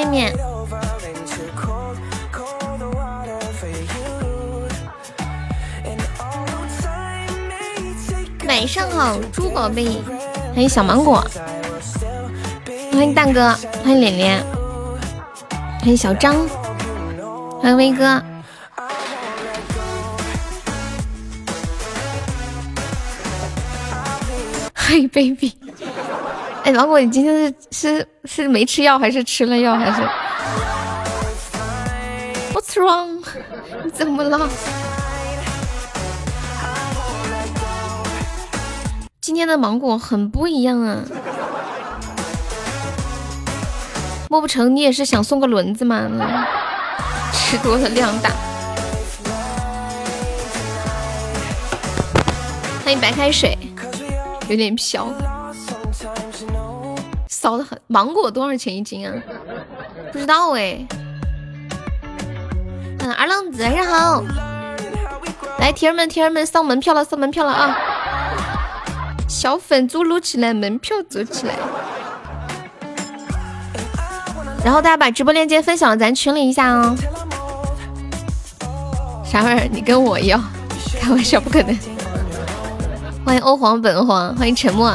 面面。晚上好，猪宝贝，欢迎小芒果，欢迎大哥，欢迎脸脸，欢迎小张，欢迎威哥。嗨，baby，哎，芒果，你今天是是是没吃药，还是吃了药，还是？What's wrong？你怎么了？今天的芒果很不一样啊！莫不成你也是想送个轮子吗？吃多了量大。欢迎白开水。有点飘，骚的很。芒果多少钱一斤啊？不知道哎。嗯，二浪子晚上好。来，铁儿们，铁儿们，上门票了，上门票了啊！小粉猪撸起来，门票走起来。然后大家把直播链接分享咱群里一下哦。啥玩意儿？你跟我要？开玩笑，不可能。欢迎欧皇本皇，欢迎沉默。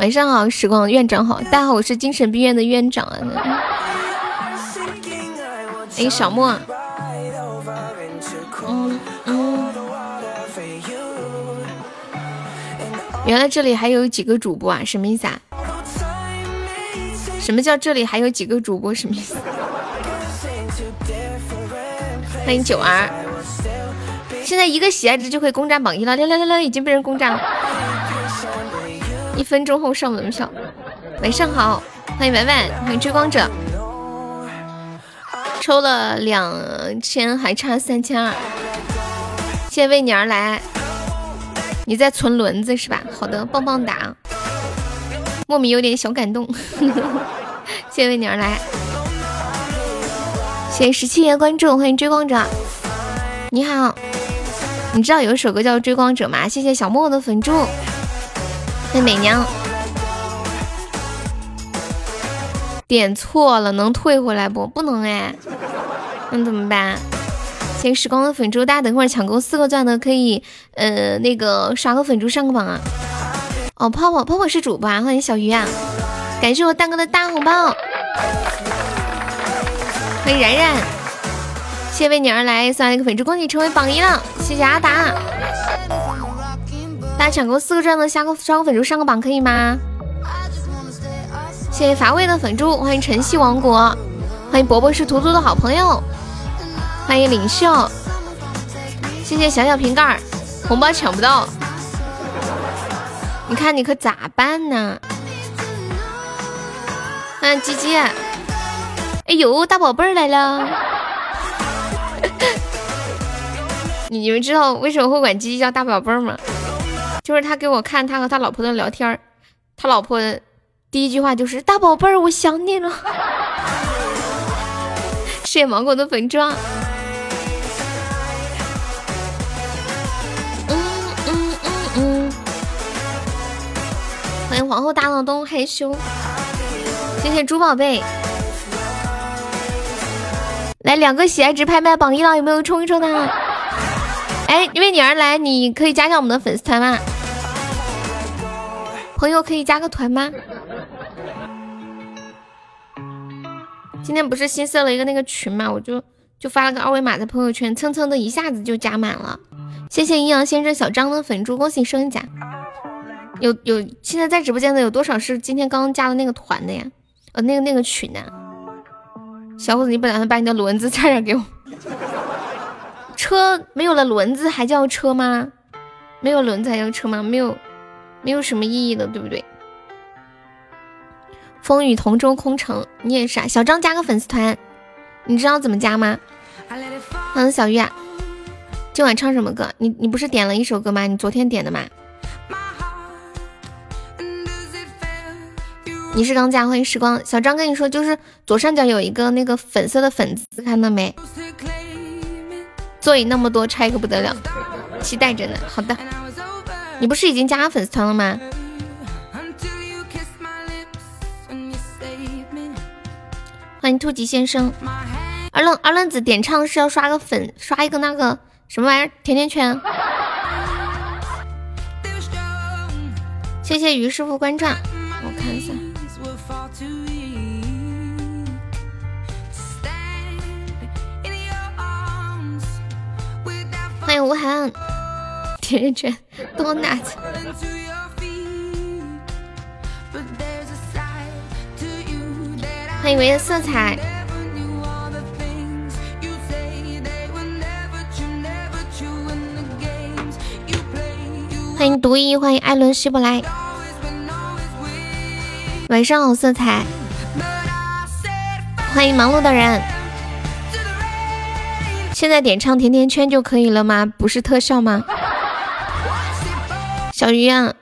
晚上好，时光院长好，大家好，我是精神病院的院长啊。欢迎小莫。嗯嗯。原来这里还有几个主播啊？什么意思啊？什么叫这里还有几个主播？什么意思？欢迎九儿。现在一个喜爱值就可以攻占榜一了，六六六六，已经被人攻占了。一分钟后上门票。晚上好，欢迎文文，欢迎追光者。抽了两千，还差三千二。谢谢为你而来。你在存轮子是吧？好的，棒棒哒。莫名有点小感动。谢谢为你而来。谢谢十七爷关注，欢迎追光者。你好。你知道有一首歌叫《追光者》吗？谢谢小莫的粉猪，那美娘。点错了，能退回来不？不能哎，那怎么办？谢时光的粉猪，大家等会儿抢够四个钻的可以，呃，那个刷个粉猪上个榜啊。哦，泡泡泡泡是主播啊，欢迎小鱼啊，感谢我大哥的大红包，欢迎然然。谢谢为你而来，送来一个粉猪，恭喜成为榜一了！谢谢阿达，大家抢够四个钻的，下个刷个粉猪上个榜可以吗？谢谢乏味的粉猪，欢迎晨曦王国，欢迎伯伯是图图的好朋友，欢迎领袖，谢谢小小瓶盖，红包抢不到，你看你可咋办呢？嗯，鸡鸡，哎呦，大宝贝儿来了。你你们知道为什么会管鸡鸡叫大宝贝儿吗？就是他给我看他和他老婆的聊天儿，他老婆第一句话就是大宝贝儿，我想你了。谢谢芒果的粉钻。欢迎皇后大闹东害羞。谢谢猪宝贝。来两个喜爱值拍卖榜一了，有没有冲一冲的？哎，因为你而来，你可以加上我们的粉丝团吗？朋友可以加个团吗？今天不是新设了一个那个群嘛，我就就发了个二维码在朋友圈，蹭蹭的一下子就加满了。谢谢阴阳先生小张的粉猪，恭喜升甲。有有，现在在直播间的有多少是今天刚刚加的那个团的呀？呃，那个那个群的。小伙子，你不打算把你的轮子差点给我？车没有了轮子还叫车吗？没有轮子还叫车吗？没有，没有什么意义的，对不对？风雨同舟空城，你也是啊。小张加个粉丝团，你知道怎么加吗？嗯，小鱼啊，今晚唱什么歌？你你不是点了一首歌吗？你昨天点的吗？你是刚加，欢迎时光。小张跟你说，就是左上角有一个那个粉色的粉字，看到没？座椅那么多，拆个不得了，期待着呢。好的，你不是已经加粉丝团了吗？欢迎兔吉先生。二愣二愣子点唱是要刷个粉，刷一个那个什么玩意儿甜甜圈。谢谢于师傅关照，我看一下。欢迎吴涵，甜甜圈多拿子。欢迎唯一色彩。欢迎独一，欢迎艾伦希伯来。晚上好，色彩。欢迎忙碌的人。现在点唱甜甜圈就可以了吗？不是特效吗？小鱼啊，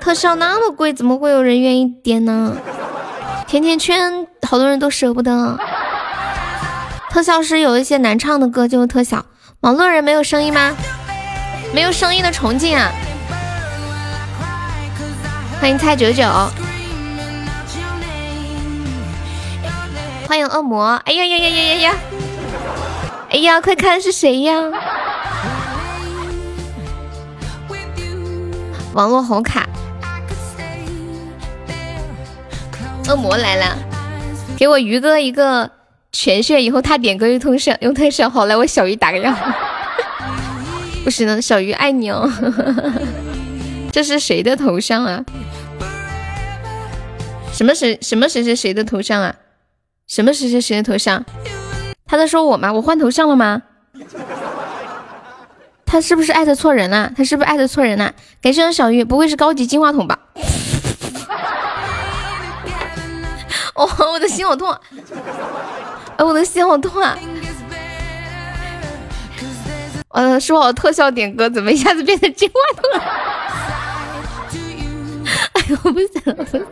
特效那么贵，怎么会有人愿意点呢？甜甜圈好多人都舍不得。特效是有一些难唱的歌就是特效。网络人没有声音吗？没有声音的重庆啊！欢迎蔡九九，欢迎恶魔！哎呀呀呀呀呀呀！哎呀，快看是谁呀？网络好卡，恶魔来了！给我鱼哥一个权限，以后他点歌用特效，用特效。好，来我小鱼打个样。不行了，小鱼爱你哦。这是谁的头像啊？什么谁？什么谁谁谁的头像啊？什么谁谁谁的头像？他在说我吗？我换头像了吗？他是不是艾特错人了？他是不是艾特错人了？感谢小鱼，不会是高级金话筒吧？哦，我的心好痛！哎，我的心好痛啊！呃，说好特效点歌，怎么一下子变成金话筒了？哎呦，不行了，不行！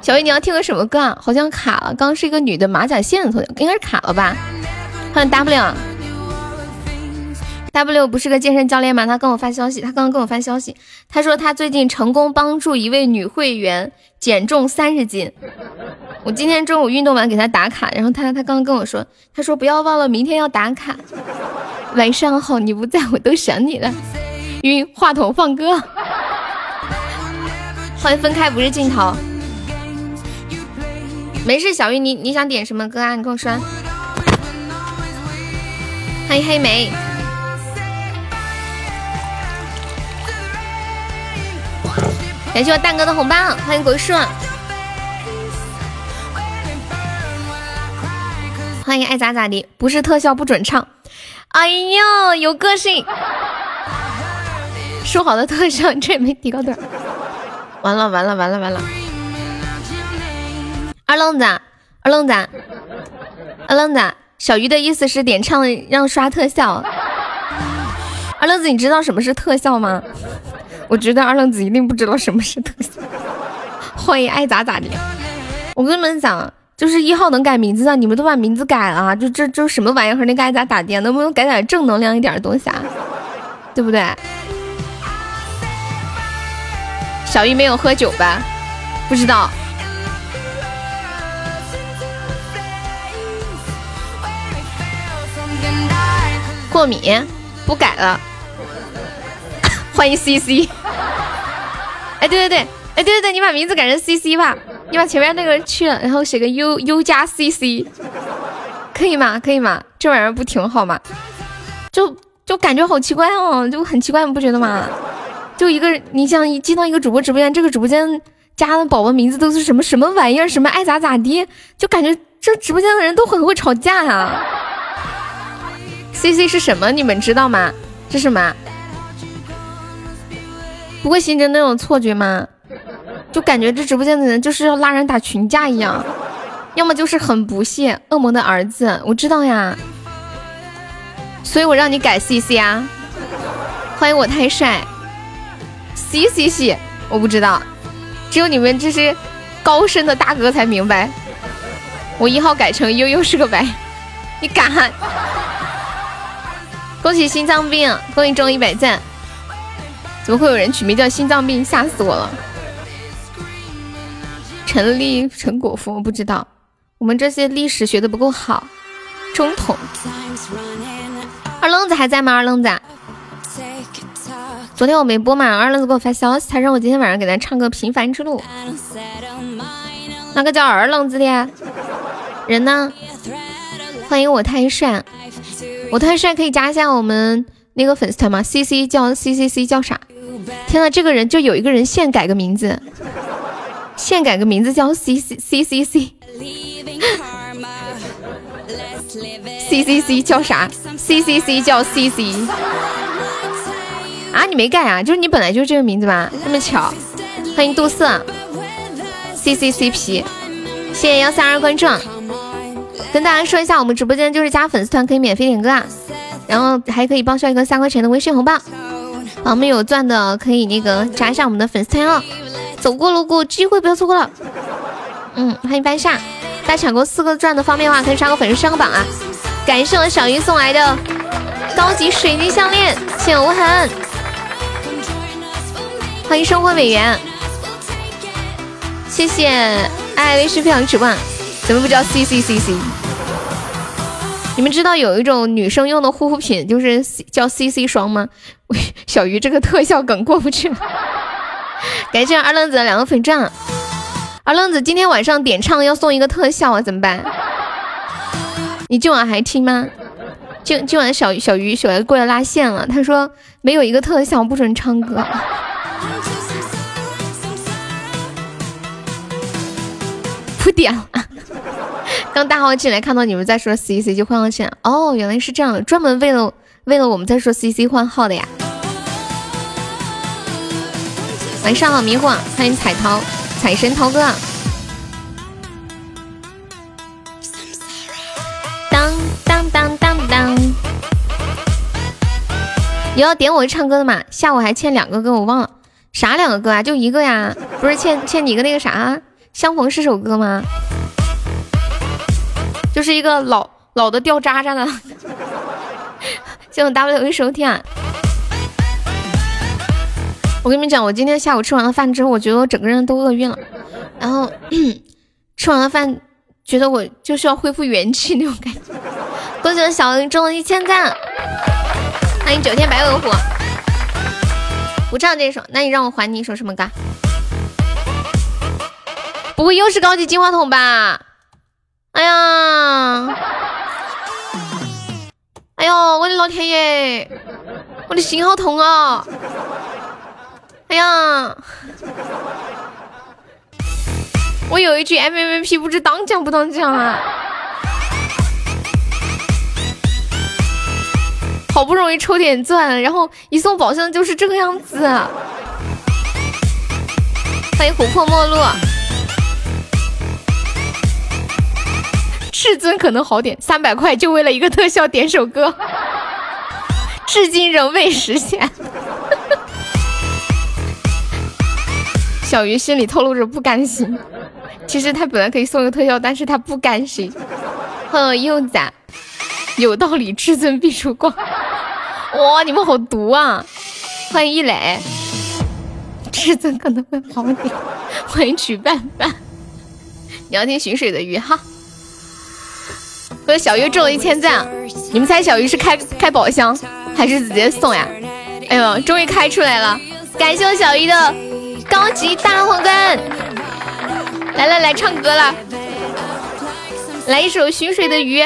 小鱼，你要听个什么歌啊？好像卡了，刚刚是一个女的马甲线的头像，应该是卡了吧？欢迎 W W 不是个健身教练吗？他跟我发消息，他刚刚跟我发消息，他说他最近成功帮助一位女会员减重三十斤。我今天中午运动完给他打卡，然后他他刚刚跟我说，他说不要忘了明天要打卡。晚上好，你不在我都想你了。晕，话筒放歌。欢迎分开不是镜头。没事，小玉你你想点什么歌啊？你跟我说。欢迎黑莓，感谢我蛋哥的红包，欢迎果树，欢迎爱咋咋的，不是特效不准唱，哎呦有个性，说好的特效这也没提高点，完了完了完了完了，二愣子二愣子二愣子。小鱼的意思是点唱让刷特效。二愣子，你知道什么是特效吗？我觉得二愣子一定不知道什么是特效。欢迎爱咋咋的。我跟你们讲，就是一号能改名字的，你们都把名字改了，就这这什么玩意儿？和那个爱咋咋的，能不能改点正能量一点的东西啊？对不对？小玉没有喝酒吧？不知道。过敏，不改了。欢迎 CC。哎，对对对，哎，对对对，你把名字改成 CC 吧，你把前面那个去了，然后写个 U U 加 CC，可以吗？可以吗？这玩意儿不挺好吗？就就感觉好奇怪哦，就很奇怪，你不觉得吗？就一个，你像一进到一个主播直播间，这个直播间加的宝宝名字都是什么什么玩意儿？什么爱咋咋地？就感觉这直播间的人都很会吵架啊。C C 是什么？你们知道吗？是什么？不会形成那种错觉吗？就感觉这直播间的人就是要拉人打群架一样，要么就是很不屑恶魔的儿子。我知道呀，所以我让你改 C C 啊。欢迎我太帅，C C C，我不知道，只有你们这些高深的大哥才明白。我一号改成悠悠是个白，你敢？恭喜心脏病，恭喜中一百赞！怎么会有人取名叫心脏病？吓死我了！陈立陈果夫，我不知道。我们这些历史学的不够好。中统。二愣子还在吗？二愣子。昨天我没播嘛，二愣子给我发消息，他让我今天晚上给他唱个《平凡之路》。那个叫二愣子的人呢？欢迎我太帅，我太帅可以加一下我们那个粉丝团吗？C C 叫 C C C 叫啥？天呐，这个人就有一个人现改个名字，现改个名字叫 C C C C C。C C C 叫啥？C C C 叫 C C。啊，你没改啊？就是你本来就是这个名字吧？这么巧。欢迎杜瑟。C C C P，谢谢幺三二关注。跟大家说一下，我们直播间就是加粉丝团可以免费点歌啊，然后还可以报销一个三块钱的微信红包。我们有钻的可以那个加一下我们的粉丝团哦。走过路过，机会不要错过了。嗯，欢迎白夏。大家抢够四个钻的方便的话，可以刷个粉丝上个榜啊！感谢我小鱼送来的高级水晶项链，谢无痕。欢迎生活委员，谢谢爱微视非常直播，怎么不叫 C C C C？你们知道有一种女生用的护肤品就是叫 C C 霜吗？小鱼这个特效梗过不去。感谢二愣子的两个粉钻。二愣子今天晚上点唱要送一个特效啊，怎么办？你今晚还听吗？今今晚小小鱼小鱼过来拉线了，他说没有一个特效不准唱歌。不点了。刚大号进来看到你们在说 C C 就换上线，哦，原来是这样的，专门为了为了我们在说 C C 换号的呀。晚上好，迷惑，欢迎彩涛。财神涛哥，当当当当当，你要点我唱歌的嘛？下午还欠两个歌，我忘了啥两个歌啊？就一个呀，不是欠欠你一个那个啥？相逢是首歌吗？就是一个老老的掉渣渣的，谢我 W 一收听。我跟你们讲，我今天下午吃完了饭之后，我觉得我整个人都饿晕了，然后吃完了饭，觉得我就需要恢复元气那种感觉。恭喜我小鱼中了一千赞，欢迎九天白鹅湖。不唱这首，那你让我还你一首什么歌？不会又是高级金话筒吧？哎呀，哎呦，我的老天爷，我的心好痛啊！哎呀，我有一句 MVP，不知当讲不当讲啊！好不容易抽点钻，然后一送宝箱就是这个样子。欢迎琥珀陌路，至尊可能好点，三百块就为了一个特效点首歌，至今仍未实现。小鱼心里透露着不甘心，其实他本来可以送个特效，但是他不甘心。呵，柚子，有道理，至尊必出光。哇，你们好毒啊！欢迎一磊，至尊可能会好点。欢迎曲半半，你要听寻水的鱼哈。我小鱼中了一千赞，你们猜小鱼是开开宝箱还是直接送呀？哎呦，终于开出来了，感谢我小鱼的。高级大皇冠，来来来，唱歌了，来一首《寻水的鱼》。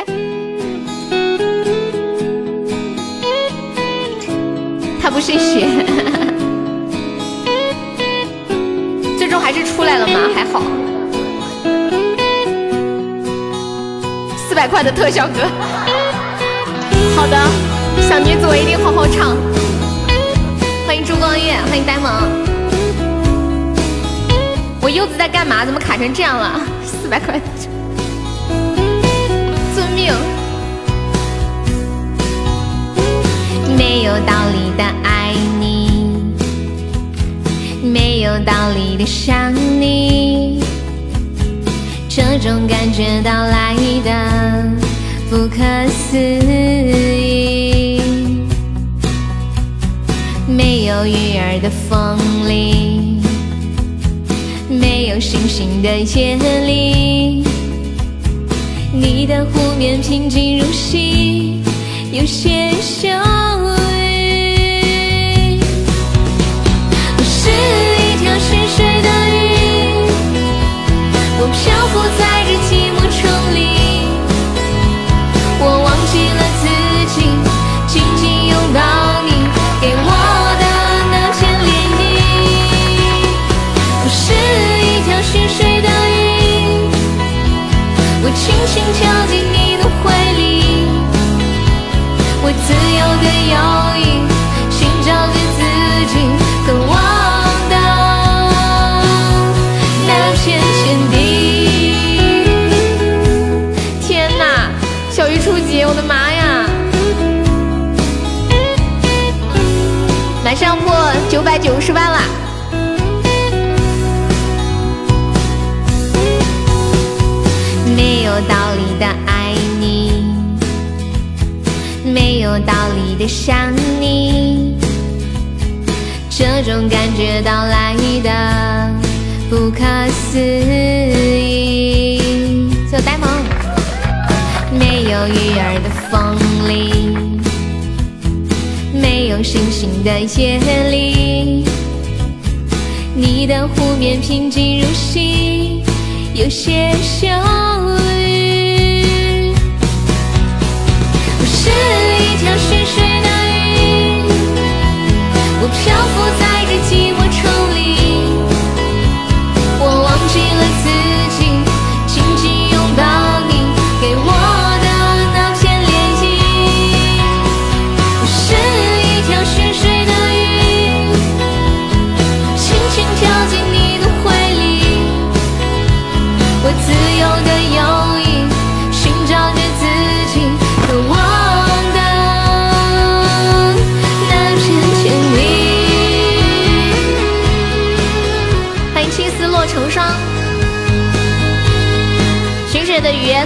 他不是雪，最终还是出来了吗？还好，四百块的特效歌。好的，小女子我一定好好唱。欢迎朱光月，欢迎呆萌。我柚子在干嘛？怎么卡成这样了？四百块，遵命。没有道理的爱你，没有道理的想你，这种感觉到来的不可思议。没有鱼儿的风里。没有星星的夜里，你的湖面平静如洗，有些羞于。我是漂浮在星的夜里，你的湖面平静如洗。有些羞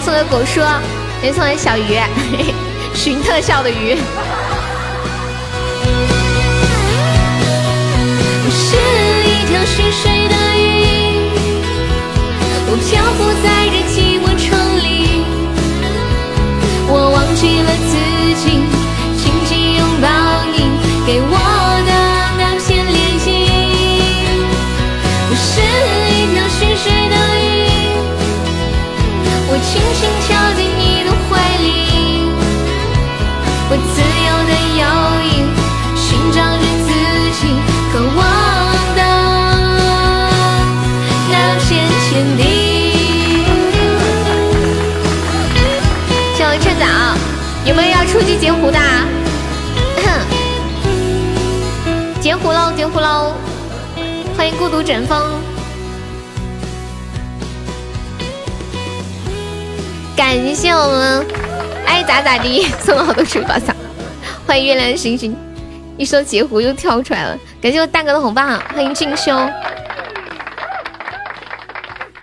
送给狗叔，也送给小鱼，嘿 嘿寻特效的鱼。我是一条寻水的鱼。我漂浮在这寂寞城里，我忘记了自己，紧紧拥抱你给我轻轻跳进你的怀里，我自由的游弋，寻找着自己渴望的那片天地。谢我趁早，有没有要出去截胡的？截胡喽，截胡喽！欢迎孤独枕风，感谢我们爱咋咋地送了好多水宝箱。欢迎月亮星星，一说截胡又跳出来了。感谢我大哥的红包，欢迎静修，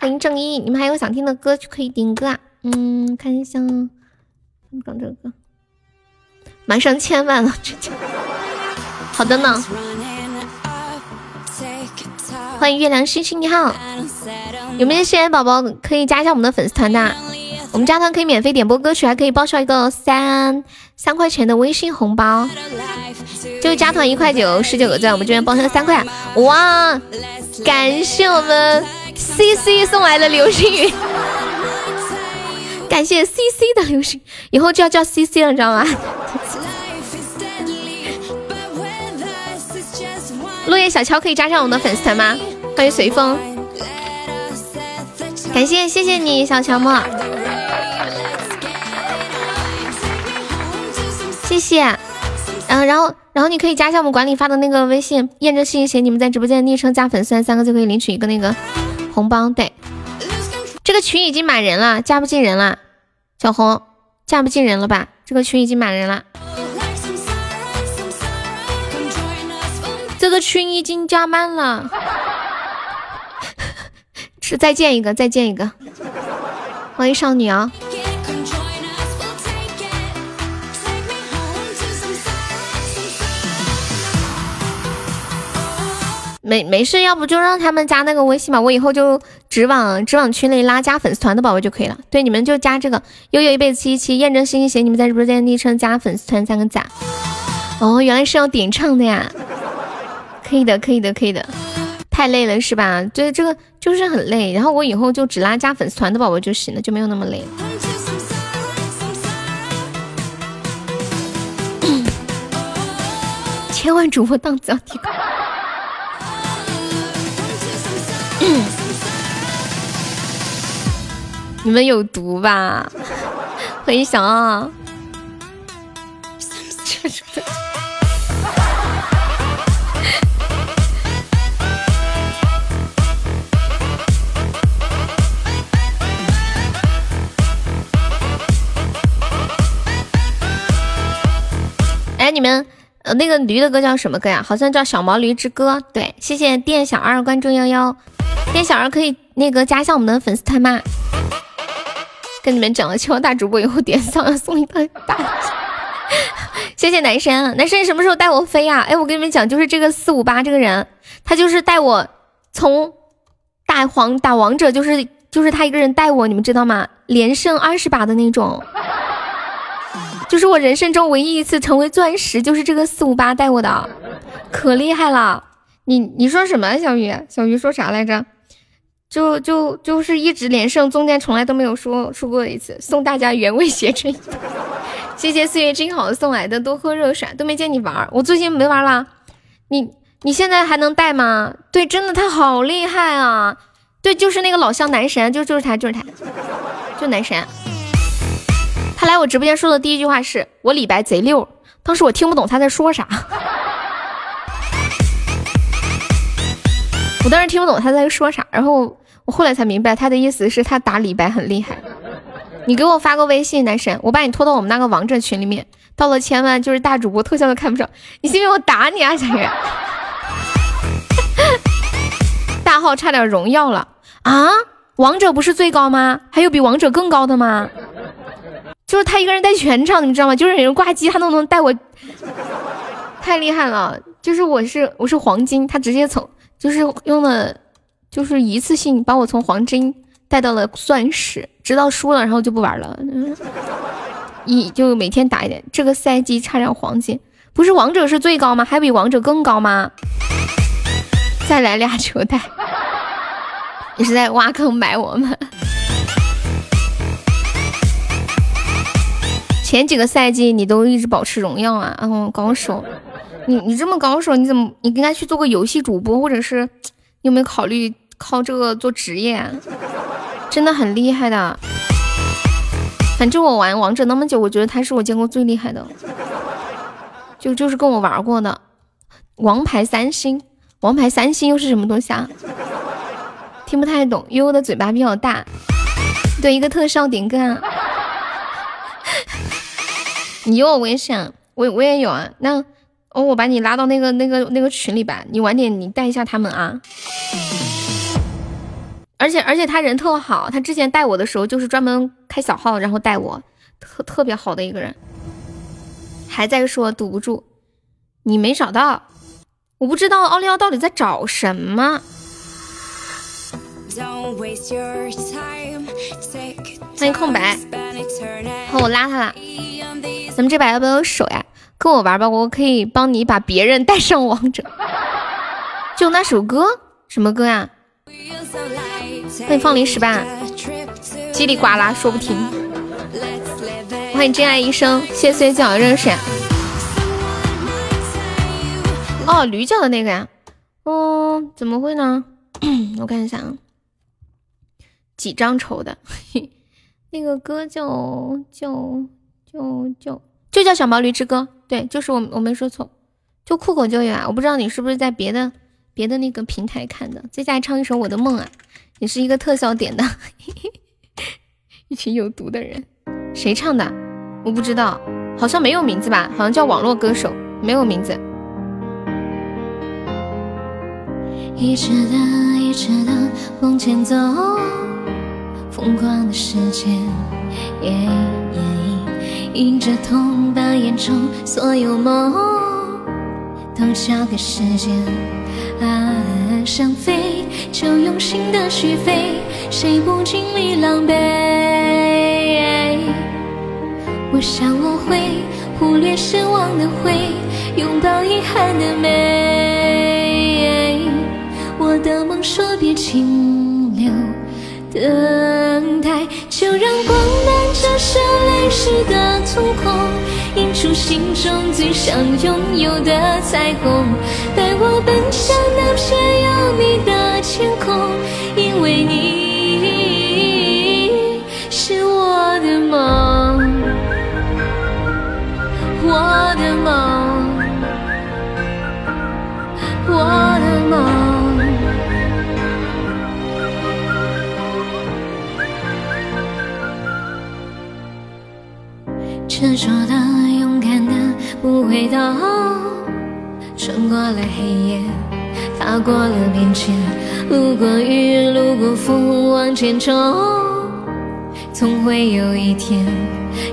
欢迎正一。你们还有想听的歌曲可以点歌啊？嗯，看一下，刚这个歌，马上千万了，这就好的呢。欢迎月亮星星，你好，有没有新人宝宝可以加一下我们的粉丝团的？我们加团可以免费点播歌曲，还可以报销一个三三块钱的微信红包，就加团一块九，十九个钻，我们这边报销三块。哇，感谢我们 C C 送来的流星雨，感谢 C C 的流星，以后就要叫 C C 了，你知道吗？落叶小乔可以加上我们的粉丝团吗？欢迎随风，感谢谢谢你小乔莫，谢谢。嗯，然后然后你可以加一下我们管理发的那个微信，验证信息写你们在直播间昵称加粉丝团三个就可以领取一个那个红包。对，这个群已经满人了，加不进人了。小红，加不进人了吧？这个群已经满人了。这个群已经加满了，是再建一个，再建一个。欢迎少女啊！没没事，要不就让他们加那个微信吧，我以后就只往只往群里拉加粉丝团的宝宝就可以了。对，你们就加这个悠悠一辈子七七，验证信息写你们在直播间昵称加粉丝团三个赞。哦，原来是要点唱的呀，可以的，可以的，可以的。太累了是吧？对，这个就是很累。然后我以后就只拉加粉丝团的宝宝就行了，就没有那么累。千万主播档次要提高。你们有毒吧？欢迎小二。哎，你们，呃，那个驴的歌叫什么歌呀？好像叫《小毛驴之歌》。对，谢谢店小二关注悠悠，店小二可以那个加一下我们的粉丝团吗？跟你们讲了，希望大主播以后点赞送一个大。谢谢男神，男神什么时候带我飞呀？哎，我跟你们讲，就是这个四五八这个人，他就是带我从打皇打王者，就是就是他一个人带我，你们知道吗？连胜二十把的那种。就是我人生中唯一一次成为钻石，就是这个四五八带我的，可厉害了！你你说什么，小鱼？小鱼说啥来着？就就就是一直连胜，中间从来都没有输输过一次。送大家原味写真，谢谢四月静好送来的，多喝热水。都没见你玩，我最近没玩了。你你现在还能带吗？对，真的他好厉害啊！对，就是那个老乡男神，就就是他，就是他，就男神。他来我直播间说的第一句话是我李白贼溜，当时我听不懂他在说啥，我当时听不懂他在说啥，然后我后来才明白他的意思是他打李白很厉害。你给我发个微信，男神，我把你拖到我们那个王者群里面，到了千万就是大主播特效都看不上，你信不信我打你啊，小月？大号差点荣耀了啊！王者不是最高吗？还有比王者更高的吗？就是他一个人带全场，你知道吗？就是有人挂机，他都能带我，太厉害了。就是我是我是黄金，他直接从就是用了，就是一次性把我从黄金带到了钻石，直到输了然后就不玩了，一就每天打一点。这个赛季差点黄金，不是王者是最高吗？还比王者更高吗？再来俩球带，你是在挖坑埋我们？前几个赛季你都一直保持荣耀啊，嗯，高手，你你这么高手，你怎么你应该去做个游戏主播，或者是你有没有考虑靠这个做职业？真的很厉害的。反正我玩王者那么久，我觉得他是我见过最厉害的，就就是跟我玩过的王牌三星，王牌三星又是什么东西啊？听不太懂，悠悠的嘴巴比较大，对，一个特效点歌。你有我微信，我我也有啊。那哦，我把你拉到那个那个那个群里吧。你晚点你带一下他们啊。而且而且他人特好，他之前带我的时候就是专门开小号然后带我，特特别好的一个人。还在说堵不住，你没找到，我不知道奥利奥到底在找什么。欢迎空白，好，我拉他了。咱们这把要不要有手呀？跟我玩吧，我可以帮你把别人带上王者。就那首歌，什么歌呀？欢迎放零食吧，叽里呱啦说不停。欢迎真爱一生，谢谢岁叫热水。哦，驴叫的那个呀？哦，怎么会呢？我看一下啊，几张筹的？那个歌叫叫。就就就叫小毛驴之歌，对，就是我我没说错，就酷狗就有啊，我不知道你是不是在别的别的那个平台看的。接下来唱一首我的梦啊，也是一个特效点的，一群有毒的人，谁唱的？我不知道，好像没有名字吧，好像叫网络歌手，没有名字。一直的一直的往前走，疯狂的世界。迎着痛，把眼中所有梦都交给时间。啊想飞，就用心的去飞，谁不经历狼狈？我想我会忽略失望的灰，拥抱遗憾的美。我的梦说别停留。等待，就让光芒折射泪湿的瞳孔，映出心中最想拥有的彩虹。带我奔向那片有你的天空，因为你是我的梦，我的梦，我执着的，勇敢的，不回头。穿过了黑夜，踏过了边界，路过雨，路过风，往前冲。总会有一天，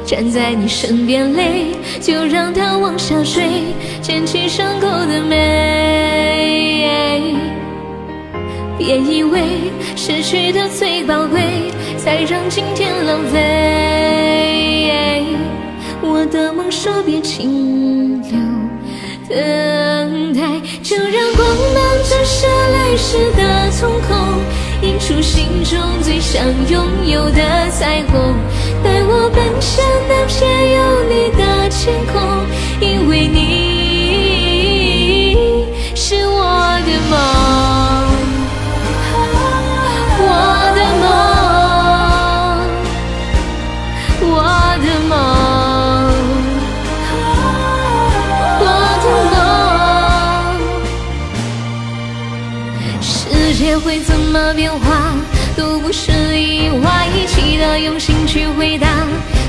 站在你身边，泪就让它往下坠，捡起伤口的美。别以为失去的最宝贵，才让今天浪费。我的梦说别停留，等待，就让光芒折射泪湿的瞳孔，映出心中最想拥有的彩虹。带我奔向那片有你的天空，因为你是我的梦。用心去回答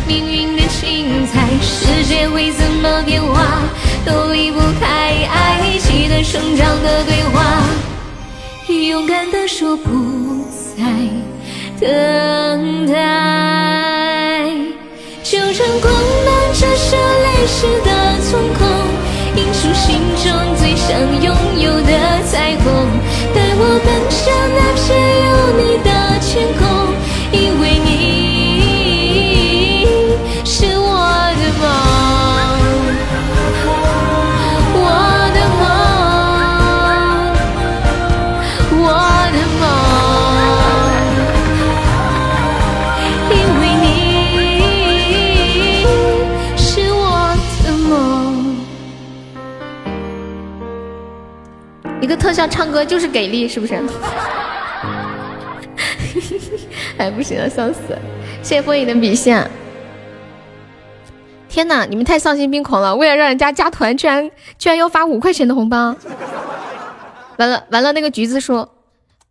命运的精彩。世界会怎么变化都离不开爱，记得成长的对话，勇敢的说不再等待。就让光芒折射泪湿的瞳孔，映出心中最想拥有的彩虹。带我奔向那片有你的天空，像唱歌就是给力，是不是？哎，不行了，笑死！谢谢风影的笔线。天哪，你们太丧心病狂了！为了让人家加团，居然居然要发五块钱的红包。完了完了，那个橘子说，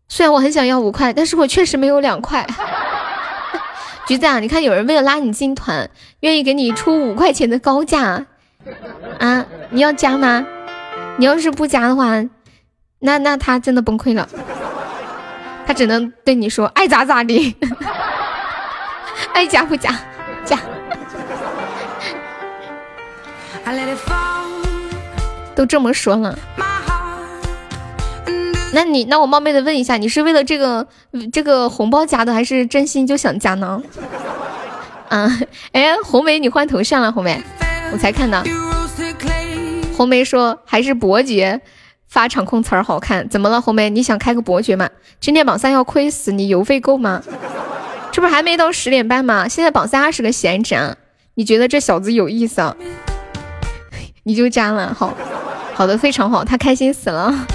虽然我很想要五块，但是我确实没有两块。橘子啊，你看有人为了拉你进团，愿意给你出五块钱的高价啊？你要加吗？你要是不加的话。那那他真的崩溃了，他只能对你说爱咋咋地，爱加不加，加。都这么说了，那你那我冒昧的问一下，你是为了这个这个红包加的，还是真心就想加呢？嗯，哎，红梅你换头像了，红梅，我才看到，红梅说还是伯爵。发场控词儿好看，怎么了红梅？你想开个伯爵吗？今天榜三要亏死，你邮费够吗？这不还没到十点半吗？现在榜三二十个闲置啊！你觉得这小子有意思啊？你就加了，好好的非常好，他开心死了。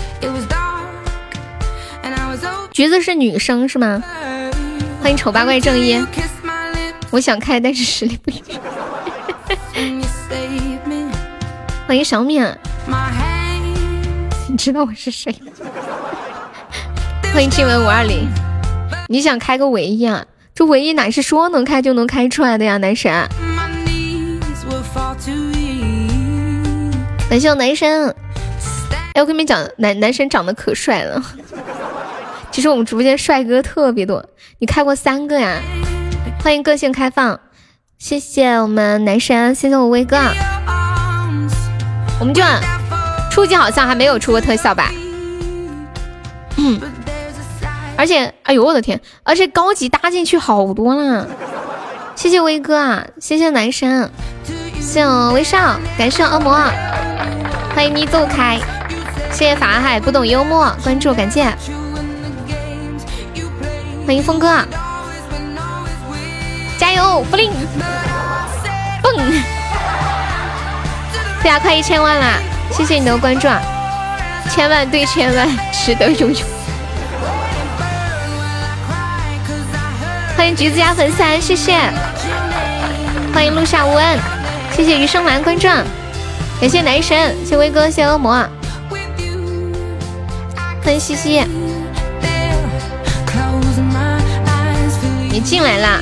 橘子是女生是吗？欢迎丑八怪正义，我想开，但是实力不允许。欢迎小敏。你知道我是谁？欢迎静文五二零。你想开个唯一啊？这唯一哪是说能开就能开出来的呀，男神！感谢我男神。哎，我跟你们讲，男男神长得可帅了。其实我们直播间帅哥特别多。你开过三个呀？欢迎个性开放。谢谢我们男神，谢谢我威哥。我们就。初级好像还没有出过特效吧？嗯，而且，哎呦我的天，而且高级搭进去好多了。谢谢威哥啊，谢谢男神，谢谢微笑，感谢恶魔，欢迎你走开。谢谢法海不懂幽默，关注感谢。欢迎峰哥，加油，布灵，蹦！大家快一千万啦！谢谢你的关注啊，千万对千万，值得拥有。欢迎橘子加粉丝，谢谢。欢迎陆下无恩，谢谢余生兰关注，感谢男神，谢威哥，谢恶魔。欢迎西西，你进来啦，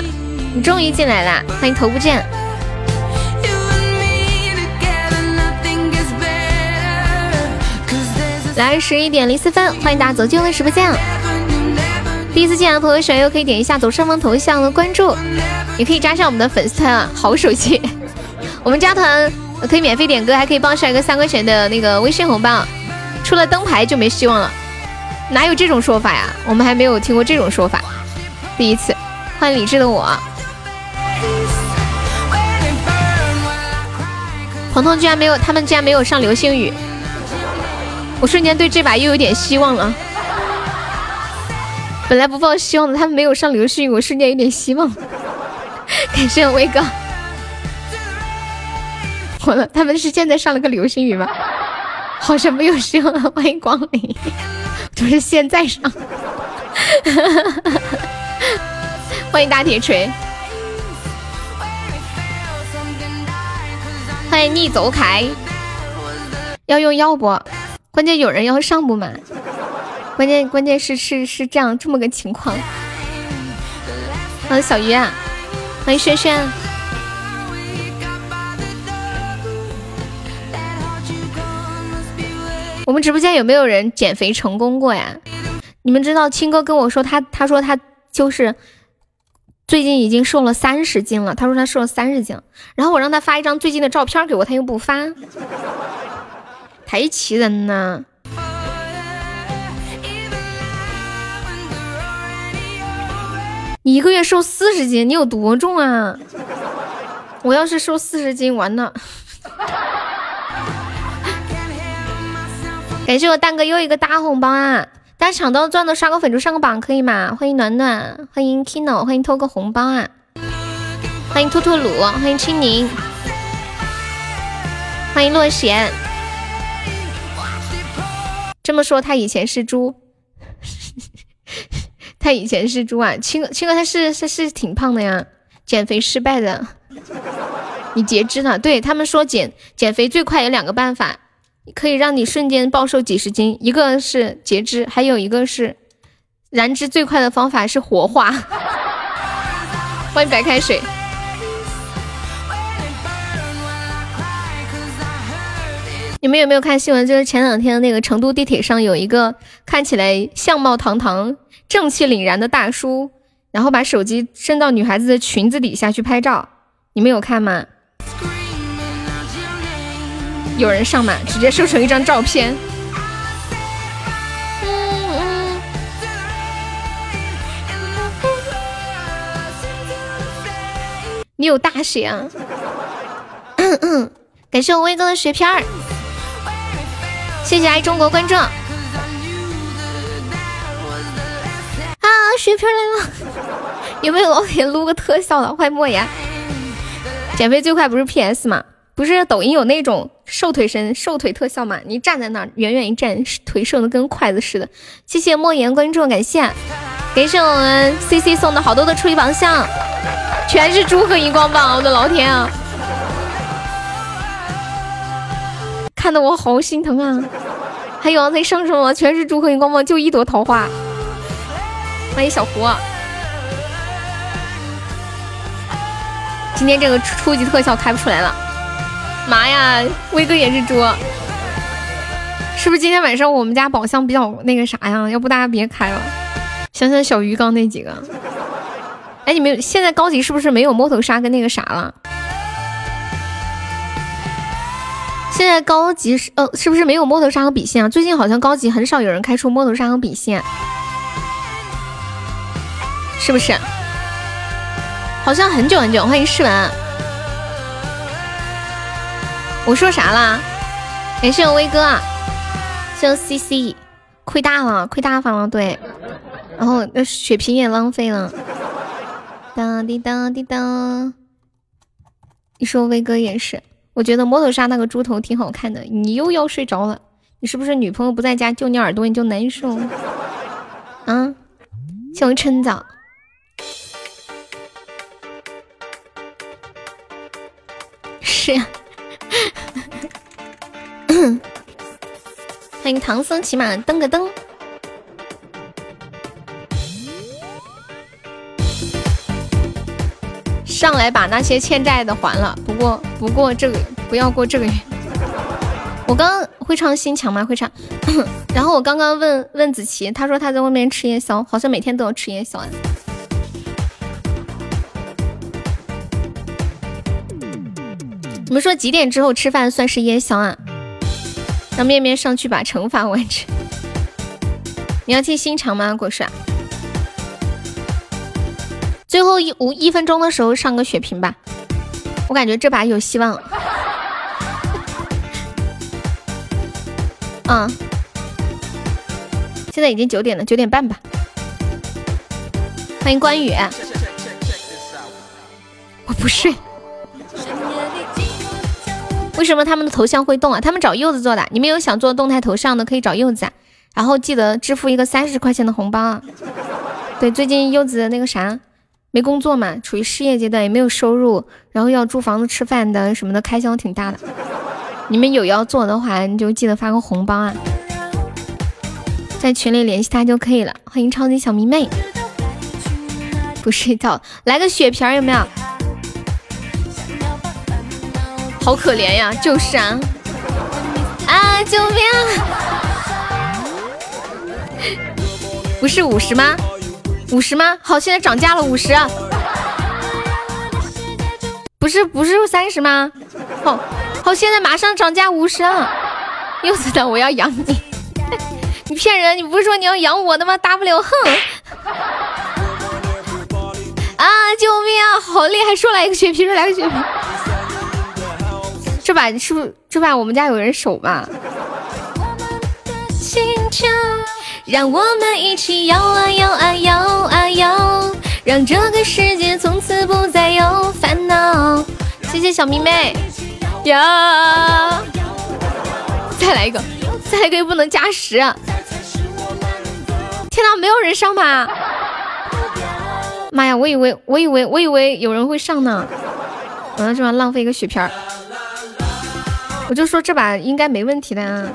你终于进来啦！欢迎头不见。来十一点零四分，欢迎大家走进我的直播间。第一次进来的朋友，喜欢又可以点一下左上方头像的关注，也可以加上我们的粉丝团啊，好手气。我们加团可以免费点歌，还可以帮上一个三块钱的那个微信红包。出了灯牌就没希望了，哪有这种说法呀？我们还没有听过这种说法，第一次。欢迎理智的我，彤彤居然没有，他们居然没有上流星雨，我瞬间对这把又有点希望了。本来不抱希望的，他们没有上流星雨，我瞬间有点希望。感谢威哥，完了，他们是现在上了个流星雨吗？好像没有希望了。欢迎光临，就是现在上。欢迎大铁锤，欢迎逆走凯，要用药不？关键有人要上不满？关键关键是是是这样这么个情况。欢迎小鱼啊，欢迎轩轩。我们直播间有没有人减肥成功过呀？你们知道青哥跟我说他他说他就是最近已经瘦了三十斤了。他说他瘦了三十斤，然后我让他发一张最近的照片给我，他又不发，太气人了。你一个月瘦四十斤，你有多重啊？我要是瘦四十斤，完了。感谢我蛋哥又一个大红包啊！大家抢到钻的刷个粉猪上个榜可以吗？欢迎暖暖，欢迎 Kino，欢迎偷个红包啊！欢迎兔兔鲁，欢迎青柠，欢迎洛贤。这么说，他以前是猪。他以前是猪啊，青哥，青哥他是他是挺胖的呀，减肥失败的，你截肢了。对他们说减减肥最快有两个办法，可以让你瞬间暴瘦几十斤，一个是截肢，还有一个是燃脂最快的方法是活化。欢迎白开水。你们有没有看新闻？就是前两天那个成都地铁上有一个看起来相貌堂堂。正气凛然的大叔，然后把手机伸到女孩子的裙子底下去拍照，你们有看吗？有人上吗？直接收成一张照片。你有大血啊！嗯嗯，感谢我威哥的血片儿，谢谢爱中国观众。啊，血瓶来了！有没有老铁撸个特效的？欢迎莫言。减肥最快不是 PS 吗？不是抖音有那种瘦腿身、瘦腿特效吗？你站在那儿，远远一站，腿瘦的跟筷子似的。谢谢莫言关注，感谢，感谢我们 CC 送的好多的初级榜箱，全是猪和荧光棒，我的老天啊！看得我好心疼啊！还有在上什么？全是猪和荧光棒，就一朵桃花。欢迎小胡，今天这个初级特效开不出来了，妈呀！威哥也是猪，是不是今天晚上我们家宝箱比较那个啥呀？要不大家别开了，想想小鱼缸那几个。哎，你们现在高级是不是没有摸头杀跟那个啥了？现在高级是呃，是不是没有摸头杀和笔仙啊？最近好像高级很少有人开出摸头杀和笔仙，是不是？好像很久很久。欢迎诗文，我说啥啦？感谢我威哥，谢谢 C C，亏大了，亏大发了，对。然后那血瓶也浪费了。当滴当滴当，你说威哥也是。我觉得摩托沙那个猪头挺好看的。你又要睡着了，你是不是女朋友不在家揪你耳朵你就难受？啊，小春早，是呀。欢迎唐僧骑马蹬个蹬。上来把那些欠债的还了，不过不过这个不要过这个月。我刚会唱心墙吗？会唱。然后我刚刚问问子琪，他说他在外面吃夜宵，好像每天都要吃夜宵啊。你们说几点之后吃饭算是夜宵啊？让面面上去把惩罚完成。你要听心肠吗，果帅？最后一五一分钟的时候上个血瓶吧，我感觉这把有希望。嗯，现在已经九点了，九点半吧。欢迎关羽，我不睡。为什么他们的头像会动啊？他们找柚子做的。你们有想做动态头像的，可以找柚子，啊。然后记得支付一个三十块钱的红包啊。对，最近柚子那个啥。没工作嘛，处于失业阶段，也没有收入，然后要租房子、吃饭的什么的，开销挺大的。你们有要做的话，你就记得发个红包啊，在群里联系他就可以了。欢迎超级小迷妹，不睡觉，来个血瓶有没有？好可怜呀，就是啊，啊，救命！不是五十吗？五十吗？好，现在涨价了，五十。不是不是三十吗？好，好，现在马上涨价五十。柚子的，我要养你。你骗人！你不是说你要养我的吗？？W，哼。啊！救命啊！好厉害！说来一个血瓶，说来个血瓶。这把是不是这把我们家有人守吧？让我们一起摇啊摇啊摇啊摇，让这个世界从此不再有烦恼。谢谢小迷妹呀！再来一个，再来一个又不能加时。天哪，没有人上吗？妈呀，我以为我以为我以为有人会上呢。完了，这把浪费一个血瓶儿。我就说这把应该没问题的啊。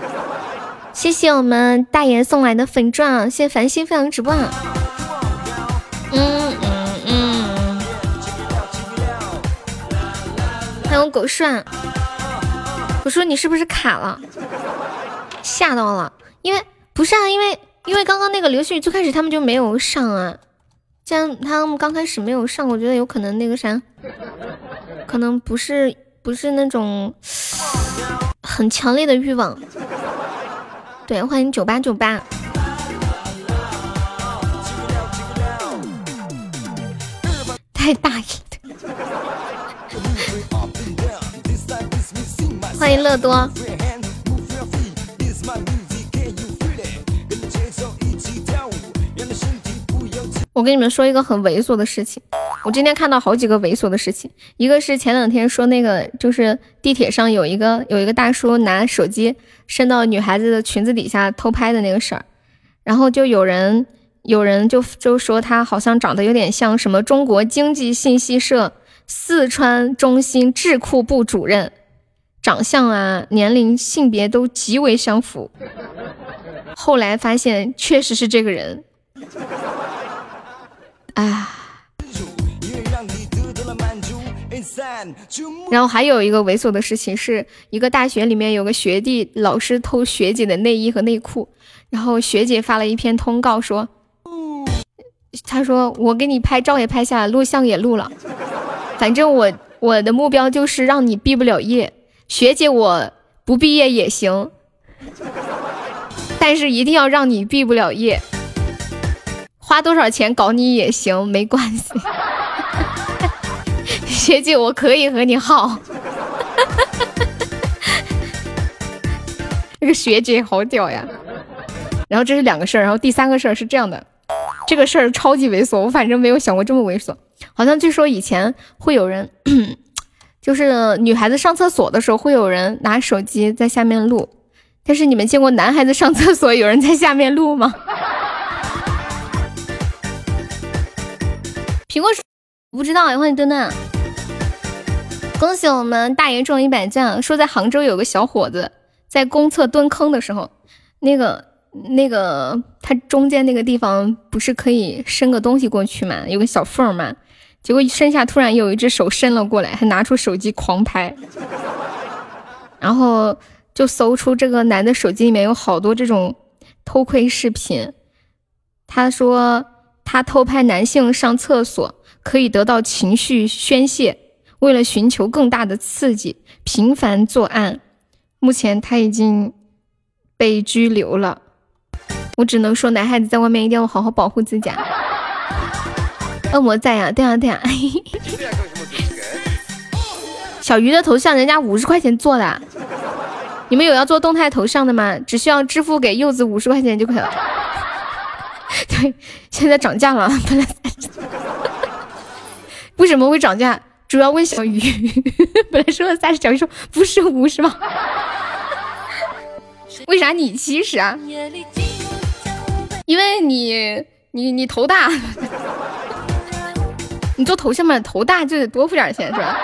谢谢我们大爷送来的粉钻，谢谢繁星分享直播。嗯嗯嗯，还有狗涮，我说你是不是卡了？吓到了，因为不是啊，因为因为刚刚那个刘旭最开始他们就没有上啊，既然他们刚开始没有上，我觉得有可能那个啥，可能不是不是那种很强烈的欲望。对，欢迎九八九八，太大意了。欢迎乐多。我跟你们说一个很猥琐的事情，我今天看到好几个猥琐的事情。一个是前两天说那个，就是地铁上有一个有一个大叔拿手机伸到女孩子的裙子底下偷拍的那个事儿，然后就有人有人就就说他好像长得有点像什么中国经济信息社四川中心智库部主任，长相啊、年龄、性别都极为相符。后来发现确实是这个人。啊！然后还有一个猥琐的事情，是一个大学里面有个学弟老师偷学姐的内衣和内裤，然后学姐发了一篇通告说，他说我给你拍照也拍下来，录像也录了，反正我我的目标就是让你毕不了业。学姐，我不毕业也行，但是一定要让你毕不了业。花多少钱搞你也行，没关系。学姐，我可以和你耗。那个学姐好屌呀！然后这是两个事儿，然后第三个事儿是这样的，这个事儿超级猥琐，我反正没有想过这么猥琐。好像据说以前会有人，就是女孩子上厕所的时候会有人拿手机在下面录，但是你们见过男孩子上厕所有人在下面录吗？苹果手不知道，欢迎墩墩。恭喜我们大爷中了一百钻，说在杭州有个小伙子在公厕蹲坑的时候，那个那个他中间那个地方不是可以伸个东西过去嘛，有个小缝嘛，结果伸下突然有一只手伸了过来，还拿出手机狂拍，然后就搜出这个男的手机里面有好多这种偷窥视频，他说。他偷拍男性上厕所，可以得到情绪宣泄。为了寻求更大的刺激，频繁作案。目前他已经被拘留了。我只能说，男孩子在外面一定要好好保护自己。恶魔在呀，对呀对呀。小鱼的头像，人家五十块钱做的。你们有要做动态头像的吗？只需要支付给柚子五十块钱就可以了。对，现在涨价了，本来为什么会涨价？主要问小鱼，本来说了三十，小鱼说不是五十吗？为啥你七十啊？因为你你你头大，你做头像嘛，头大就得多付点钱是吧？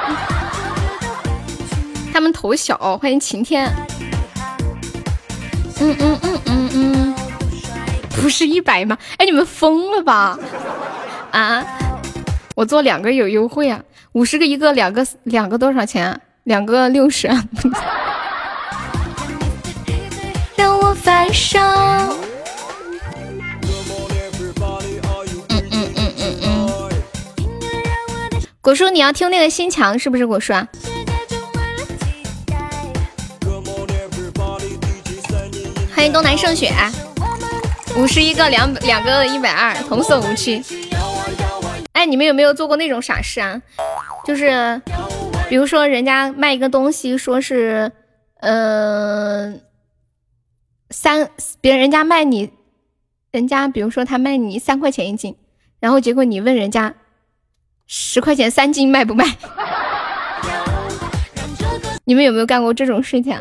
他们头小，欢迎晴天。嗯嗯嗯嗯嗯。不是一百吗？哎，你们疯了吧？啊！我做两个有优惠啊，五十个一个，两个两个多少钱？两个六十。让我发烧。嗯嗯嗯嗯嗯。果叔，你要听那个心墙是不是？果叔啊。欢迎东南胜雪。五十一个，两两个一百二，童叟无欺。哎，你们有没有做过那种傻事啊？就是，比如说人家卖一个东西，说是，嗯，三，别人人家卖你，人家比如说他卖你三块钱一斤，然后结果你问人家十块钱三斤卖不卖？你们有没有干过这种事情？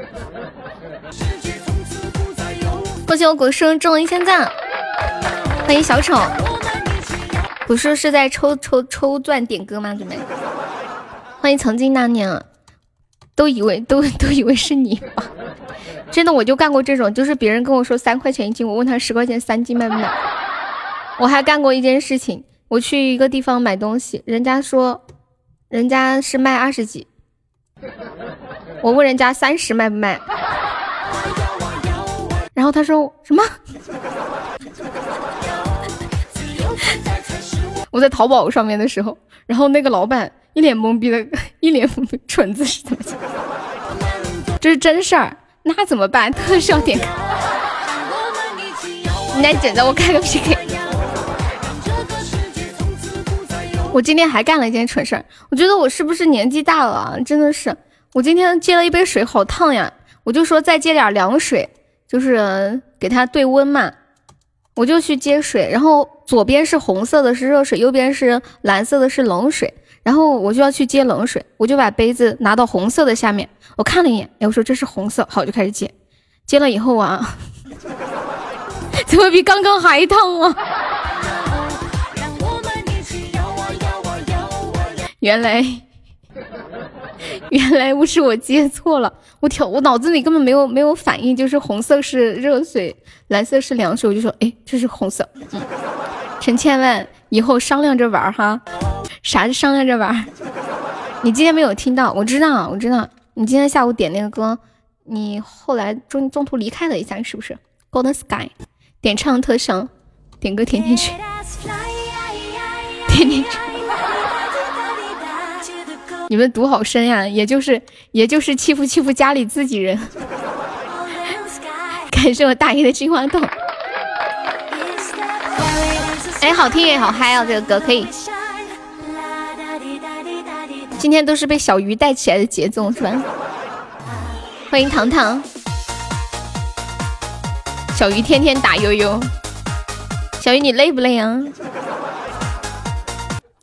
恭喜我果叔中了一千赞，欢迎小丑。果叔是在抽抽抽钻点歌吗？准备。欢迎曾经那年，都以为都都以为是你吧？真的，我就干过这种，就是别人跟我说三块钱一斤，我问他十块钱三斤卖不卖？我还干过一件事情，我去一个地方买东西，人家说人家是卖二十几，我问人家三十卖不卖？然后他说什么？我在淘宝上面的时候，然后那个老板一脸懵逼的，一脸蠢子是怎么讲？这是真事儿，那怎么办？特效点开，你来捡着我开个 PK。我今天还干了一件蠢事儿，我觉得我是不是年纪大了？真的是，我今天接了一杯水，好烫呀！我就说再接点凉水。就是给它对温嘛，我就去接水，然后左边是红色的，是热水，右边是蓝色的，是冷水，然后我就要去接冷水，我就把杯子拿到红色的下面，我看了一眼，哎，我说这是红色，好，就开始接，接了以后啊，怎么比刚刚还烫啊？原来。原来不是我接错了，我挑我脑子里根本没有没有反应，就是红色是热水，蓝色是凉水，我就说哎这是红色。陈千万以后商量着玩哈，啥是商量着玩？你今天没有听到？我知道我知道，你今天下午点那个歌，你后来中中途离开了一下是不是？Golden Sky 点唱特效，点歌甜甜圈，甜甜圈。你们毒好深呀，也就是也就是欺负欺负家里自己人。感谢我大爷的金话筒。哎，好听也好嗨啊！这个歌可以。今天都是被小鱼带起来的节奏，是吧？欢迎糖糖。小鱼天天打悠悠。小鱼你累不累啊？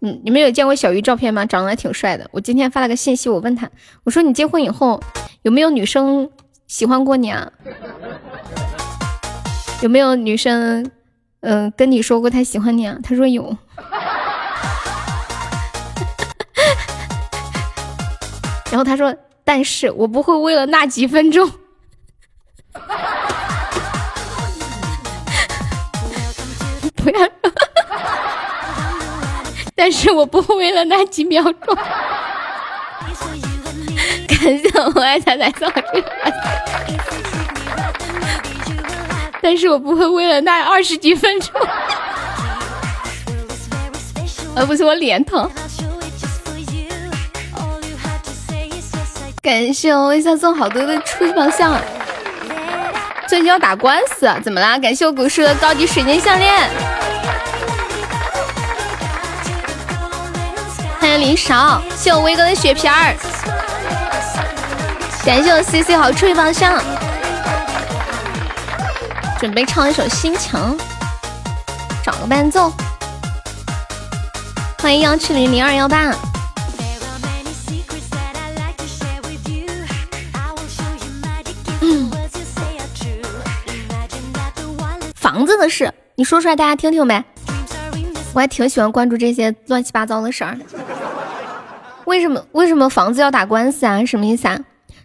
嗯，你们有见过小鱼照片吗？长得还挺帅的。我今天发了个信息，我问他，我说你结婚以后有没有女生喜欢过你啊？有没有女生嗯跟你说过她喜欢你啊？他说有。然后他说，但是我不会为了那几分钟。不要。但是我不会为了那几秒钟。感谢我爱彩彩送这个。但是我不会为了那二十几分钟。而不是我脸疼。感谢我微笑送好多的初级宝箱。最近要打官司，怎么啦？感谢我古树的高级水晶项链。林勺，谢我威哥的血瓶儿，感谢我 C C 好吹方向，准备唱一首心墙，找个伴奏。欢迎幺七零零二幺八。房子的事，你说出来大家听听呗。我还挺喜欢关注这些乱七八糟的事儿。为什么为什么房子要打官司啊？什么意思啊？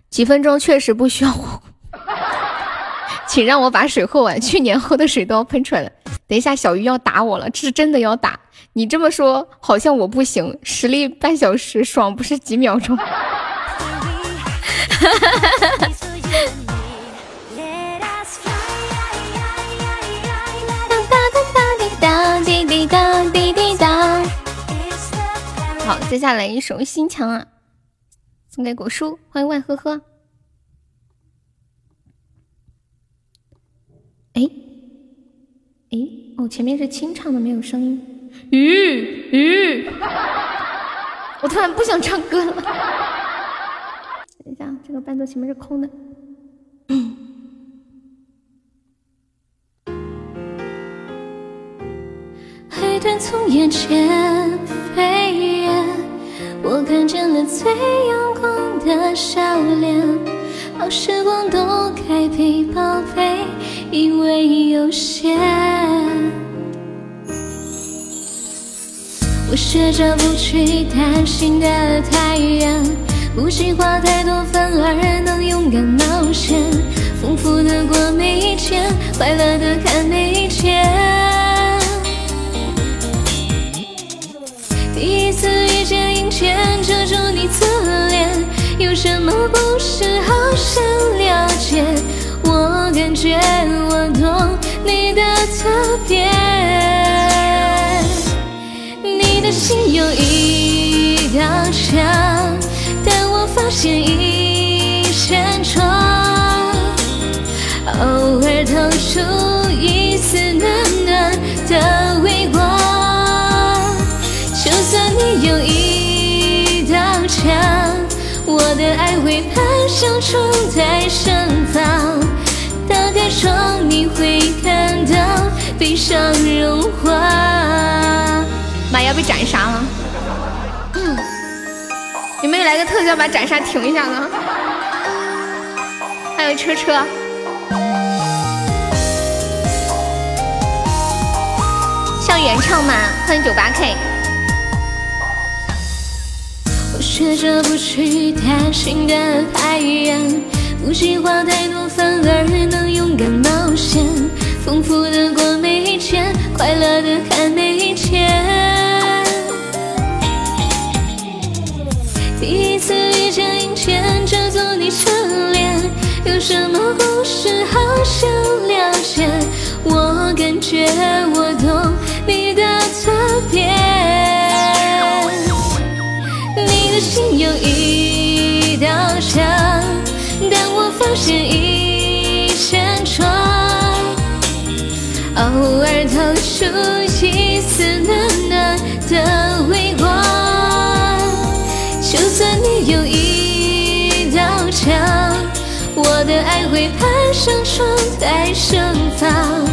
几分钟确实不需要我，请让我把水喝完。去年喝的水都要喷出来了。等一下，小鱼要打我了，这是真的要打。你这么说，好像我不行。实力半小时，爽不是几秒钟。好，接下来一首心墙啊，送给果叔，欢迎万呵呵。哎哎，哦，前面是清唱的，没有声音。吁吁，我突然不想唱歌了。等一下，这个伴奏前面是空的。海豚从眼前飞越，我看见了最阳光的笑脸。好时光都该被宝贝，因为有限。我学着不去担心的太远，不计划太多，反而能勇敢冒险，丰富的过每一天，快乐的看每一天。第一次遇见，阴天遮住你侧脸，有什么不是好想了解？我感觉我懂你的特别。你的心有一道墙，但我发现一扇窗，偶尔透出一丝暖暖的微光。我的爱会攀上冲在身旁。打开窗，你会看到悲伤融化。妈要被斩杀了！嗯有没有来个特效把斩杀停一下呢？还有车车，像原唱吗，欢迎九八 K。学着不去担心的太阳，不计划太多，反而能勇敢冒险，丰富的过每一天，快乐的看每一天。第一次遇见阴天，遮住你侧脸，有什么故事好想了解？我感觉我懂见一扇窗偶尔透出一丝暖暖的微光就算你有一道墙我的爱会攀上窗台盛放。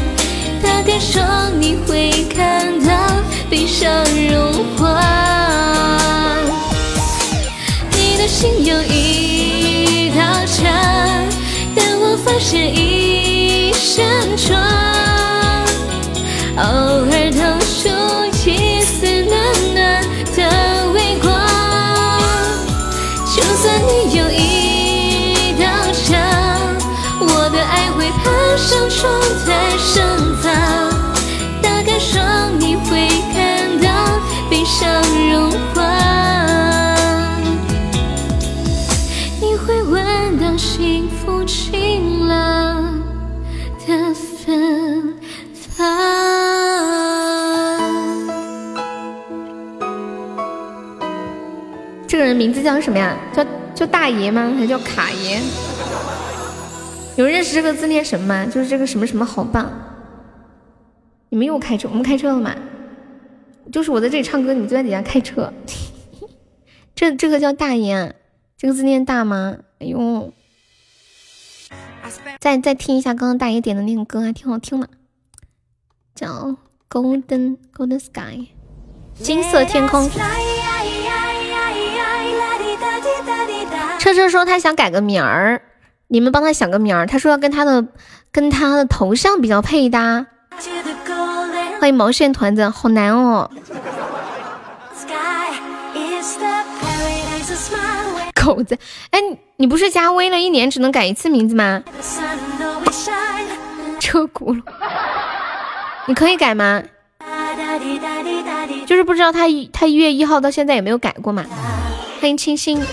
打开窗你会看到悲伤融化你的心有一发现一扇窗，偶尔透名字叫什么呀？叫叫大爷吗？还叫卡爷？有认识这个字念什么吗？就是这个什么什么好棒。你们又开车？我们开车了吗？就是我在这里唱歌，你们就在底下开车。这这个叫大爷，这个字念大吗？哎呦！再再听一下刚刚大爷点的那个歌，还挺好听的，叫《Golden Golden Sky》，金色天空。车车说他想改个名儿，你们帮他想个名儿。他说要跟他的跟他的头像比较配搭。欢迎毛线团子，好难哦。狗子，哎，你不是加微了一年只能改一次名字吗？车轱辘，你可以改吗？就是不知道他他一月一号到现在也没有改过嘛。欢迎清新。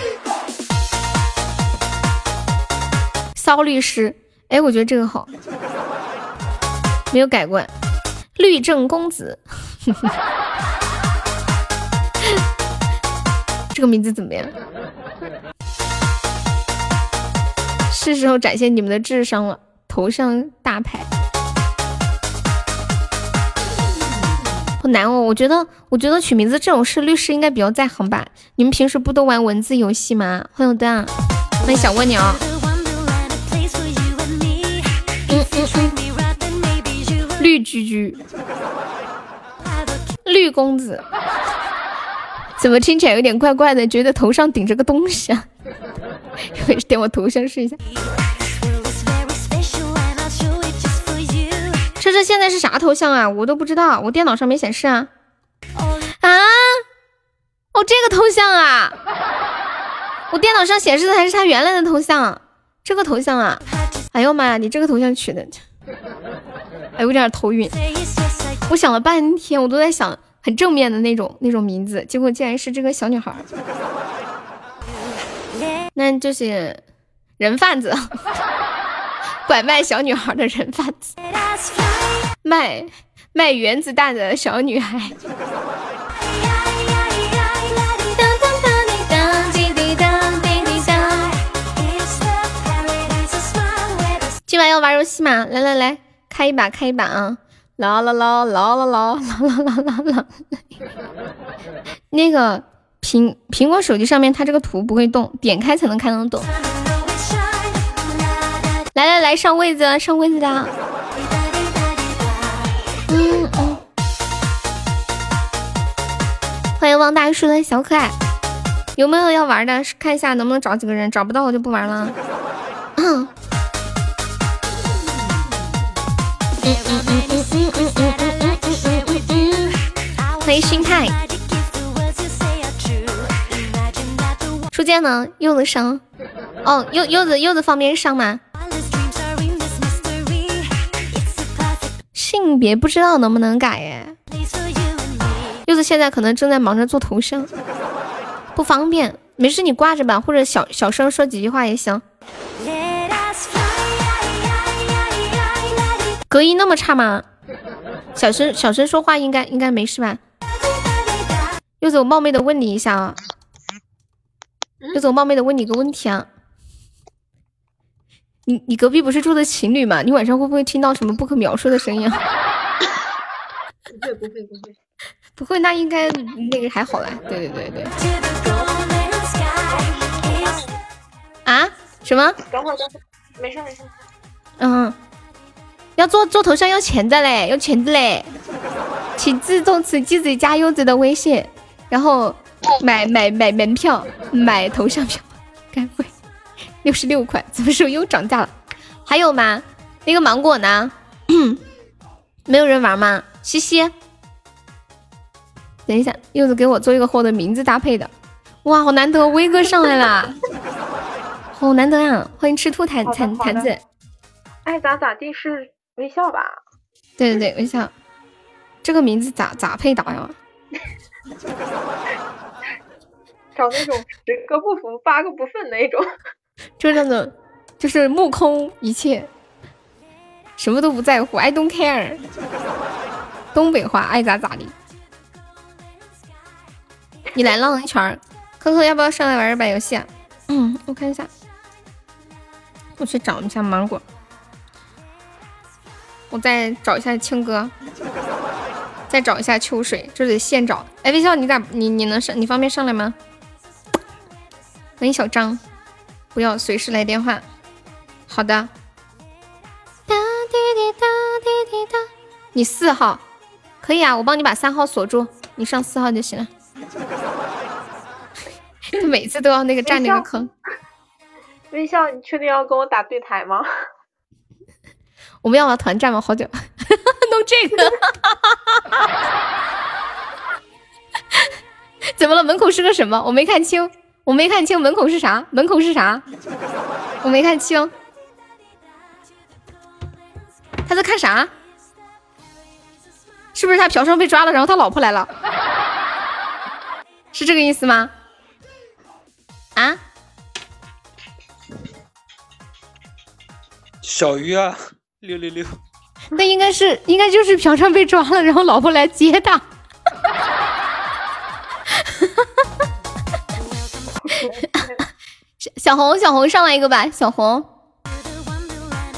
骚律师，哎，我觉得这个好，没有改过。律政公子，这个名字怎么样？是时候展现你们的智商了。头像大牌，好难哦。我觉得，我觉得取名字这种事，律师应该比较在行吧？你们平时不都玩文字游戏吗？欢迎我段，欢迎小蜗牛。绿居居，绿公子，怎么听起来有点怪怪的？觉得头上顶着个东西啊？点我头像试一下。这这现在是啥头像啊？我都不知道，我电脑上没显示啊。啊？哦，这个头像啊？我电脑上显示的还是他原来的头像，这个头像啊？哎呦妈呀，你这个头像取的，哎，有点头晕。我想了半天，我都在想很正面的那种那种名字，结果竟然是这个小女孩。那就是人贩子，拐卖小女孩的人贩子，卖卖原子弹的小女孩。要玩游戏吗？来来来，开一把，开一把啊！啦啦啦啦啦啦啦啦啦啦！那个苹苹果手机上面，它这个图不会动，点开才能看得懂。来来来，上位子，上位子的。嗯嗯。欢迎汪大叔的小可爱，有没有要玩的？看一下能不能找几个人，找不到我就不玩了。嗯嗯嗯嗯嗯嗯嗯嗯嗯欢迎心态。初见呢？柚子上。哦，柚柚子柚子方便上吗？性别不知道能不能改耶。柚子现在可能正在忙着做头像，不方便。没事，你挂着吧，或者小小声说几句话也行。隔音那么差吗？小声小声说话应该应该没事吧？柚子，我冒昧的问你一下啊，柚子，我冒昧的问你个问题啊，你你隔壁不是住的情侣吗？你晚上会不会听到什么不可描述的声音？啊不会不会不会不会，那应该那个还好啦。对对对对。啊？什么？等会儿等会儿，没事没事。嗯。要做做头像要钱的嘞，要钱的嘞，请自动词机子加柚子的微信，然后买买买门票，买头像票，该会六十六块，怎么说又涨价了？还有吗？那个芒果呢？没有人玩吗？西西，等一下，柚子给我做一个和我的名字搭配的，哇，好难得，威哥上来啦，好难得呀！欢迎吃兔坛坛坛子，爱咋咋地是微笑吧？对对对，微笑，这个名字咋咋配搭呀？找那种十个不服八个不忿那种，就那种，就是目空一切。什么都不在乎，I don't care。东北话爱咋咋地。你来浪一圈，科科要不要上来玩一把游戏啊？嗯，我看一下，我去找一下芒果，我再找一下青哥，再找一下秋水，这得现找。哎，微笑，你咋你你能上？你方便上来吗？欢迎小张，不要随时来电话。好的。滴滴哒滴滴哒，你四号可以啊，我帮你把三号锁住，你上四号就行了。他 每次都要那个占那个坑。微笑，你确定要跟我打对台吗？我们要玩团战吗？好久，弄这个，怎么了？门口是个什么？我没看清，我没看清门口是啥？门口是啥？我没看清。他在看啥？是不是他嫖娼被抓了，然后他老婆来了？是这个意思吗？啊？小鱼啊，六六六。那应该是，应该就是嫖娼被抓了，然后老婆来接他。小 小红，小红上来一个吧，小红，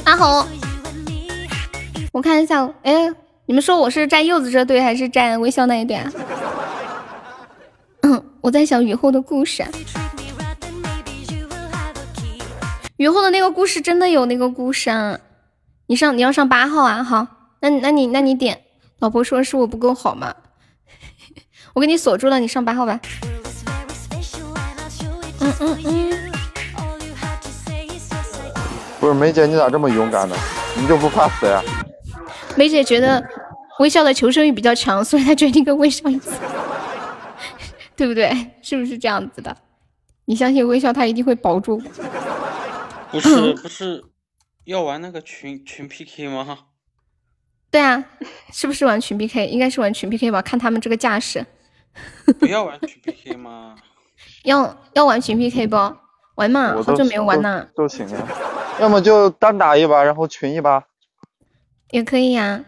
阿红。我看一下，哎，你们说我是站柚子这队还是站微笑那一队啊？嗯，我在想雨后的故事。雨后的那个故事真的有那个故事啊？你上你要上八号啊？好，那那你那你点。老婆说是我不够好吗？我给你锁住了，你上八号吧。嗯嗯嗯。不是梅姐，你咋这么勇敢呢？你就不怕死呀？梅姐觉得微笑的求生欲比较强，所以她决定跟微笑一起，对不对？是不是这样子的？你相信微笑，他一定会保住。不是不是，要玩那个群群 PK 吗？对啊，是不是玩群 PK？应该是玩群 PK 吧？看他们这个架势。不要玩群 PK 吗？要要玩群 PK 不？玩嘛，好久没有玩了。都行啊，要么就单打一把，然后群一把。也可以呀。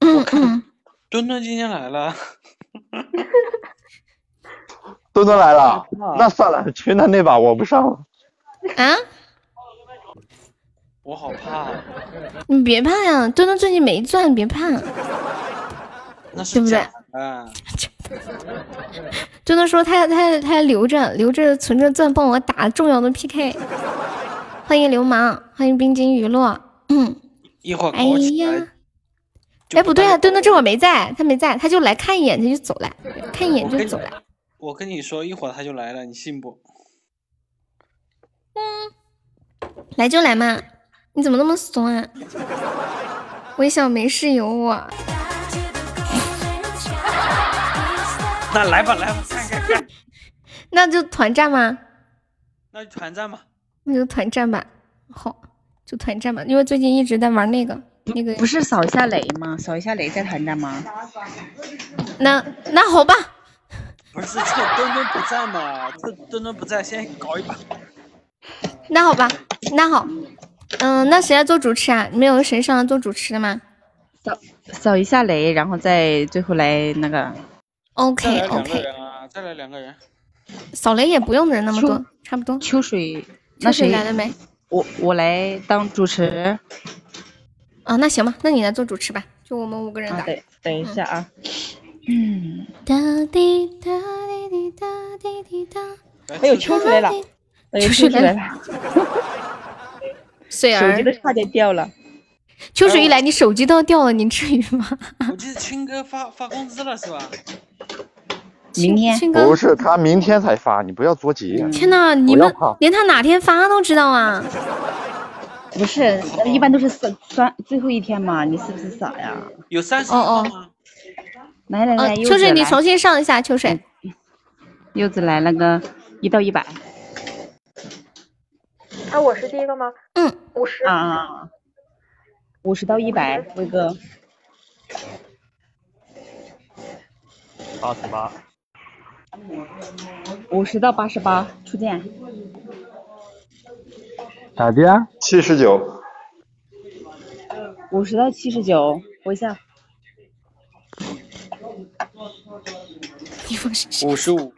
嗯嗯，墩墩今天来了。墩墩来了，那算了，群的那把我不上了。啊？我好怕。你别怕呀，墩墩最近没钻，别怕。那是对不对？墩墩说他他他留着留着存着钻帮我打重要的 PK。欢迎流氓，欢迎冰晶雨落。嗯，一会儿哎呀，哎不对啊，墩墩这会儿没在，他没在，他就来看一眼，他就走了，看一眼就走了。我跟你说，一会儿他就来了，你信不？嗯，来就来嘛，你怎么那么怂啊？微笑没事有我。那来吧来吧，看看看。那就团战吗？那就团战吧。那就团战吧，好。就团战吧，因为最近一直在玩那个那个，不是扫一下雷吗？扫一下雷再团战吗？那那好吧。不是，这墩墩不在嘛？这墩墩不在，先搞一把。那好吧，那好，嗯，那谁来做主持啊？你们有谁上来做主持的吗？扫扫一下雷，然后再最后来那个。OK OK。再来两个人。扫雷也不用人那么多，差不多。秋水，秋水来了没？我我来当主持，啊，那行吧，那你来做主持吧，就我们五个人打。等等一下啊，嗯。哒滴哒滴滴哒滴滴哒。哎呦，秋水来了，秋水来了。水儿手机都差点掉了。秋水一来，你手机都要掉了，你至于吗？我记得青哥发发工资了是吧？明天青哥不是他明天才发，你不要着急。天呐，你们连他哪天发都知道啊！不是，一般都是三三最后一天嘛，你是不是傻呀？有三十哦哦来来来，柚秋水，你重新上一下，秋水。柚子来了个一到一百啊，我是第一个吗？嗯，五十。啊，五十到一百，威哥八十八，五十到八十八初见，咋的呀？七十九，五十到七十九，微笑。你不是五十五，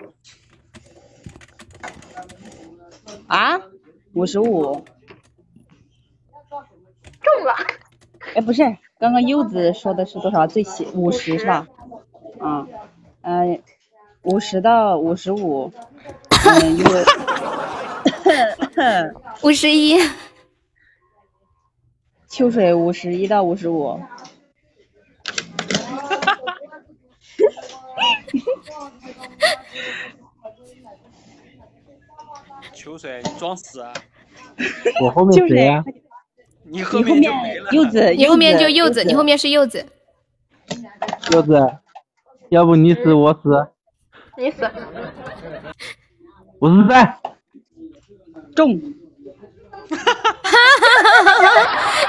啊，五十五，中了。哎，不是，刚刚柚子说的是多少？最起五十是吧？啊，呃，五十到五十五，五十一，秋水五十一到五十五，秋水，你装死啊！我后面谁啊？你后面面就没了。柚子，你后面就柚柚子，你后面是柚子。柚子，要不你死我死，你死。五十三。中，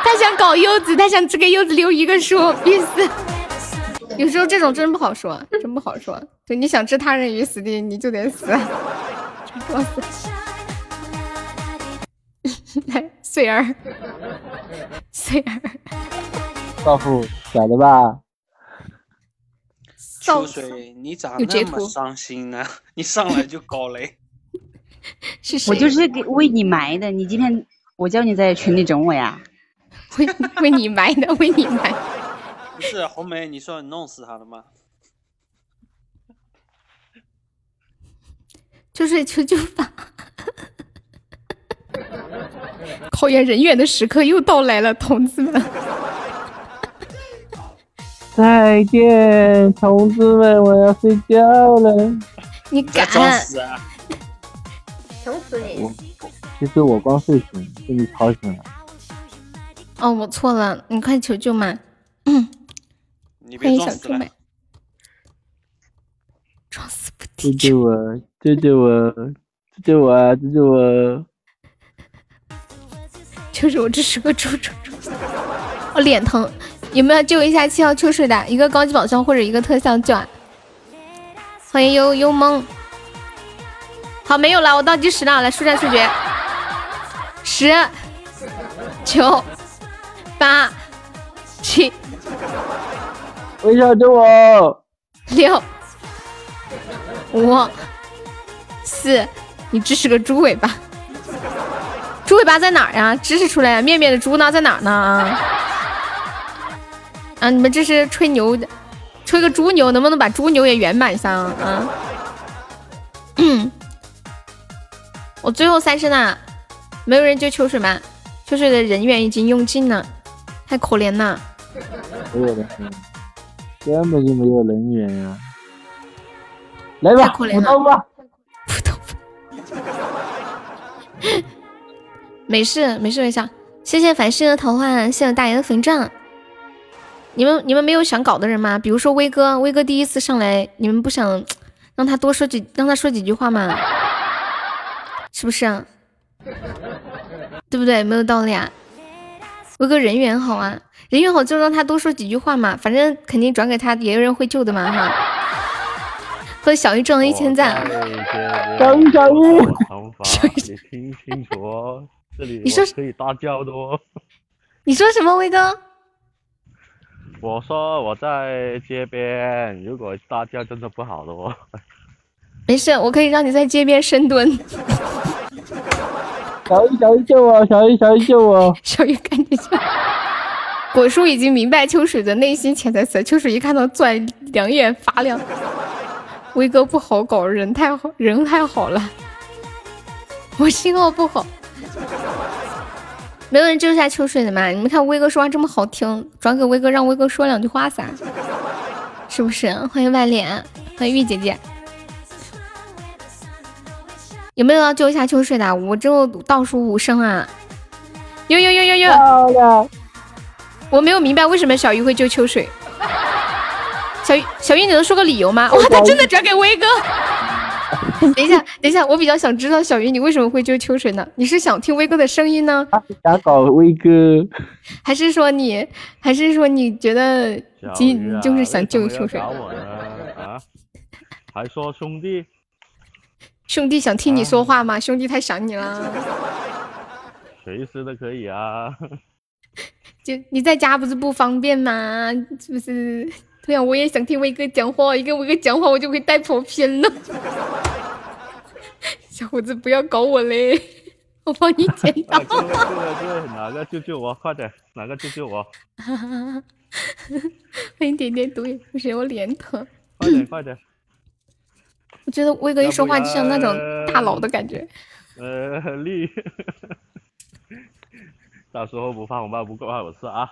他想搞柚子，他想只给柚子留一个数，必死。有时候这种真不好说，真不好说。对，你想置他人于死地，你就得死。装死。来，穗儿，穗儿，少妇，咋的吧？少秋水，你咋有截图那么伤心呢？你上来就搞雷，是谁？我就是给为你埋的，你今天我叫你在群里整我呀？为为你埋的，为你埋。不是红梅，你说你弄死他了吗？就是求救吧！考验人员的时刻又到来了，同志们。再见，同志们，我要睡觉了。你敢？装死啊！整死你！其实我刚睡醒，被你吵醒了。哦，我错了，你快求救嘛！你欢别装死了迎小猪妹。，装死不救低救我！救救我！救救我啊！救救我！就是我这是个猪猪猪，我脸疼，有没有救一下七号秋水的？一个高级宝箱或者一个特效券啊！欢迎悠悠梦。好，没有了，我倒计时了，来速战速决。十、九、八、七、微笑救我！六、五、四，你这是个猪尾巴。猪尾巴在哪儿呀？指使出来，面面的猪呢？在哪儿呢？啊，你们这是吹牛的，吹个猪牛，能不能把猪牛也圆满上啊？啊，我最后三声了，没有人救秋水吗？秋水的人员已经用尽了，太可怜了。没有人，根本就没有人员呀、来吧，太可怜了补刀吧。没事没事没事，谢谢凡事的桃花，谢谢大爷的粉钻。你们你们没有想搞的人吗？比如说威哥，威哥第一次上来，你们不想让他多说几让他说几句话吗？是不是啊？对不对？没有道理啊。威哥人缘好啊，人缘好就让他多说几句话嘛，反正肯定转给他，也有人会救的嘛哈。和小鱼挣了一千赞，小鱼小鱼，想法你听清楚哦，这里你说可以大叫的哦。你说什么威哥？我说我在街边，如果大叫真的不好的哦。没事，我可以让你在街边深蹲。小鱼小鱼救我！小鱼小鱼救我！小鱼赶紧救！果叔已经明白秋水的内心潜台词，秋水一看到钻，两眼发亮。威哥不好搞，人太好，人太好了，我信号不好。没有人救下秋水的吗？你们看威哥说话这么好听，转给威哥，让威哥说两句话噻，是不是？欢迎外脸，欢迎玉姐姐。有没有要救一下秋水的？我只有倒数五声啊！有有有有有！漂亮！我没有明白为什么小鱼会救秋水。小鱼，小鱼，你能说个理由吗？哇，他真的转给威哥。等一下，等一下，我比较想知道小鱼你为什么会救秋水呢？你是想听威哥的声音呢？想搞威哥，还是说你，还是说你觉得就是想救秋水我呢？啊？还说兄弟？兄弟想听你说话吗？兄弟太想你了。随时都可以啊。就你在家不是不方便吗？是不是？对呀，我也想听威哥讲话，一跟威哥讲话我就会带跑偏了。小伙子不要搞我嘞，我帮你捡到啊，。对了对对，哪个救救我？快点，哪个救救我？欢迎点点毒眼，不行，我脸疼。快点快点！我觉得威哥一说话就像那种大佬的感觉。呃，绿，到时候不发红包不怕我事啊！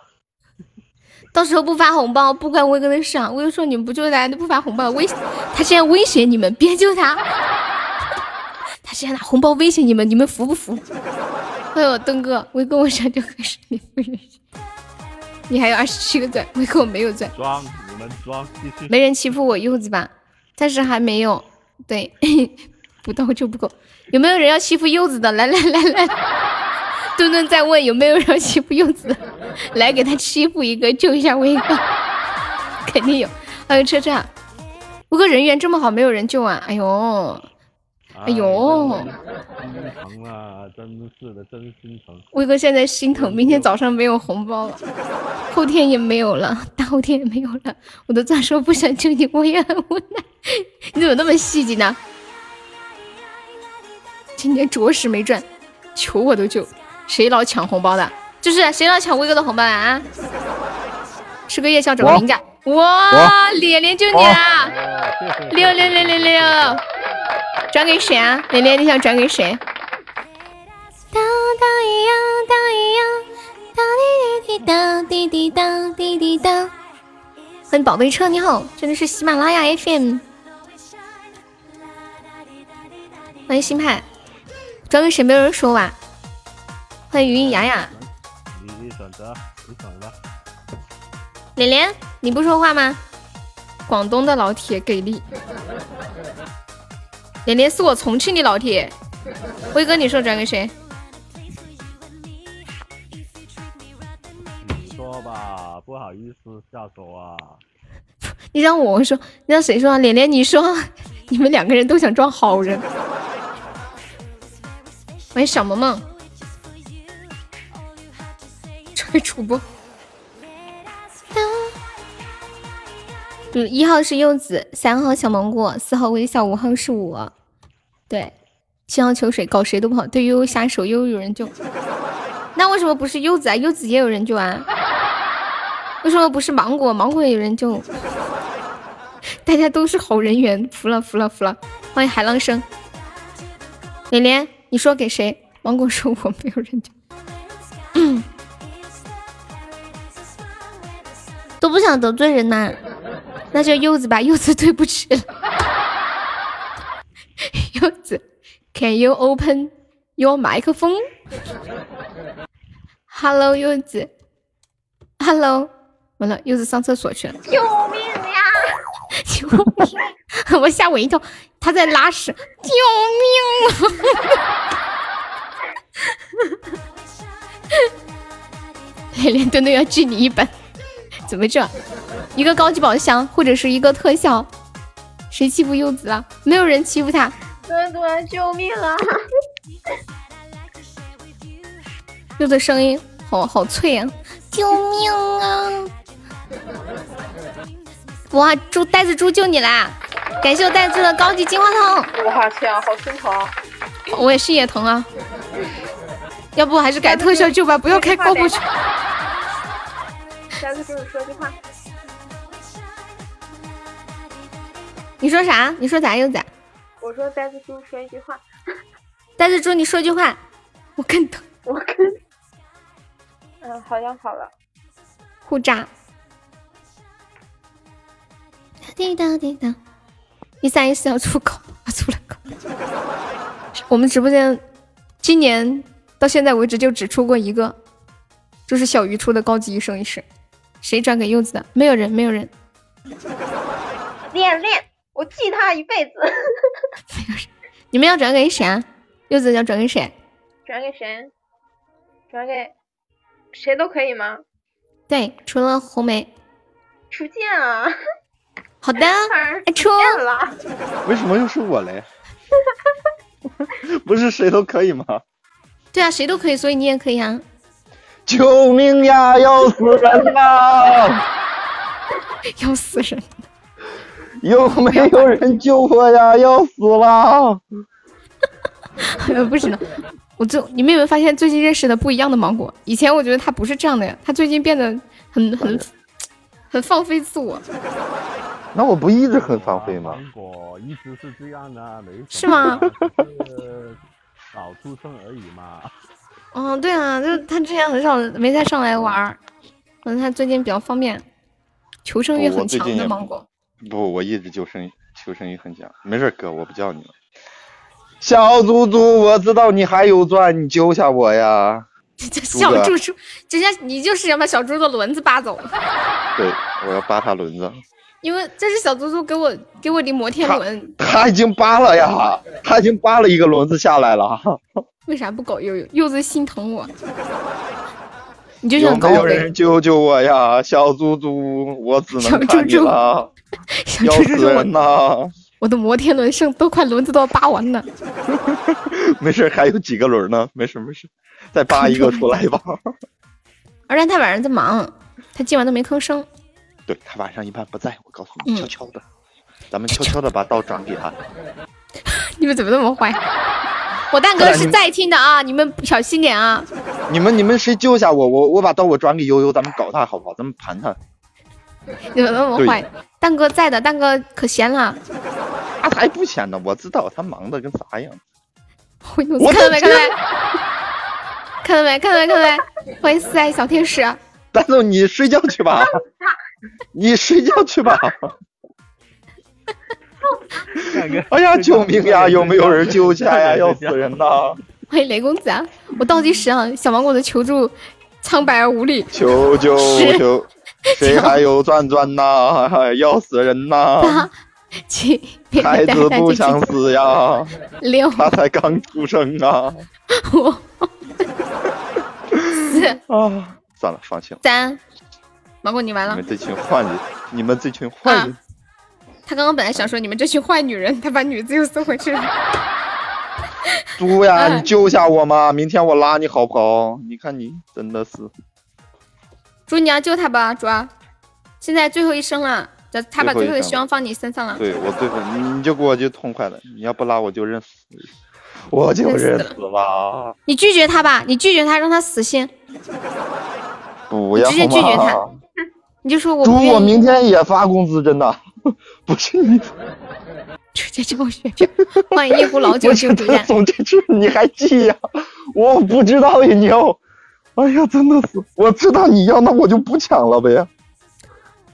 到时候不发红包不关威哥的事啊！威哥说你们不救他，就不发红包，威他现在威胁你们别救他，他现在拿红包威胁你们，你们服不服？哎呦，东哥，威哥我想就合适你你还有二十七个钻，威哥我没有钻，装，你们装，没人欺负我柚子吧？暂时还没有，对，不到就不够。有没有人要欺负柚子的？来来来来，墩墩在问有没有人欺负柚子，来给他欺负一个，救一下威哥，肯定有。还有车车，威哥人缘这么好，没有人救啊！哎呦，哎呦，心疼啊！真是的，真心疼。威哥现在心疼，明天早上没有红包了，后天也没有了，大后天也没有了。我都这样说不想救你，我也很无奈。你怎么那么细节呢？今天着实没赚，求我都救。谁老抢红包的？就是啊谁老抢威哥的红包的啊？吃个夜宵整个名价，哇！脸脸就你啦！六六六六六，转给谁啊？脸脸，你想转给谁？哒哒一样，哒一样，哒滴滴滴哒滴滴哒滴滴哒。欢迎宝贝车，你好，这里是喜马拉雅 FM。欢迎新派，转给谁？没有人说吧？欢迎云云雅雅，你你选择，你选吧。连连，你不说话吗？广东的老铁给力，连连是我重庆的老铁。辉哥，你说转给谁？你说吧，不好意思下手啊。你让我说，你让谁说啊？连连，你说，你们两个人都想装好人。欢迎小萌萌，主播。嗯，一号是柚子，三号小芒果，四号微笑，五号是我。对，七号秋水，搞谁都不好，对悠悠下手，悠悠有人救。那为什么不是柚子啊？柚子也有人救啊？为什么不是芒果？芒果也有人救。大家都是好人缘，服了服了服了！欢迎海浪声，连连，你说给谁？芒果说我没有人救，都不想得罪人呐，那就柚子吧，柚子对不起了，柚子，Can you open your microphone？Hello，柚子，Hello，完了，柚子上厕所去了。救命呀！救命！我吓我一跳，他在拉屎，救命啊！连连墩墩要记你一本，怎么这？一个高级宝箱或者是一个特效，谁欺负柚子了？没有人欺负他。墩墩，救命啊！柚子声音好好脆啊！救命啊！哇，猪袋子猪救你啦！感谢我袋子的高级金花筒。哇天啊，好心疼！我也是也疼啊，要不还是改特效救吧，不要开过不去。呆子猪，你说句话。你说啥？你说咋柚子？我说呆子猪说一句话。呆子猪，你说句话，我更疼。我更嗯，好像好了。互炸。滴答滴答，一三一四要出口，我出了口。我们直播间今年到现在为止就只出过一个，就是小鱼出的高级一生一世。谁转给柚子的？没有人，没有人。恋恋，我记他一辈子。没有人你们要转给谁啊？柚子要转给谁？转给谁？转给谁都可以吗？对，除了红梅。初见啊！好的，哎，出了。为什么又是我嘞？不是谁都可以吗？对啊，谁都可以，所以你也可以啊。救命呀！要死人啦！要死人！有没有人救我呀？要死了！不行了，我就你们有没有发现最近认识的不一样的芒果？以前我觉得他不是这样的呀，他最近变得很很很放飞自我。那我不一直很放飞吗？芒果一直是这样的，没是吗？少出生而已嘛。嗯，对啊，就是他之前很少没再上来玩儿，可能他最近比较方便，求生欲很强的芒果。不，我一直求生求生欲很强。没事，哥，我不叫你了。小猪猪，我知道你还有钻，你救下我呀！小猪猪，直接你就是想把小猪的轮子扒走。对，我要扒他轮子。因为这是小猪猪给我给我的摩天轮。他已经扒了呀，他已经扒了一个轮子下来了。为啥不搞柚柚？柚子心疼我，你就想搞有人救救我呀！小猪猪，我只能看你了。小猪猪，人呐！我的摩天轮剩都快轮子都要扒完了。没事，还有几个轮呢？没事没事，再扒一个出来吧。而且他晚上在忙，他今晚都没吭声。对他晚上一般不在，我告诉你，悄悄的，咱们悄悄的把刀转给他。你们怎么那么坏？我蛋哥是在听的啊，你们小心点啊！你们你们谁救一下我？我我把刀我转给悠悠，咱们搞他好不好？咱们盘他。你们那么坏？蛋哥在的，蛋哥可闲了。他才不闲呢，我知道他忙的跟啥样。我看到没？看到没？看到没？看到没？看到没？欢迎四爱小天使。蛋总，你睡觉去吧。你睡觉去吧。哎呀！救命呀！有没有人救下呀？要死人呐！欢迎雷公子啊！我倒计时啊，小芒果的求助苍白而无力。求救求！谁还有钻钻呐？要死人呐！八七，孩子不想死呀！六，他才刚出生啊！五四啊，算了，放弃了。三，芒果你完了。你们这群坏人！你们这群坏人！他刚刚本来想说你们这群坏女人，他把女字又送回去了。猪呀，你救下我嘛！明天我拉你好不好？你看你真的是。猪，你要救他吧，猪。现在最后一声了，他把最后的希望放你身上了。对我最后，你就给我就痛快了。你要不拉我就认死，我就认死吧。你拒绝他吧，你拒绝他，让他死心。不要直接拒绝他。你就说我。猪，我明天也发工资，真的。不是你，直接叫我学学。欢迎一壶老酒敬主宴。总这句你还记呀？我不知道呀，你要。哎呀，真的是，我知道你要，那我就不抢了呗。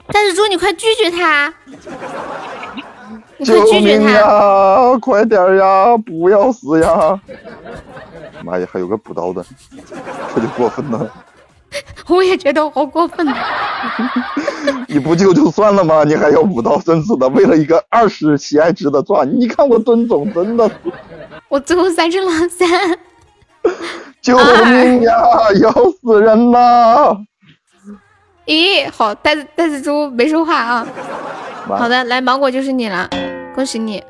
但是猪，你快拒绝他！救命呀！快点呀！不要死呀！妈呀，还有个补刀的，这就过分了。我也觉得好过分。你不救就算了吗？你还要补刀，生死的！为了一个二十喜爱值的钻，你看我蹲总真的是。我最后三声了，三。救命呀！咬死人了！咦，好，袋子袋子猪没说话啊。好的，来芒果就是你了，恭喜你！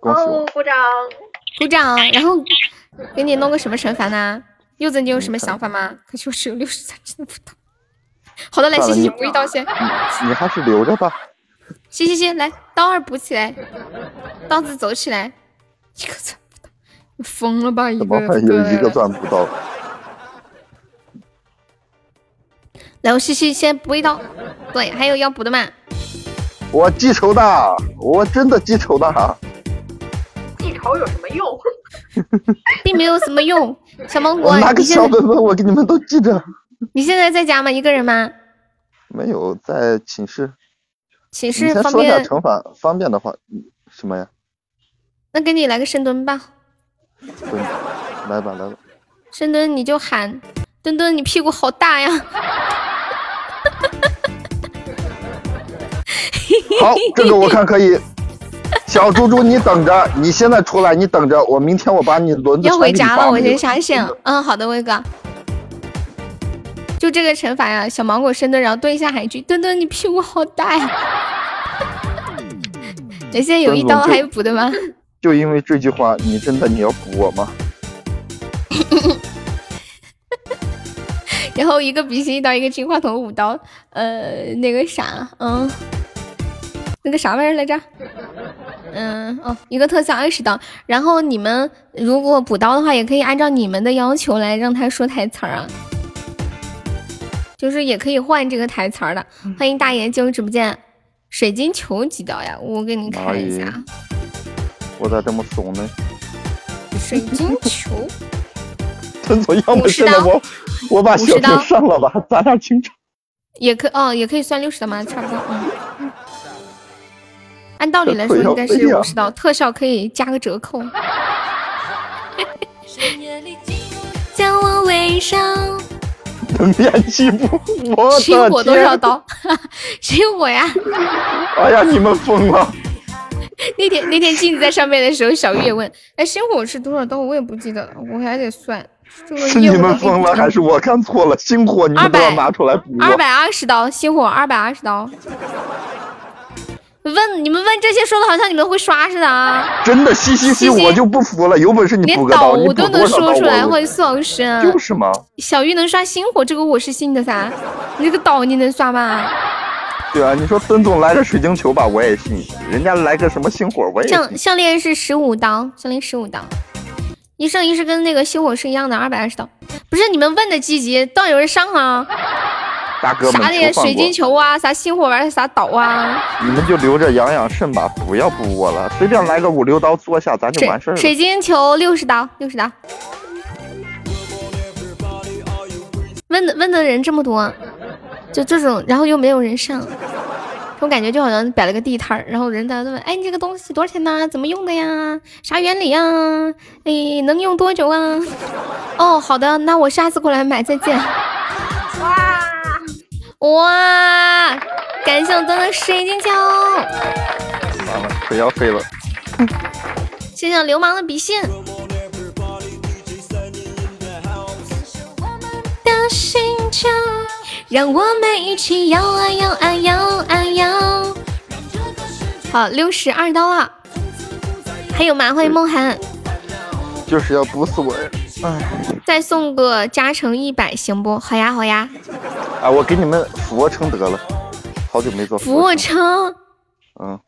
恭喜我！鼓掌！鼓掌！然后给你弄个什么惩罚呢？柚子，你有什么想法吗？可惜我只有六十赞，真的不到。好的，来，西西补一刀先。你还是留着吧。行行行，来，刀二补起来，刀子走起来，一个钻不到，你疯了吧？一个怎么还有一个钻不到？来，我西西先补一刀。对，还有要补的吗？我记仇的，我真的记仇的。记仇有什么用？并没有什么用。小芒果，拿个小本本，我给你们都记着。你现在在家吗？一个人吗？没有在寝室。寝室方先说一下便，惩罚，方便的话，嗯什么呀？那给你来个深蹲吧。对，来吧来吧。深蹲你就喊墩墩，你屁股好大呀！好，这个我看可以。小猪猪，你等着，你现在出来，你等着，我明天我把你轮子要回家了，我先下线。嗯，好的，威哥。就这个惩罚呀，小芒果深蹲，然后蹲一下海军，墩墩你屁股好大呀！你现在有一刀还有补的吗？就因为这句话，你真的你要补我吗？然后一个鼻息一刀，一个金话筒五刀，呃，那个啥，嗯，那个啥玩意儿来着？嗯，哦，一个特效二十刀。然后你们如果补刀的话，也可以按照你们的要求来让他说台词儿啊，就是也可以换这个台词儿的。欢迎大爷进入直播间。水晶球几刀呀？我给你看一下。我咋这么怂呢？水晶球，陈总，要么50刀现在我我把小50刀屏上了吧，咱俩清场。也可哦，也可以算六十的吗？差不多，嗯。按道理来说应该是 五十刀，特效可以加个折扣。将我围上，能练起不？我的谁火多天少刀？谁火呀？哎呀，你们疯了！那天那天镜子在上面的时候，小玉也问：“哎，星火是多少刀？”我也不记得了，我还得算。这个是你们疯了，还是我看错了？星火你们都要拿出来补我。二百二十刀，星火二百二十刀。问你们问这些说的好像你们会刷似的啊！真的，嘻嘻嘻，我就不服了。有本事你连补个刀，你补倒都能说出来，我欢迎苏老师。就是嘛。小玉能刷星火，这个我是信的噻。你这个岛你能刷吗？对啊，你说孙总来个水晶球吧，我也信；人家来个什么星火，我也信。项项链是十五刀，项链十五刀。一生一世跟那个星火是一样的，二百二十刀。不是你们问的积极，倒有人上啊？大哥们，啥的水晶球球啊，啥星火玩意儿，啥岛啊？你们就留着养养肾吧，不要补我了，随便来个五六刀坐下，咱就完事儿了。水晶球六十刀，六十刀。问的问的人这么多，就这种，然后又没有人上，我感觉就好像摆了个地摊儿，然后人大家都问，哎，你这个东西多少钱呢？怎么用的呀？啥原理呀？哎，能用多久啊？哦，好的，那我下次过来买，再见。哇哇，感谢我端的水晶球，完了，可要飞了。谢谢我流氓的比心。的让我们一起摇啊摇啊摇啊摇。好，六十二刀了，还有吗？欢迎梦涵，就是要毒死我呀！哎，再送个加成一百行不？好呀好呀，啊，我给你们俯卧撑得了，好久没做俯卧撑嗯，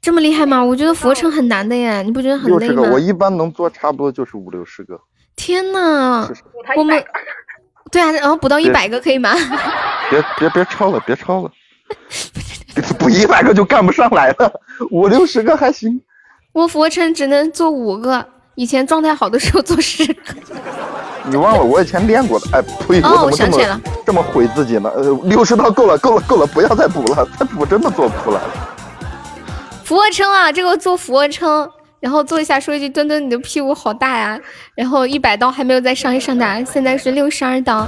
这么厉害吗？我觉得俯卧撑很难的耶，你不觉得很累吗六十个，？我一般能做差不多就是五六十个。天呐我们对啊，然后补到一百个可以吗？别别别超了，别超了，补一百个就干不上来了，五六十个还行。我俯卧撑只能做五个，以前状态好的时候做十个。你忘了我以前练过的？哎，呸！哦我我怎么这想起来了么这么毁自己呢？呃，六十刀够了，够了，够了，不要再补了，再补真的做不出来了。俯卧撑啊，这个做俯卧撑，然后做一下说一句墩墩你的屁股好大呀，然后一百刀还没有再上一上的，现在是六十二刀。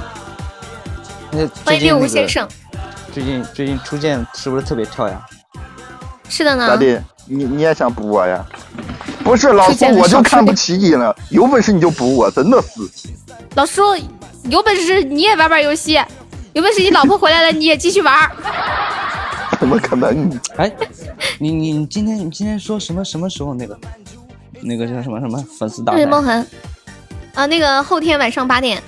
那欢迎六五先生，最近最近初见是不是特别跳呀？是的呢咋。的？你你也想补我呀？不是老苏我就看不起你了，有本事你就补我，真的是。老叔，有本事你也玩玩游戏，有本事你老婆回来了你也继续玩。怎么可能？哎，你你你今天你今天说什么什么时候那个那个叫什么什么粉丝大赛？对梦痕，啊，那个后天晚上八点。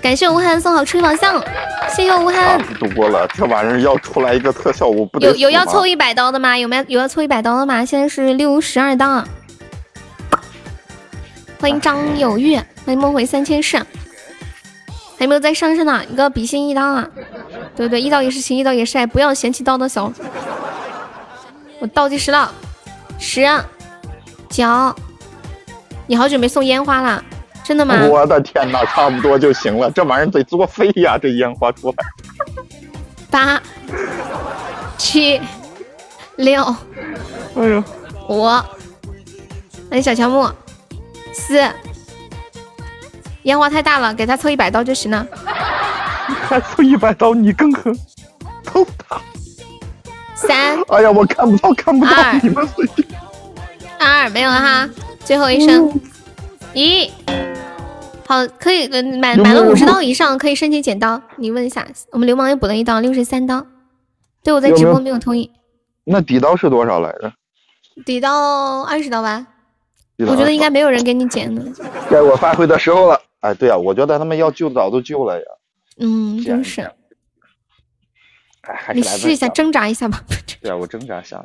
感谢吴涵送好吹宝箱，谢谢吴涵。多了，这玩意儿要出来一个特效，我不得有有要凑一百刀的吗？有没有有要凑一百刀的吗？现在是六十二刀。欢迎张有玉，欢迎梦回三千世。还有没有在上身呢？一个比心一刀啊！对对，一刀也是情，一刀也是爱，不要嫌弃刀的小。我倒计时了，十、九，你好久没送烟花了，真的吗？我的天哪，差不多就行了，这玩意儿得作废呀，这烟花出来。八、七、六、哎呦，五，那小乔木，四，烟花太大了，给他凑一百刀就行了。还凑一百刀，你更狠。三。哎呀，我看不到，看不到二，你们。随便。二没有了哈，最后一声，一，好，可以，呃满满了五十刀以上可以申请剪刀。你问一下，我们流氓又补了一刀，六十三刀。对，我在直播没有同意，那底刀是多少来着？底刀二十刀吧。我觉得应该没有人给你剪的。该我发挥的时候了。哎，对啊，我觉得他们要救早都救了呀。嗯，真是。哎，还是你试一下，挣扎一下吧。对啊，我挣扎一下。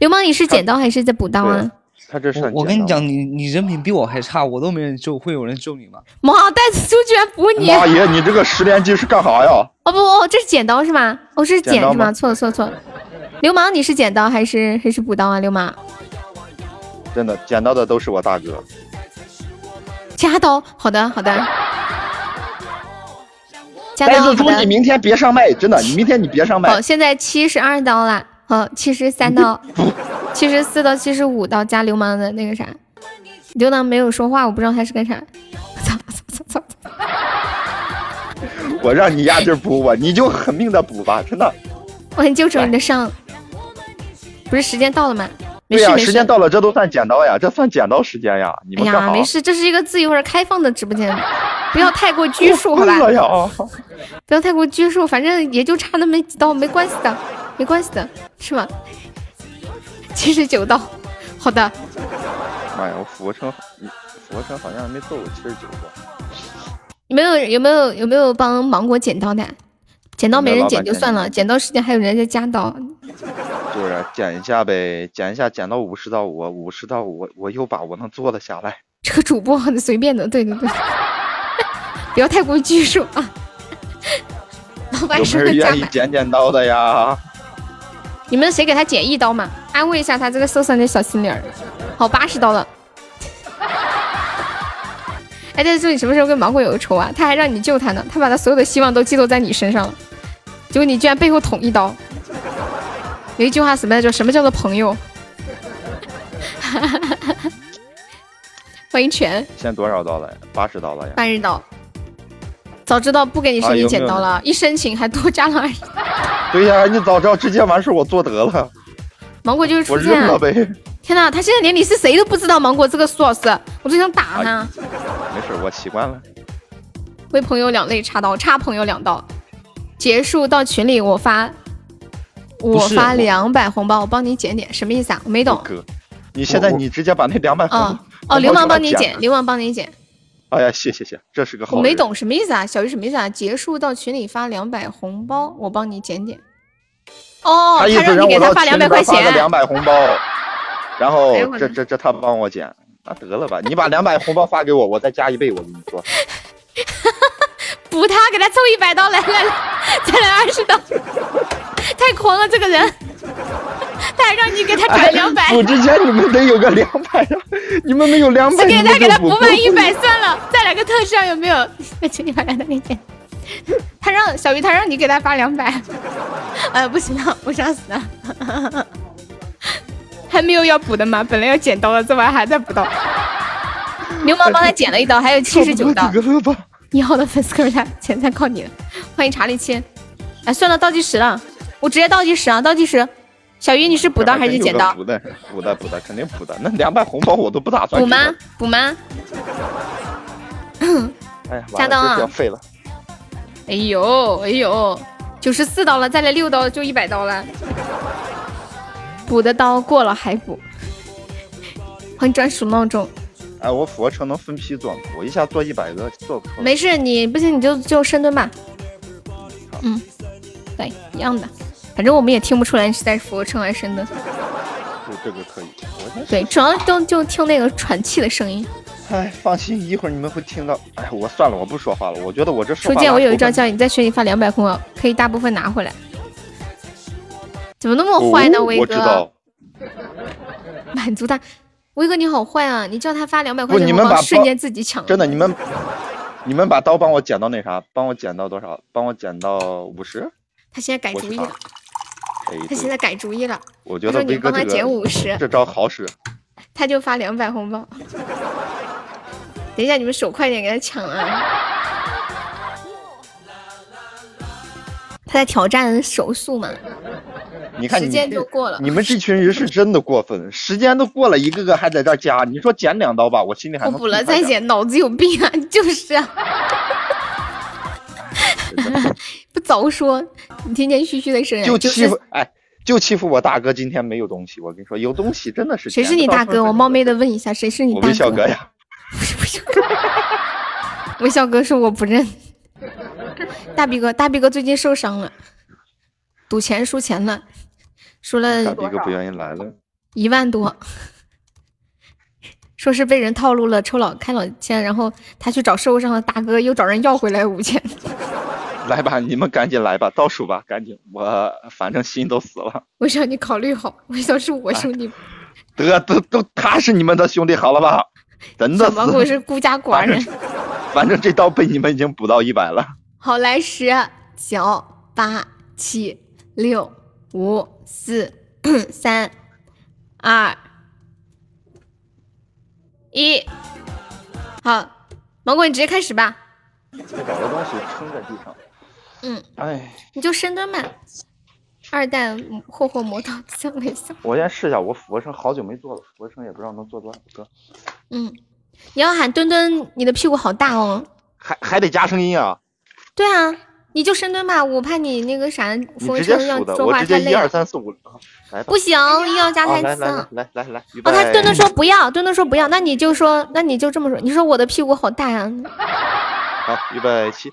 流氓，你是剪刀还是在补刀啊？他这是我跟你讲，你你人品比我还差，我都没人救，会有人救你吗？妈，袋子猪居然补你！妈耶，你这个十连击是干啥呀？哦不哦，这是剪刀是吗？哦，这是剪是吗？错了错了错了。流氓，你是剪刀还是还是补刀啊？流氓，真的，剪刀的都是我大哥。加刀。好的好的。加袋子猪，你。明天别上麦，真的，你明天你别上麦好，。现在七十二刀了。好，七十三刀，七十四到七十五刀加流氓的那个啥。流氓没有说话，我不知道他是干啥。我让你压劲儿补我，你就狠命的补吧，真的。我很纠正你的伤。不是时间到了吗？对呀。时间到了，这都算剪刀呀，这算剪刀时间呀。你哎呀，们干啥？没事，这是一个自由而开放的直播间，不要太过拘束，好吧？哎呀，不要太过拘束，反正也就差那么几刀，没关系的，没关系的，是吗？七十九刀，好的，妈呀，我俯卧撑，俯卧撑好像还没做过七十九个。有没有有没有有没有帮芒果剪刀的？剪刀没人剪就算了，剪刀时间还有人在加刀，就是剪一下呗，剪一下，剪到五十刀，我五十刀，我我有把握能做得下来。这个主播很随便的，对对对，不要太过拘束啊。老有板没有人愿意剪剪刀的呀？你们谁给他剪一刀嘛？安慰一下他这个受伤的小心灵儿。好，八十刀了。哎，但是你什么时候跟芒果有个仇啊？他还让你救他呢，他把他所有的希望都寄托在你身上了，结果你居然背后捅一刀。有一句话什么来着？什么叫做朋友？欢迎全现在多少刀了呀？八十刀了呀？半日刀。早知道不给你申请剪刀了，一申请还多加了二十。对呀，你早知道直接完事我做得了，芒果就是我出现了。认了呗。天呐，他现在连你是谁都不知道，芒果这个苏老师，我都想打他。没事，我习惯了。为朋友两肋插刀，插朋友两刀。结束到群里我发，我发两百红包，我帮你减点，什么意思啊？我没懂。哥，你现在你直接把那两百哦哦，流氓帮你减，流氓帮你减。哎呀，谢谢谢，这是个好。我没懂什么意思啊？小鱼什么意思啊？结束到群里发两百红包，我帮你减减。哦，他让你给我发两百块群里发个钱。两百红包，然后这这这他帮我减，那得了吧，你把两百红包发给我，我再加一倍，我跟你说。补他，给他凑一百刀，来来来，再来二十刀，太狂了这个人，他还让你给他转两百、补之前你们得有个两百呀，你们没有两百，只给他给他补补满一百算了，再来个特效有没有？请你把两百给钱。他让小鱼，他让你给他发两百，哎，不行了，我想死了。还没有要补的吗？本来要剪刀的，这玩意还在补刀。流氓帮他剪了一刀，还有七十九刀。你好的粉丝可是他，钱财靠你了。欢迎查理七。哎，算了，倒计时了，我直接倒计时啊，倒计时。小鱼，你是补刀还是剪刀？补的，补的，补的，肯定补的。那两百红包我都不打算补吗？补吗？哎呀，加刀啊废了。哎呦哎呦，九十四刀了，再来六刀就一百刀了。补的刀过了还补。欢迎专属闹钟。哎，我俯卧撑能分批做吗？我一下做一百个做不出来。没事，你不行你就就深蹲吧。嗯，对，一样的。反正我们也听不出来你是在俯卧撑还是深蹲。对，这个可以。对，主要都就听那个喘气的声音。哎，放心，一会儿你们会听到。哎，我算了，我不说话了。我觉得我这说初见，我有一招教你在群里发两百红包，可以大部分拿回来。怎么那么坏呢，哦威哥？我知道，满足他，威哥你好坏啊！你叫他发两百块，钱红包，你们把瞬间自己抢了。真的，你们你们把刀帮我剪到那啥，帮我剪到多少？帮我剪到五十。他现在改主意了，哎，他现在改主意了，我觉得你帮他减五十这招好使。他就发两百红包。等一下，你们手快点给他抢啊！他在挑战手速嘛？时你看你这间就过了你们这群人是真的过分，时间都过了，一个个还在这加。你说减两刀吧，我心里还能我补了再减，脑子有病啊！就是啊，不早说，你天天嘘嘘的声音，就就是欺负哎，就欺负我大哥今天没有东西。我跟你说，有东西真的是谁是你大哥？我冒昧的问一下，谁是你大我微笑哥呀。微笑哥说我不认。大逼哥，大逼哥最近受伤了，赌钱输钱了，输了大逼哥不愿意来了。一万多，说是被人套路了，抽老开老千，然后他去找受伤的大哥，又找人要回来五千。来吧，你们赶紧来吧，倒数吧，赶紧！我反正心都死了。我想你考虑好，我想是我兄弟，得，都都，他是你们的兄弟，好了吧？真的怎么我是孤家寡人。反正这刀被你们已经补到一百了。好，来十九八七六五四 三二一，好，芒果你直接开始吧。找个东西撑在地上。嗯，哎，你就深蹲吧。二蛋霍霍魔刀笑了一笑。我先试一下，我俯卧撑好久没做了，俯卧撑也不知道能做多少个，嗯，你要喊墩墩，你的屁股好大哦。还还得加声音啊！对啊，你就深蹲吧，我怕你那个啥俯卧撑要说我直接一二话太累了。三四五，来吧。不行，又要加台词。来来来。哦，他墩墩说不要，墩墩说不要，那你就说，那你就这么说，你说我的屁股好大呀、好，预备起。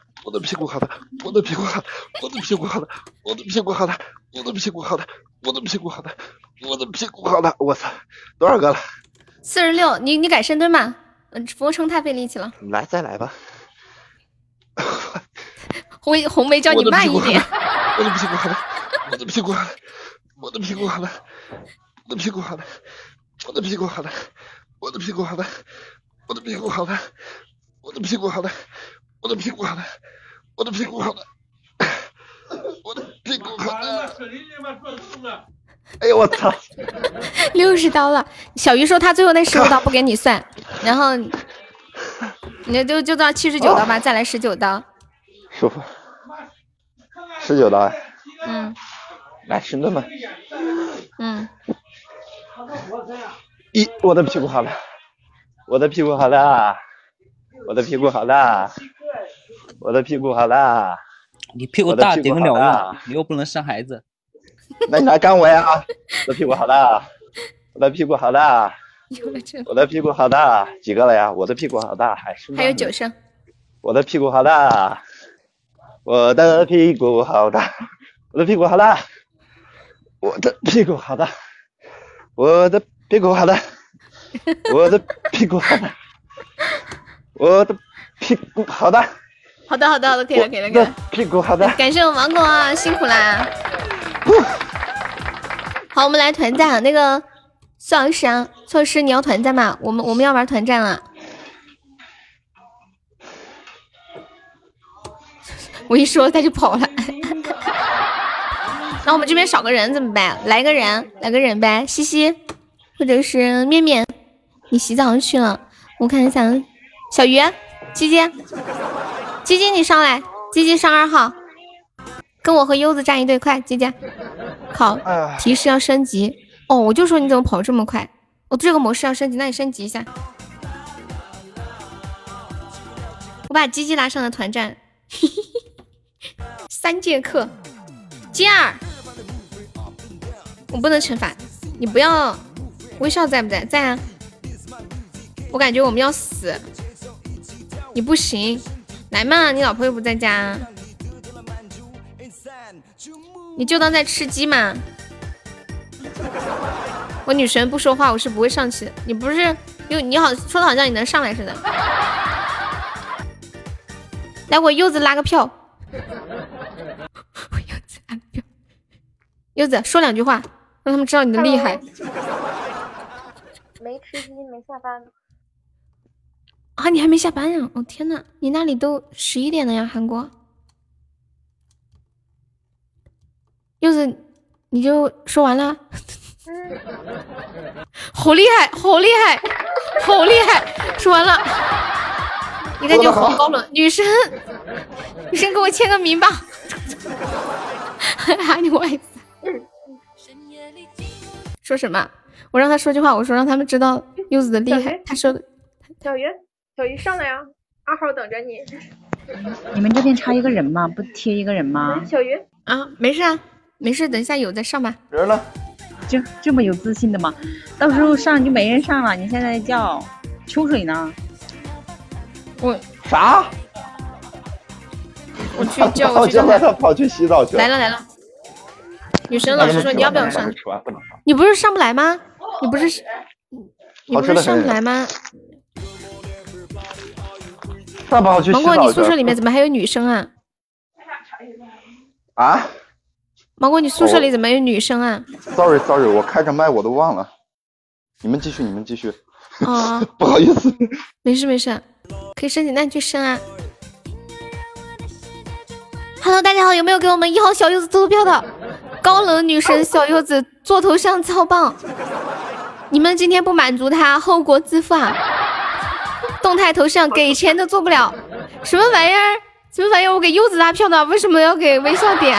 我的屁股好大，我的屁股好大，我的屁股好大，我的屁股好大，我的屁股好大，我的屁股好大，我的屁股好烫，我操，多少个了？四十六，你你改深蹲吧，嗯，俯卧撑太费力气了。来，再来吧。红红梅叫你慢一点。我的屁股好的屁股好大，我的屁股好大，我的屁股好大，我的屁股好大，我的屁股好大，我的屁股好大，我的屁股好大，我的屁股好大，我的屁股好了，我的屁股好了，我的屁股好了。哎呦我操！六十刀了，小鱼说他最后那十五刀不给你算，然后你就就到七十九刀吧，再来十九刀。舒服。十九刀，嗯来深蹲吧。嗯，一，我的屁股好了，我的屁股好了，我的屁股好大，我的屁股好大。你屁股我的屁股大。顶得了好大用，你又不能生孩子。那你来干我呀！我的屁股好大，我的屁股好大，我的屁股好大，几个了呀？我的屁股好大，还是还有九声。我的屁股好大，我的屁股好大，我的屁股好大，我的屁股好大，我的屁股好大，我的屁股好大，我的屁股好大，好的好的好的，可以了可以了可以了。屁股好的。感谢我芒果啊，辛苦啦！好，我们来团战，那个苏老师啊，苏老师你要团战吗？我们我们要玩团战了。我一说他就跑了。那我们这边少个人怎么办？来个人，来个人呗，西西，或者是面面，你洗澡去了，我看一下，小鱼，鸡鸡，鸡鸡你上来，鸡鸡上二号，跟我和柚子站一队，快，鸡鸡，好提示要升级哦，我就说你怎么跑这么快？我、这个模式要升级，那你升级一下。我把鸡鸡拉上了团战，三剑客，金儿，我不能惩罚你，不要。微笑在不在？在啊。我感觉我们要死。你不行，来嘛，你老婆又不在家，你就当在吃鸡嘛。我女神不说话，我是不会上去的。你不是又你好说的好像你能上来似的。来，我柚子拉个票。我柚子拉个票。柚子说两句话，让他们知道你的厉害。没吃鸡，没下班。啊，你还没下班呀？哦天呐，你那里都十一点了呀，韩国。柚子，你就说完了。好厉害，好厉害，好厉害！说完了，你感觉好高冷，女生，女生给我签个名吧。喊你外子。说什么？我让他说句话，我说让他们知道柚子的厉害。他说的。小鱼，小鱼上来呀！二号等着你。你们这边差一个人吗？不贴一个人吗？小鱼啊，没事啊，没事，等一下有再上吧。人了？这这么有自信的吗？到时候上就没人上了。你现在叫秋水呢？我啥？我去叫，我去叫他跑去洗澡去了。来了来了。女神老师说你要不要上？你不是上不来吗？你不是你不是上不来吗？芒果，你宿舍里面怎么还有女生啊？啊？芒果，你宿舍里怎么有女生啊？Sorry，Sorry，我开着麦我都忘了。你们继续，你们继续。哦，不好意思。没事没事，可以申请，那你去申啊。Hello，大家好，有没有给我们一号小柚子投票的？高冷女神小柚子做头像超棒，你们今天不满足她，后果自负啊！动态头像给钱都做不了，什么玩意儿？什么玩意儿？我给柚子拉票的，为什么要给微笑点？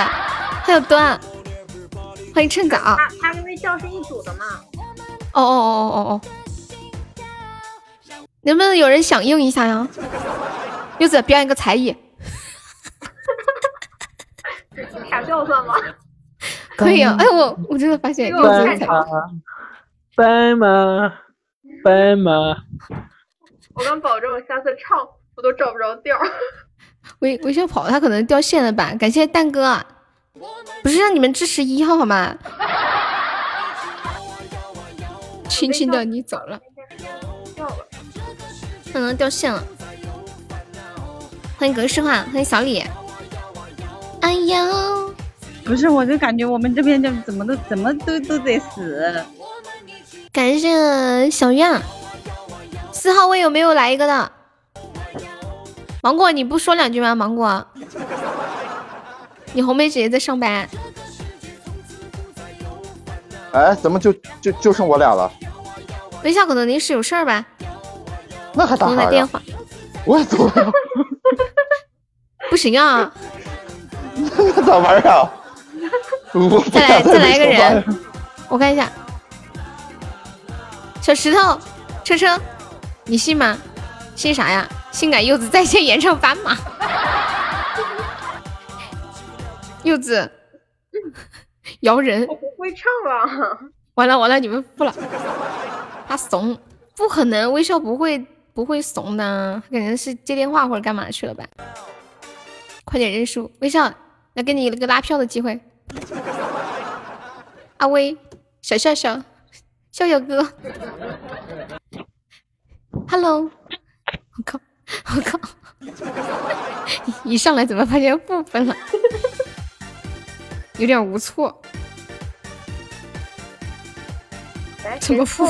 还有端，欢迎趁早。他他跟微笑是一组的嘛？哦哦哦哦哦哦！能不能有人响应一下呀？柚子表演个才艺。傻笑算吗？可以啊！哎，我我真的发现柚子才。白马，白马。我敢保证，我下次唱我都找不着调。微微笑跑，他可能掉线了吧？感谢蛋哥，不是让你们支持一号好吗？轻轻的你走了，可能掉线了。欢迎格式化，欢迎小李。哎呀，不是，我就感觉我们这边就怎么都怎么都都得死。感谢小样。四号位有没有来一个的？芒果，你不说两句吗？芒果，你红梅姐姐在上班。哎，怎么就就就剩我俩了？微笑可能临时有事儿吧。那还打啥电话。我也走了。不行啊。那咋玩啊？再来再来一个人，我看一下。小石头，车车。你信吗？信啥呀？性感柚子在线演唱斑马。柚子 摇人。我不会唱了。完了完了，你们不了。他怂，不可能，微笑不会不会怂的，可能是接电话或者干嘛去了吧。快点认输，微笑，来给你一个拉票的机会。阿威，小笑笑，笑笑哥。Hello，我靠，我靠，一上来怎么发现负分了？有点无措。怎么负？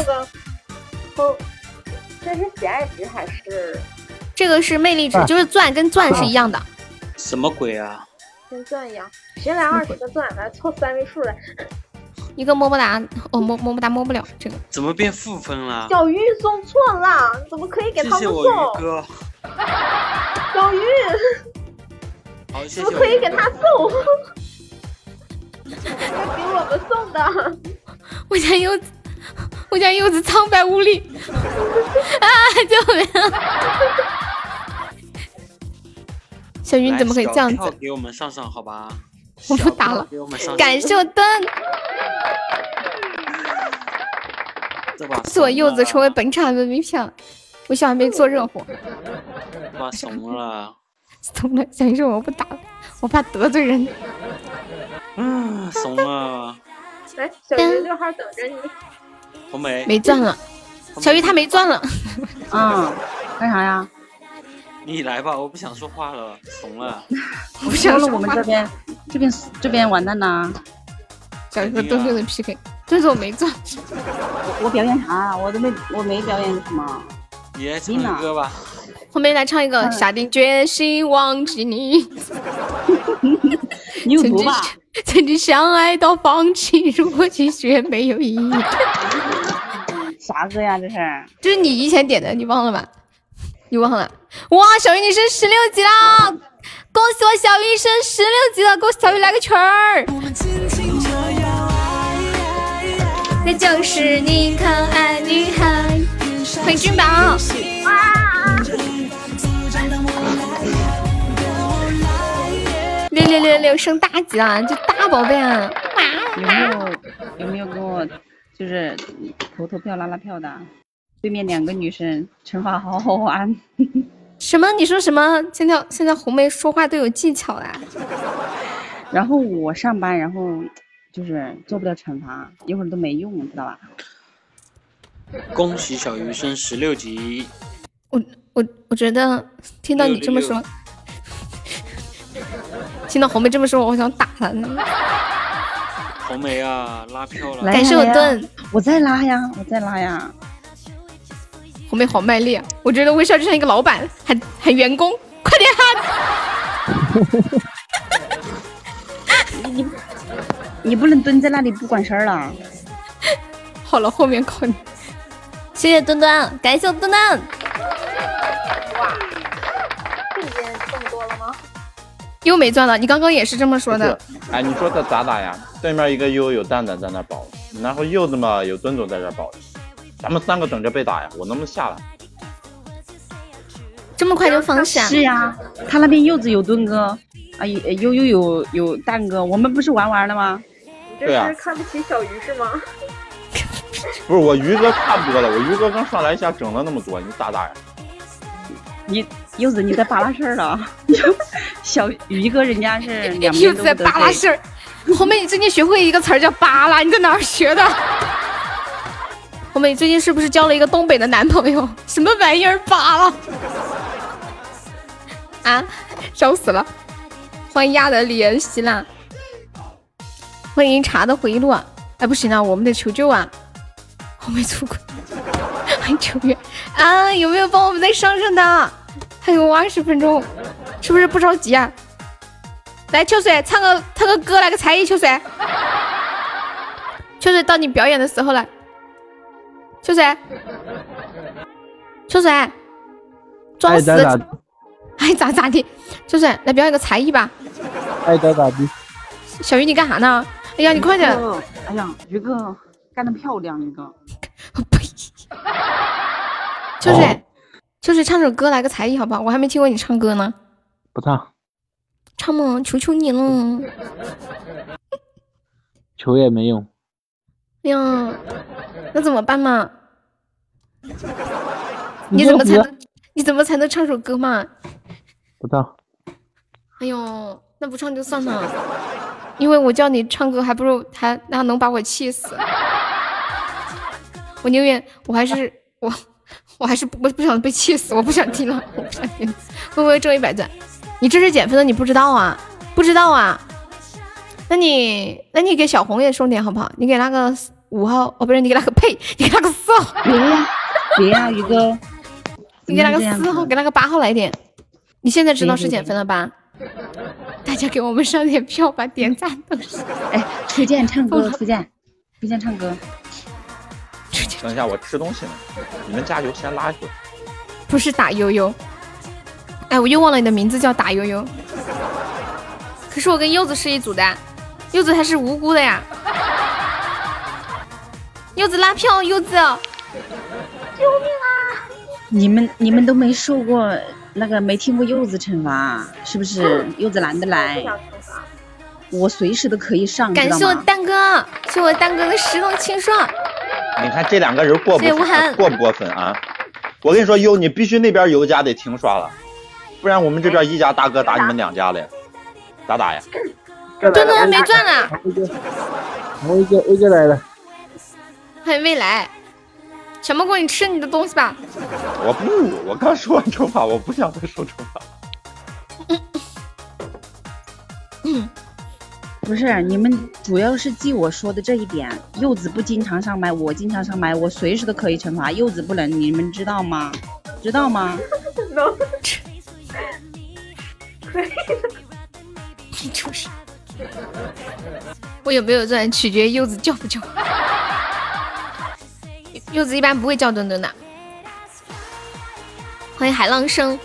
哦，这是喜爱值还是？这个是魅力值，就是钻跟钻是一样的。什么鬼啊？跟钻一样，谁来二十个钻来凑三位数来？一个么么哒，哦么么么哒摸不了这个。怎么变负分了？小鱼送错了，怎么可以给他们送？谢谢我鱼哥。小鱼，好，谢谢。怎么可以给他送？他给我们送的。我家柚子，我家柚子苍白无力。啊！救命！小云你怎么可以这样子？给我们上上好吧。我不打了，感谢我灯。是我柚子成为本场 MVP 了，我小还没做热乎，哇，怂了。怂了。小鱼说我不打了，我怕得罪人。嗯，怂了。来，小鱼六号等着你。红梅没钻了，小鱼他没钻了。啊，干啥呀？你来吧，我不想说话了，怂了。我不说了，我们这边这边这边完蛋啦。小鱼和墩墩的 PK，这次我没做。我我表演啥？我都没我没表演什么。你来唱个歌吧。后面来唱一个，下定决心忘记你。你有毒吧？曾经相爱到放弃，如果继续也没有意义。啥歌呀？这是？这是你以前点的，你忘了吧？你忘了？哇，小鱼你升十六级了！恭喜我小鱼升十六级了，给我小鱼来个圈儿。那就是你可爱女孩，欢迎君宝。六六六六升大级了，这大宝贝啊！有没有有没有给我就是投投票拉拉票的？对面两个女生惩罚好好玩。什么？你说什么？现在现在红梅说话都有技巧啦。然后我上班，然后就是做不了惩罚，一会儿都没用，知道吧？恭喜小鱼升十六级。我我我觉得听到你这么说，听到红梅这么说，我想打他呢。红梅啊，拉票了！感谢我盾，我在拉呀，我在拉呀。红梅好卖力，啊！我觉得微笑就像一个老板，喊喊员工，快点喊！你 你不能蹲在那里不管事儿了。好了，后面靠你。谢谢墩墩，感谢我墩墩。哇，瞬间这么多了吗？又没钻了，你刚刚也是这么说的。哎，你说他咋打呀？对面一个悠有蛋蛋在那保，然后柚子嘛有墩总在这保，咱们三个等着被打呀，我能不能下来？这么快就放下？是呀，他那边柚子有盾哥，啊悠悠有有蛋哥，我们不是玩完了吗？你这是看不起小鱼是吗？不是我鱼哥差不多了，我鱼哥刚上来一下整了那么多，你咋打呀？你柚子你在扒拉事儿了？小鱼哥人家是两柚子 在扒拉事儿。红梅，你最近学会一个词儿叫扒拉，你在哪儿学的？红梅，最近是不是交了一个东北的男朋友？什么玩意儿扒了？啊，笑死了！欢迎亚的联系啦，欢迎茶的回忆录。哎，不行啊，我们得求救啊！红梅出轨，欢迎秋月啊！有没有帮我们再上上的？还有二十分钟，是不是不着急啊？来，秋水唱个唱个歌，来个才艺，秋水。秋水到你表演的时候了，秋水，秋水，装死，爱咋咋地。秋水来表演个才艺吧，爱咋咋地。小鱼你干啥呢？哎呀，你快点！哎呀，鱼哥干得漂亮，鱼哥。呸！秋水，秋水唱首歌，来个才艺好不好？我还没听过你唱歌呢。不唱。唱嘛，求求你了！求也没用。哎呀，那怎么办嘛？你怎么才能？你怎么才能唱首歌嘛？不唱。哎呦，那不唱就算了，因为我叫你唱歌，还不如还那能把我气死。我宁愿我还是我，我还是不不想被气死，我不想听了，我不想听。会不会中一百钻？你这是减分的，你不知道啊？不知道啊？那你那你给小红也送点好不好？你给那个五号哦，不是你给那个呸，你给那 个四号。别呀，别呀，宇哥，你给那个四号，给那个八号来点。你现在知道是减分了吧？大家给我们上点票吧，点赞都是。哎，推荐唱歌，推荐推荐唱歌。等一下，我吃东西呢，你们加油，先拉一会儿。不是打悠悠。哎，我又忘了你的名字叫打悠悠。可是我跟柚子是一组的，柚子他是无辜的呀。柚子拉票，柚子，救命啊！你们你们都没受过那个，没听过柚子惩罚，是不是？柚子懒得来。我随时都可以上，感谢我蛋哥，谢我蛋哥的十龙青霜。你看这两个人过不过不过分啊？我跟你说，优你必须那边尤家得停刷了，不然我们这边一家大哥打你们两家嘞，咋打呀？墩墩没钻呢，威哥威哥来了，还有未来。小蘑菇，你吃你的东西吧。我不，我刚说完惩罚，我不想再说惩罚。嗯，不是，你们主要是记我说的这一点。柚子不经常上麦，我经常上麦，我随时都可以惩罚。柚子不能，你们知道吗？知道吗？能可以的。你就是。我有没有钻取决于柚子叫不叫。柚子一般不会叫墩墩的。欢迎海浪声。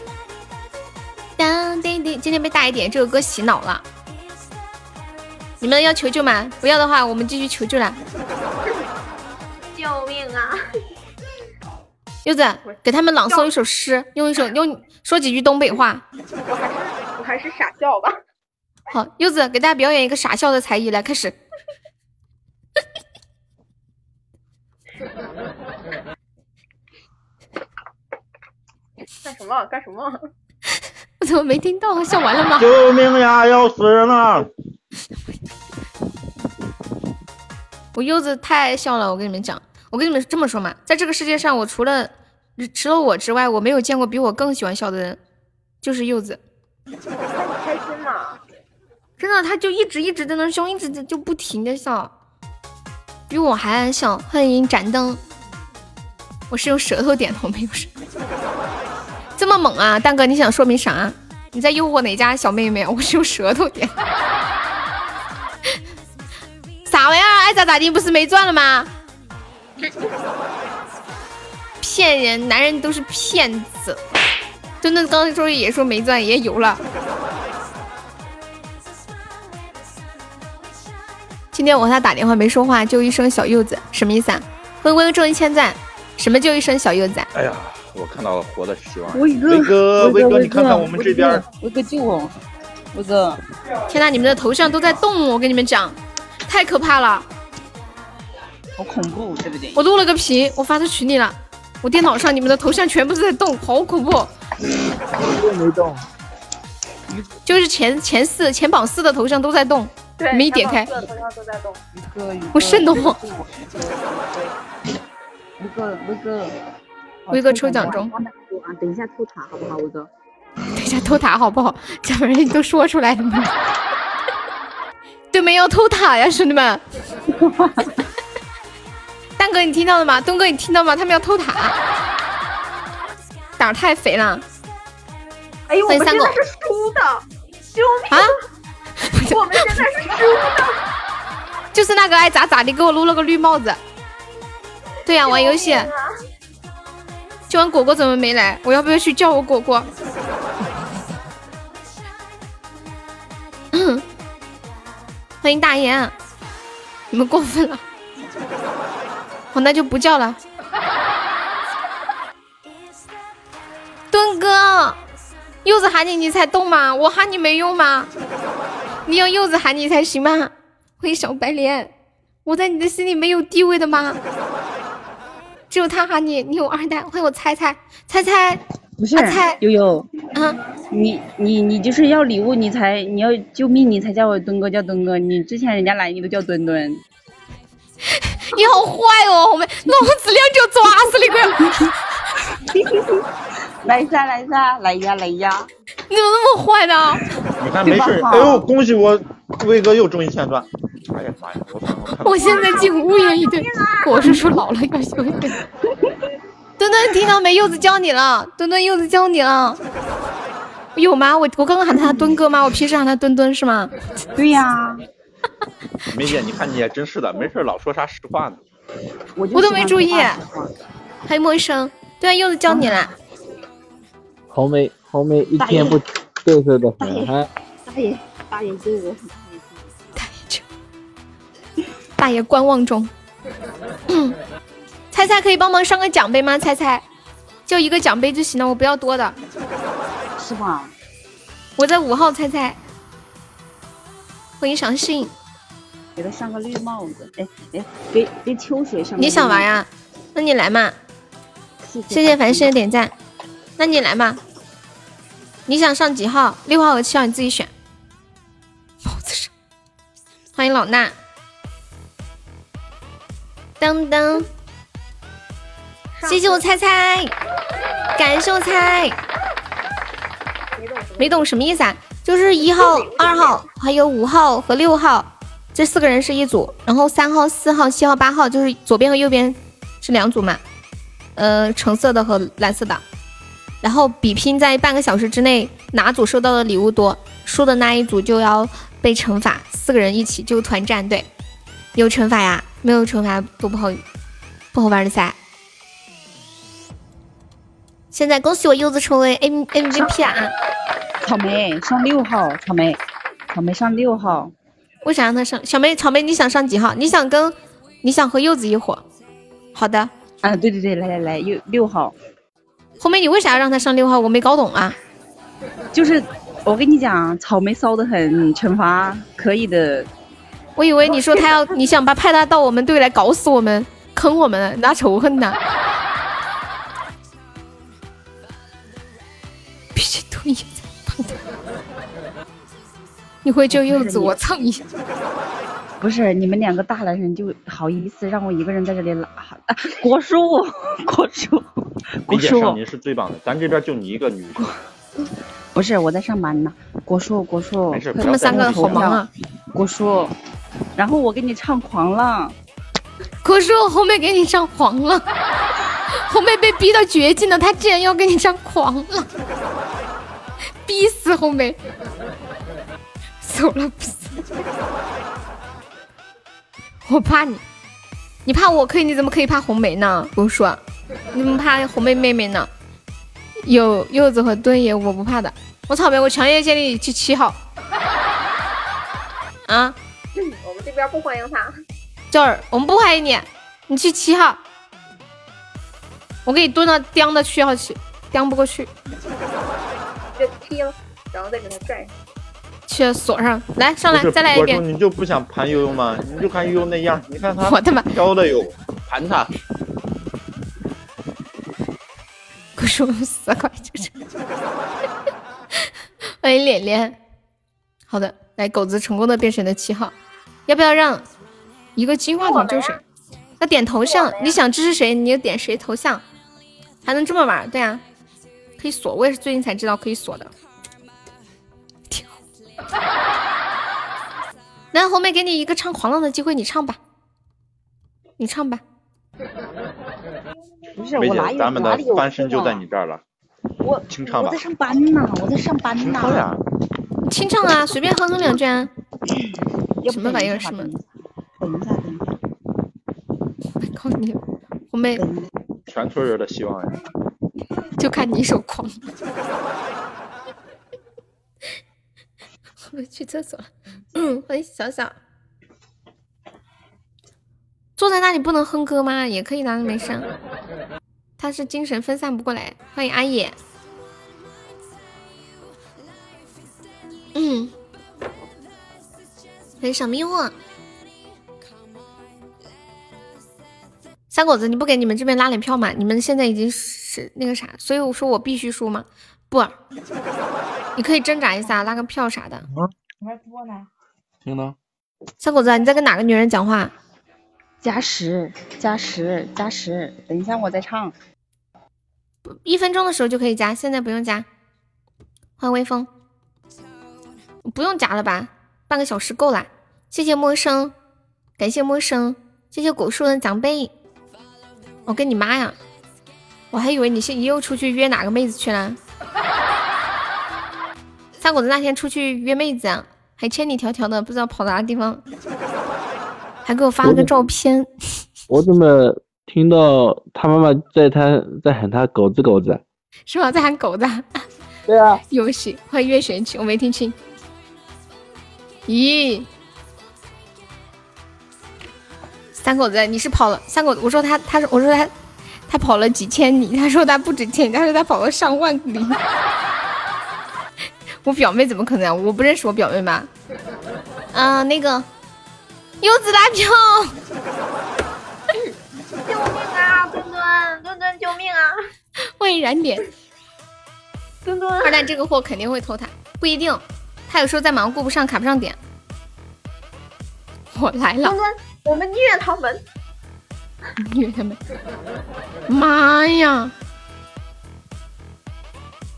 当叮叮，今天被大一点这首歌洗脑了。你们要求救吗？不要的话，我们继续求救了。救命啊！柚子，给他们朗诵一首诗，用一首用说几句东北话。我还是我还是傻笑吧。好，柚子给大家表演一个傻笑的才艺，来开始。干什么？干什么？我怎么没听到？笑完了吗？救命呀！要死人了！我柚子太爱笑了，我跟你们讲，我跟你们这么说嘛，在这个世界上，我除了除了我之外，我没有见过比我更喜欢笑的人，就是柚子。开心嘛？真的，他就一直一直在那笑，一直就不停的笑，比我还爱笑。欢迎盏灯，我是用舌头点头，没有声。这么猛啊，蛋哥，你想说明啥？你在诱惑哪家小妹妹？我是用舌头点。啥玩意儿？爱咋咋地，不是没钻了吗？骗人，男人都是骗子。墩墩刚才说也说没钻，也有了。今天我和他打电话没说话，就一声小柚子，什么意思啊？微微中一千赞，什么就一声小柚子？哎呀，我看到了活的希望。威哥，威哥，威哥，你看看我们这边。威哥救我，威哥！天呐，你们的头像都在动，我跟你们讲，太可怕了，好恐怖，对不对？我录了个屏，我发到群里了。我电脑上你们的头像全部都在动，好恐怖。没动，就是前前四、前榜四的头像都在动。对，没点开，我瘆得慌。威哥，威哥，威哥抽奖中。啊，等一下偷塔好不好，威哥？等一下偷塔好不好？这玩意都说出来了吗？对面要偷塔呀，兄弟们！蛋哥，你听到了吗？东哥，你听到吗？他们要偷塔，胆儿太肥了。哎呦，我们现在是输的，救命！啊！我们现在是输的。就是那个爱咋咋的，给我撸了个绿帽子。对呀、玩游戏。今晚果果怎么没来？我要不要去叫我果果？欢迎大爷，你们过分了。好，那就不叫了。墩哥，柚子喊你你才动吗？我喊你没用吗？你要柚子喊你才行吗？欢迎小白莲，我在你的心里没有地位的吗？只有他喊你，你有二代。欢迎我猜猜猜猜，不是啊猜悠悠，嗯，你你你就是要礼物，你才你要救命，你才叫我墩哥叫墩哥。你之前人家来你都叫墩墩，你好坏哦！我们老子俩就抓死你个！来噻 来一下，来呀来呀！你怎么那么坏呢？你看没事，哎呦，恭喜我威哥又中一千钻！哎呀妈呀，我现在竟无言以对。我是说老了要修一点。墩墩，听到没？柚子教你了，墩墩，柚子教你了。有吗？我我刚刚喊他墩哥吗？我平时喊他墩墩是吗？对呀、梅姐，你看你也真是的，没事老说啥实话呢。我我都没注意喜欢说话还有陌生。对啊，柚子教你了。红梅红梅一天不嘚瑟的很，还大爷大爷救我！大爷观望中。嗯，猜猜可以帮忙上个奖杯吗？猜猜，就一个奖杯就行了，我不要多的。是吧？我在五号猜猜。欢迎赏信，给他上个绿帽子，哎哎，给给秋水上个。你想玩？呀？那你来嘛。谢谢凡事的点赞。那你来嘛？你想上几号？六号和七号你自己选。帽子上，欢迎老衲。噔噔，谢谢我猜猜，感谢我猜。没懂什么意思啊？就是一号、二号，还有五号和六号，这四个人是一组，然后三号、四号、七号、八号就是左边和右边是两组嘛？呃，橙色的和蓝色的，然后比拼在半个小时之内哪组收到的礼物多，输的那一组就要被惩罚，四个人一起就团战队，有惩罚呀？没有惩罚都不好不好玩的噻。现在恭喜我柚子成为 M MVP 啊！草莓上六号，草莓，草莓上六号。为啥让他上？小妹，草莓，你想上几号？你想跟你想和柚子一伙？好的。啊，对对对，来来来，六六号。红梅，你为啥要让他上六号？我没搞懂啊。就是我跟你讲，草莓骚的很，惩罚可以的。我以为你说他要，你想把派他到我们队来搞死我们，坑我们，拉仇恨呢。必须你会救柚子，我蹭一下。不是你们两个大男人就好意思让我一个人在这里拉？果树，果树，果树。少你是最棒的，咱这边就你一个女生。不是我在上班呢，国叔，国叔。他们三个好忙啊。国树，然后我给你唱狂浪。可是我，红梅给你唱狂浪。红梅被逼到绝境了，他竟然要给你唱狂浪，逼死红梅。走了，不死。我怕你，你怕我可以，你怎么可以怕红梅呢？我说，你怎么怕红梅妹妹呢？有柚子和蹲爷，我不怕的。我草莓，我强烈建议去七号。啊？这边不欢迎他。这儿我们不欢迎你，你去七号。我给你蹲到叼到七号去，叼不过去。就踢了，然后再给他拽上。去锁上来，上来再来一遍。你就不想盘悠悠吗？你就看悠悠那样，你看他，我的妈，飘的哟，盘他。我说四块就是。欢迎脸脸。好的，来狗子成功的变成了七号，要不要让一个金话筒救谁？要点头像，你想支持谁，你就点谁头像，还能这么玩？对啊，可以锁，我也是最近才知道可以锁的。来，红梅给你一个唱狂浪的机会，你唱吧，你唱吧。不是我哪有咱们的翻身就在你这儿了。我清唱吧。我在上班呢，我在上班呢。清唱呀。清唱啊，随便哼哼两句啊。什么玩意儿？什么？等一下，等一下。我靠你，红梅。全村人的希望呀。就看你一手狂。我去厕所了。嗯，欢迎小小。坐在那里不能哼歌吗？也可以的，没事。他是精神分散不过来。欢迎阿野。嗯。欢迎小迷雾。三果子，你不给你们这边拉点票吗？你们现在已经是那个啥，所以我说我必须输吗？不。你可以挣扎一下，拉个票啥的。你还播呢？听呢。小狗子，你在跟哪个女人讲话？加十，加十，加十。等一下，我再唱。一分钟的时候就可以加，现在不用加。欢迎微风。不用夹了吧？半个小时够了。谢谢陌生，感谢陌生，谢谢果树的奖杯。我跟你妈呀！我还以为你现又出去约哪个妹子去了。三狗子那天出去约妹子，啊，还千里迢迢的，不知道跑哪个地方，还给我发了个照片。我怎么听到他妈妈在他在喊他狗子狗子？是吗？在喊狗子？对啊。游戏欢迎月玄清，我没听清。咦，三狗子，你是跑了三狗子？我说他，他说我说他，他跑了几千里，他说他不止千里，他说他跑了上万里。我表妹怎么可能？我不认识我表妹吗？啊，那个柚子拉票，救命啊！墩墩，墩墩，救命啊！欢迎燃点。墩墩，二蛋这个货肯定会偷塔，不一定，他有时候在忙顾不上，卡不上点。我来了我们虐他们。虐他们！妈呀，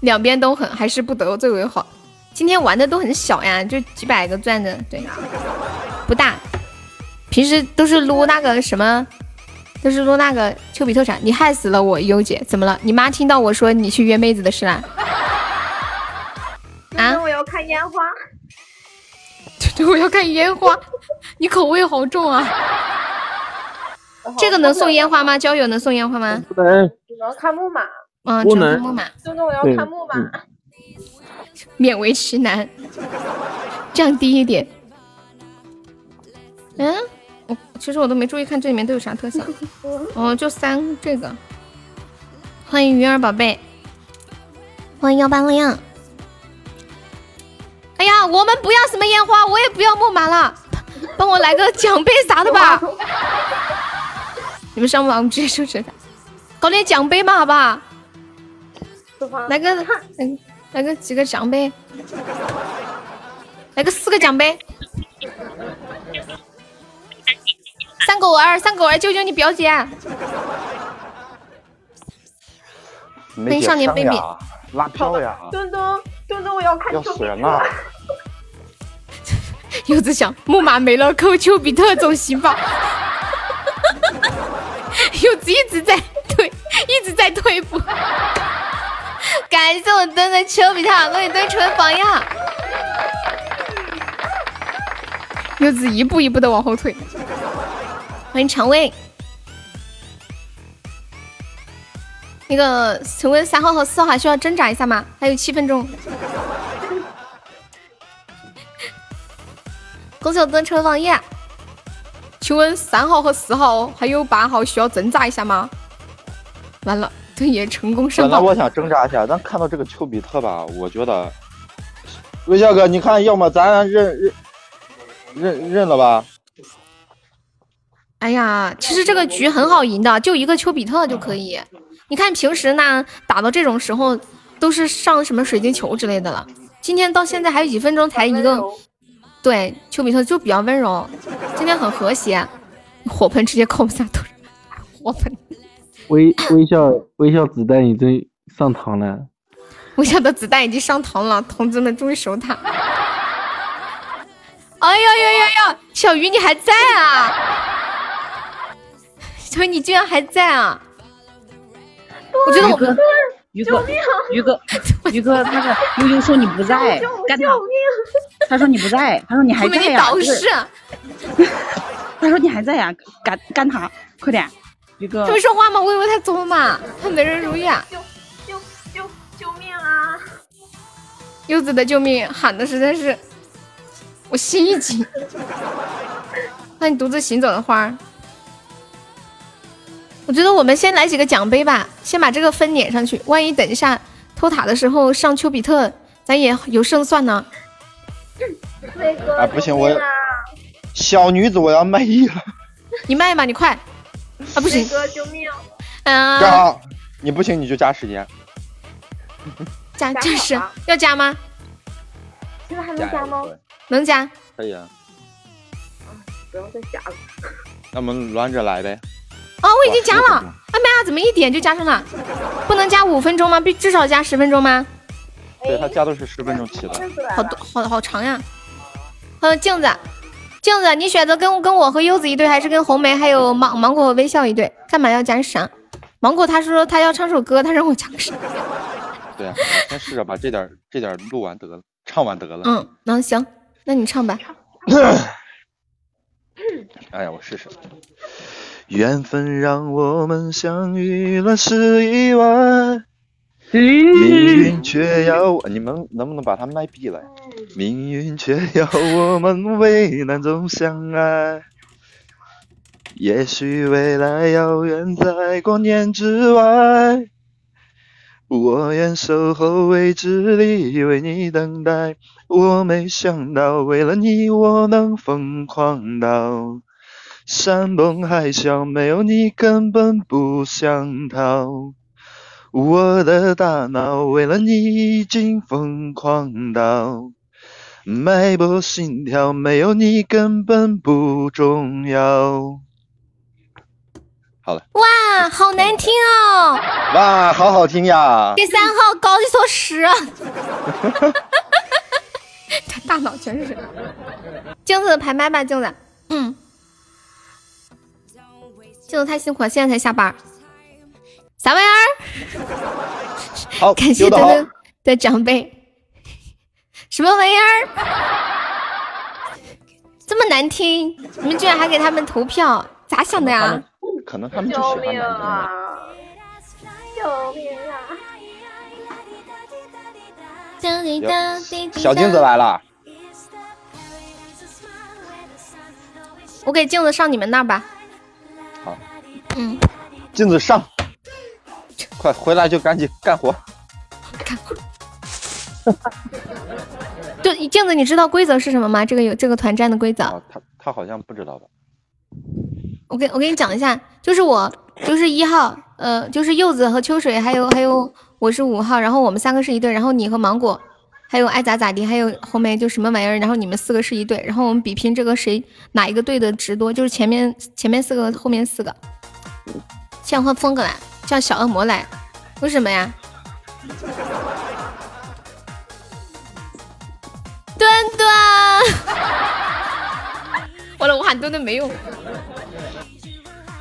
两边都狠，还是不得罪为好。今天玩的都很小呀，就几百个钻的，对，不大。平时都是撸那个什么，都是撸那个丘比特闪。你害死了我，优姐，怎么了？你妈听到我说你去约妹子的事啦？墩墩，我要看烟花。对，我要看烟花。你口味好重啊！这个能送烟花吗？交友能送烟花吗？不能，只能看木马。嗯，只能看木马，墩墩，我要看木马。嗯勉为其难，降低一点。嗯，我其实我都没注意看这里面都有啥特效。哦，就三这个。欢迎鱼儿宝贝，欢迎幺八零。哎呀，我们不要什么烟花，我也不要木马了，帮我来个奖杯啥的吧。你们上不来，我们直接收拾他，搞点奖杯嘛，好不好？来个来个来个几个奖杯，来个四个奖杯。三狗儿，三狗儿，救救你表姐！没迎少年点 baby，拉票呀，墩墩，墩墩，我要看要丘比特。死人了！柚子 想，木马没了，扣丘比特总行吧？柚子一直在退，一直在退步。感谢我墩的丘比特，为你墩成为榜样。柚子一步一步的往后退。欢迎常威。那个请问三号和四号还需要挣扎一下吗？还有七分钟。恭喜我登车放夜。请问三号和四号还有八号需要挣扎一下吗？完了，对也成功上榜。本来我想挣扎一下，但看到这个丘比特吧，我觉得，微笑哥，你看，要么咱认认认认了吧？哎呀，其实这个局很好赢的，就一个丘比特就可以。你看平时呢，打到这种时候都是上什么水晶球之类的了。今天到现在还有几分钟才一个，对，丘比特就比较温柔，今天很和谐。火盆直接扣不下头，火盆。微微笑微笑子弹已经上膛了。微笑的子弹已经上膛了，同志们终于守塔。哎呦呦呦呦！小鱼你还在啊？小鱼你居然还在啊！我觉得我们于哥，于哥，于哥，那个悠悠说你不在，干他。他说你不在，他说你还在呀、他说你还在呀、干干他，快点，于哥他。会说话吗？我以为他走了嘛，他美人如玉啊！救救救救命啊！柚子的救命喊的实在是我心一紧。那你独自行走的花儿，我觉得我们先来几个奖杯吧，先把这个分撵上去。万一等一下偷塔的时候上丘比特，咱也有胜算呢。啊，不行，我小女子我要卖艺了。你卖吧，你快啊！不行，哥救命！啊，正好，你不行你就加时间。加加加是要加吗？现在还能加吗？能加。可以啊，不用再加了。那我们轮着来呗。哦，我已经加了。哎妈呀，怎么一点就加上了？不能加五分钟吗？必至少加十分钟吗？对他加的是十分钟起的。好多好好长呀。还有镜子，镜子，你选择跟跟我和柚子一对，还是跟红梅还有芒芒果和微笑一对？干嘛要加闪？芒果他说他要唱首歌，他让我加个闪？对啊，我先试着把这点儿这点儿录完得了，唱完得了。嗯，那行，那你唱吧。哎呀，我试试。缘分让我们相遇了是意外，命运却要你们能不能把它麦闭了呀？命运却要我们为难中相爱。也许未来遥远在光年之外，我愿守候未知里为你等待。我没想到为了你我能疯狂到山崩海啸，没有你根本不想逃。我的大脑为了你已经疯狂到，脉搏心跳没有你根本不重要。好了，哇，好难听哦！哇，好好听呀！第三号搞一坨屎，他大脑全是屎。镜子排麦吧，镜子。嗯，镜子太辛苦了，现在才下班。啥玩意儿？好，感谢墩墩的长辈。什么玩意儿？这么难听，你们居然还给他们投票，咋想的呀？可能他们就喜救命欢男生吧。啊！救命啊！小镜子来了，我给镜子上你们那儿吧。好，嗯，镜子上，快回来就赶紧干活。对，镜子，你知道规则是什么吗？这个有这个团战的规则。他他好像不知道吧？我给我给你讲一下，就是我就是一号，呃，就是柚子和秋水，还有还有我是五号，然后我们三个是一对，然后你和芒果，还有爱咋咋地，还有红梅就什么玩意儿，然后你们四个是一对，然后我们比拼这个谁哪一个队的值多，就是前面前面四个，后面四个。现在换风格了，叫小恶魔来，为什么呀？墩墩，完了，我喊墩墩没用。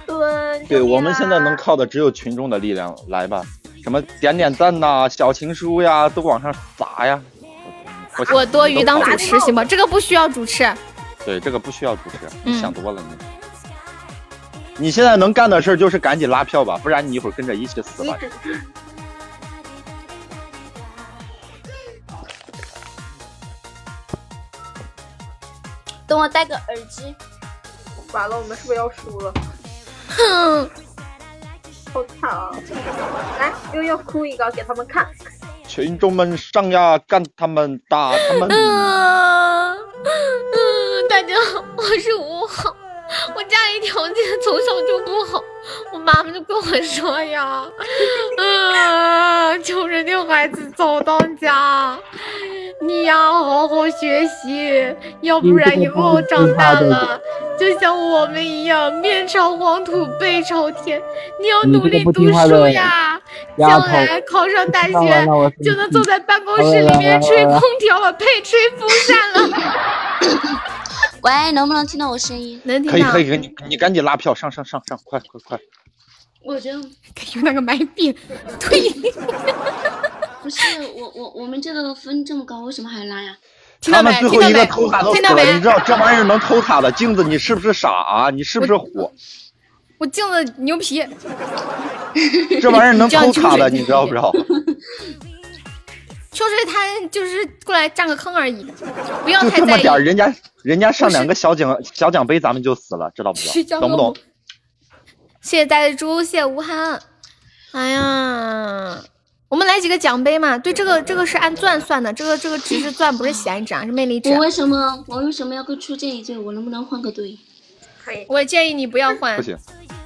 墩，对我们现在能靠的只有群众的力量，来吧，什么点点赞呐、小情书呀，都往上砸呀。我多余当主持行吗？这个不需要主持。对，这个不需要主持，嗯你想多了你。你现在能干的事儿就是赶紧拉票吧，不然你一会儿跟着一起死吧。等我戴个耳机。完了，我们是不是要输了？哼，好惨啊！来，又要哭一个给他们看。群众们上呀，干他们，打他们！嗯 嗯，大家好，我是五号，我家里条件从小就不好，我妈妈就跟我说呀，嗯，穷人家孩子早当家，你呀好好学习，要不然以后长大了就像我们一样面朝黄土背朝天，你要努力读书呀，将来考上大学 就能坐在办公室里面吹空调了，呸，吹风扇了。喂，能不能听到我声音？能可以可以，可以你你赶紧拉票，上上上上，快快快！我觉得用那个麦币 推。不是我我我们这个分这么高，为什么还拉呀？他们最后一个偷塔都死了，听到没你知道这玩意儿能偷塔的镜子，你是不是傻啊？你是不是虎？我镜子牛皮，这玩意儿能偷塔的，你你知道不知道？秋水他就是过来占个坑而已，不要太在意。这么点儿，人家人家上两个小奖小奖杯，咱们就死了，知道不知道？懂不懂？谢谢呆的猪，谢谢吴涵。哎呀，我们来几个奖杯嘛？对，这个这个是按钻算的，这个这个值是钻，不是喜爱值啊，是魅力值我。为什么我为什么要跟出这一队？我能不能换个队？可以。我建议你不要换不。行，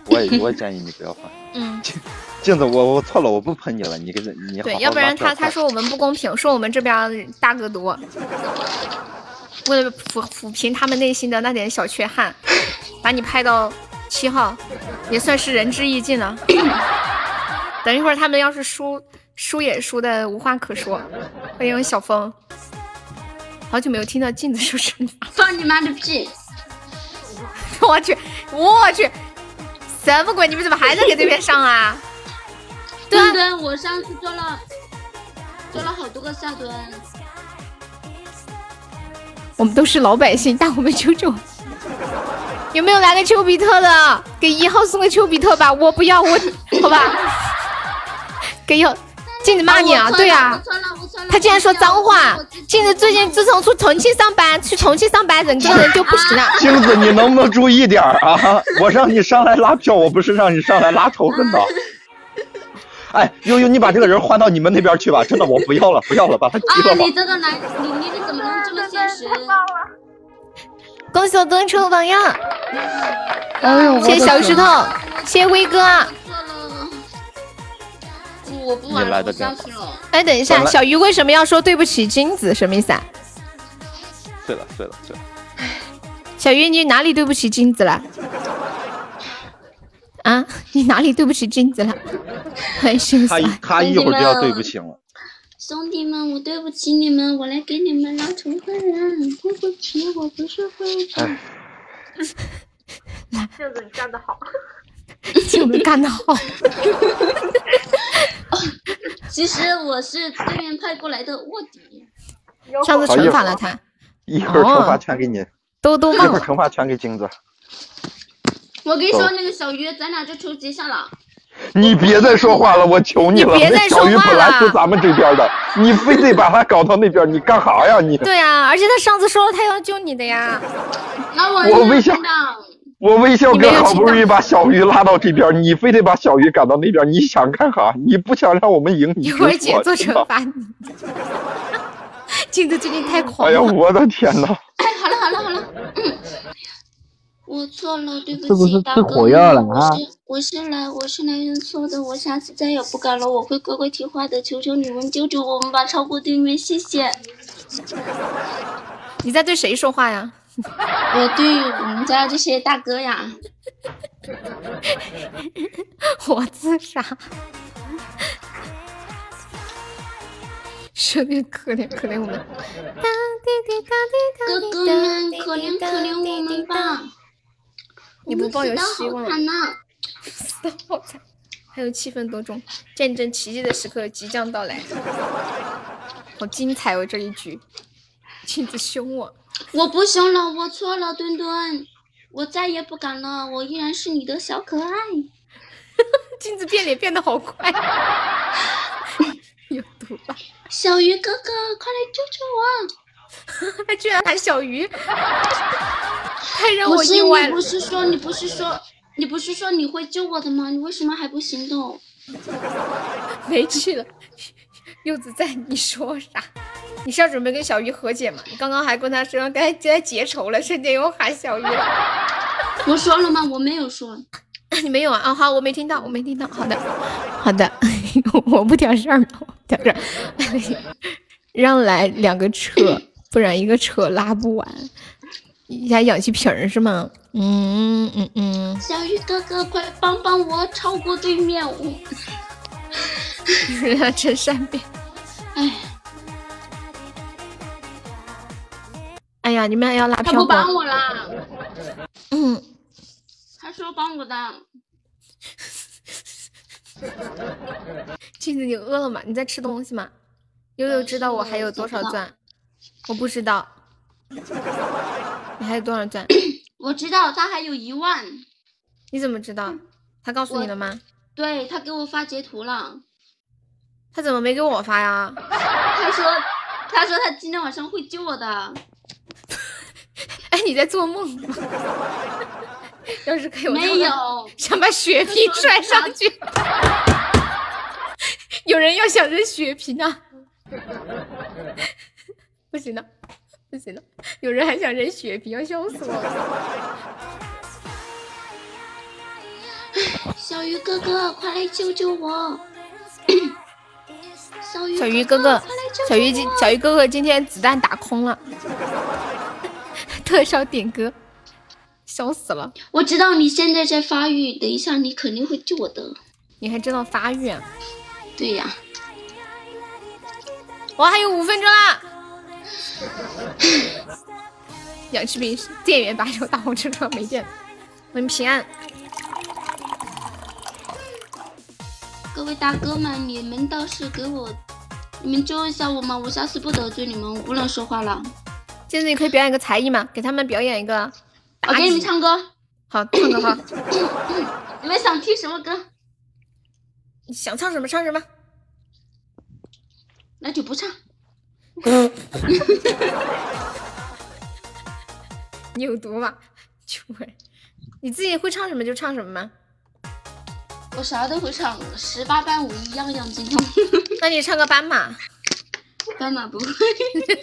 我也我也建议你不要换。嗯，镜子，我我错了，我不喷你了，你跟着你好对，要不然他他说我们不公平，说我们这边大哥多。为了抚抚平他们内心的那点小缺憾，把你拍到七号，也算是仁至义尽了。等一会儿他们要是输，输也输的无话可说。欢迎小峰，好久没有听到镜子说声话。放你妈的屁！我去，我去，什么鬼？你们怎么还在给对面上啊？对啊对对，我上次做了做了好多个下蹲。我们都是老百姓，但我们求求，有没有来个丘比特的？给一号送个丘比特吧，我不要，我好吧。给一号，镜子骂你啊，对啊。他竟然说脏话。镜子最近自从去重庆上班，去重庆上班，人个人就不行了。镜子，你能不能注意点儿啊？我让你上来拉票，我不是让你上来拉仇恨的。哎，悠悠，你把这个人换到你们那边去吧，真的，我不要了，不要了，把他啊踢了，吧你。这个男，你你你怎么能这么现实？恭喜我蹲出榜样，哎呦，谢谢小石头，谢谢威哥。我我不玩了，我你来的下去了。哎，等一下，小鱼为什么要说对不起金子？什么意思啊？碎了碎了碎了。小鱼，你哪里对不起金子了？啊，你哪里对不起金子了？他他一会儿就要对不起了。兄弟们，我对不起你们，我来给你们拉仇恨了。对不起，我不是会长。柚子你干得好。镜子干得好。其实我是对面派过来的卧底。上次惩罚了他，一会儿惩罚哦全给你，都都一忘了。会儿惩罚全给金子。我跟你说，那个小鱼，咱俩就抽结下了。你别再说话了，我求你了。你别再那小鱼说话了本来是咱们这边的，你非得把他搞到那边，你干啥呀你？对呀、而且他上次说了他要救你的呀。那我我微笑我微笑哥好不容易把小鱼拉到这边，你非得把小鱼赶到那边，你想干啥？你不想让我们赢，你一会儿姐做惩罚你。镜子最近太狂哎呀，了。我的天呐！哎，好了好了好了，嗯，我错了，对不起，是不是大哥吃火药了我啊是我是来我是来认错的，我下次再也不敢了，我会乖乖听话的，求求你们救救我们吧，超过对面，谢谢。你在对谁说话呀？我对我们家这些大哥呀，我自杀。兄弟可怜可怜我们。哥哥们可怜可怜我们吧，你不抱有希望。死的好惨，还有七分多钟，见证奇迹的时刻即将到来，好精彩哦！这一局，镜子凶我，我不凶了，我错了，墩墩，我再也不敢了，我依然是你的小可爱。镜子变脸变得好快，有毒吧？小鱼哥哥，快来救救我！他居然喊小鱼，太让不是我意外了你不。是说你不是说你不是说你会救我的吗？你为什么还不行动？没气了。柚子在，你说啥？你是要准备跟小鱼和解吗？你刚刚还跟他说该该结仇了，瞬间又喊小鱼了。我说了吗？我没有说。你没有啊？啊、好，我没听到，我没听到。好的，好的，我不挑事儿挑事儿。让来两个车，不然一个车拉不完。一下氧气瓶儿是吗？嗯嗯嗯，小鱼哥哥，快帮帮我，超过对面！我人家真善变。哎，哎呀，你们要拉票他不帮？我啦，嗯，他说帮我的。镜子，你饿了吗？你在吃东西吗？悠悠知道我还有多少钻？我不知道。你还有多少钻？我知道他还有一万，你怎么知道？他告诉你了吗？对他给我发截图了。他怎么没给我发呀？他说，他说他今天晚上会救我的。哎，你在做梦吗？要是可以，我没有想把血瓶拽上去。有人要想扔血瓶啊！不行了，不行了，有人还想扔血瓶，要笑死我了。小鱼哥哥，快来救救我！小鱼小鱼哥哥小鱼今小鱼哥哥今天子弹打空了，特效点歌，笑死了！我知道你现在在发育，等一下你肯定会救我的。你还知道发育啊？对呀，我还有五分钟啦！氧气瓶电源把手，大红车上没电了，欢迎平安。各位大哥们，你们倒是给我，你们救一下我嘛！我下次不得罪你们，我不能说话了。现在你可以表演个才艺吗？给他们表演一个。我给你们唱歌。好，唱歌好。你们想听什么歌？你想唱什么唱什么。那就不唱。你有毒吧？穷人，你自己会唱什么就唱什么吗？我啥都会唱，十八般武艺样样精通。那你唱个斑马。斑马不会。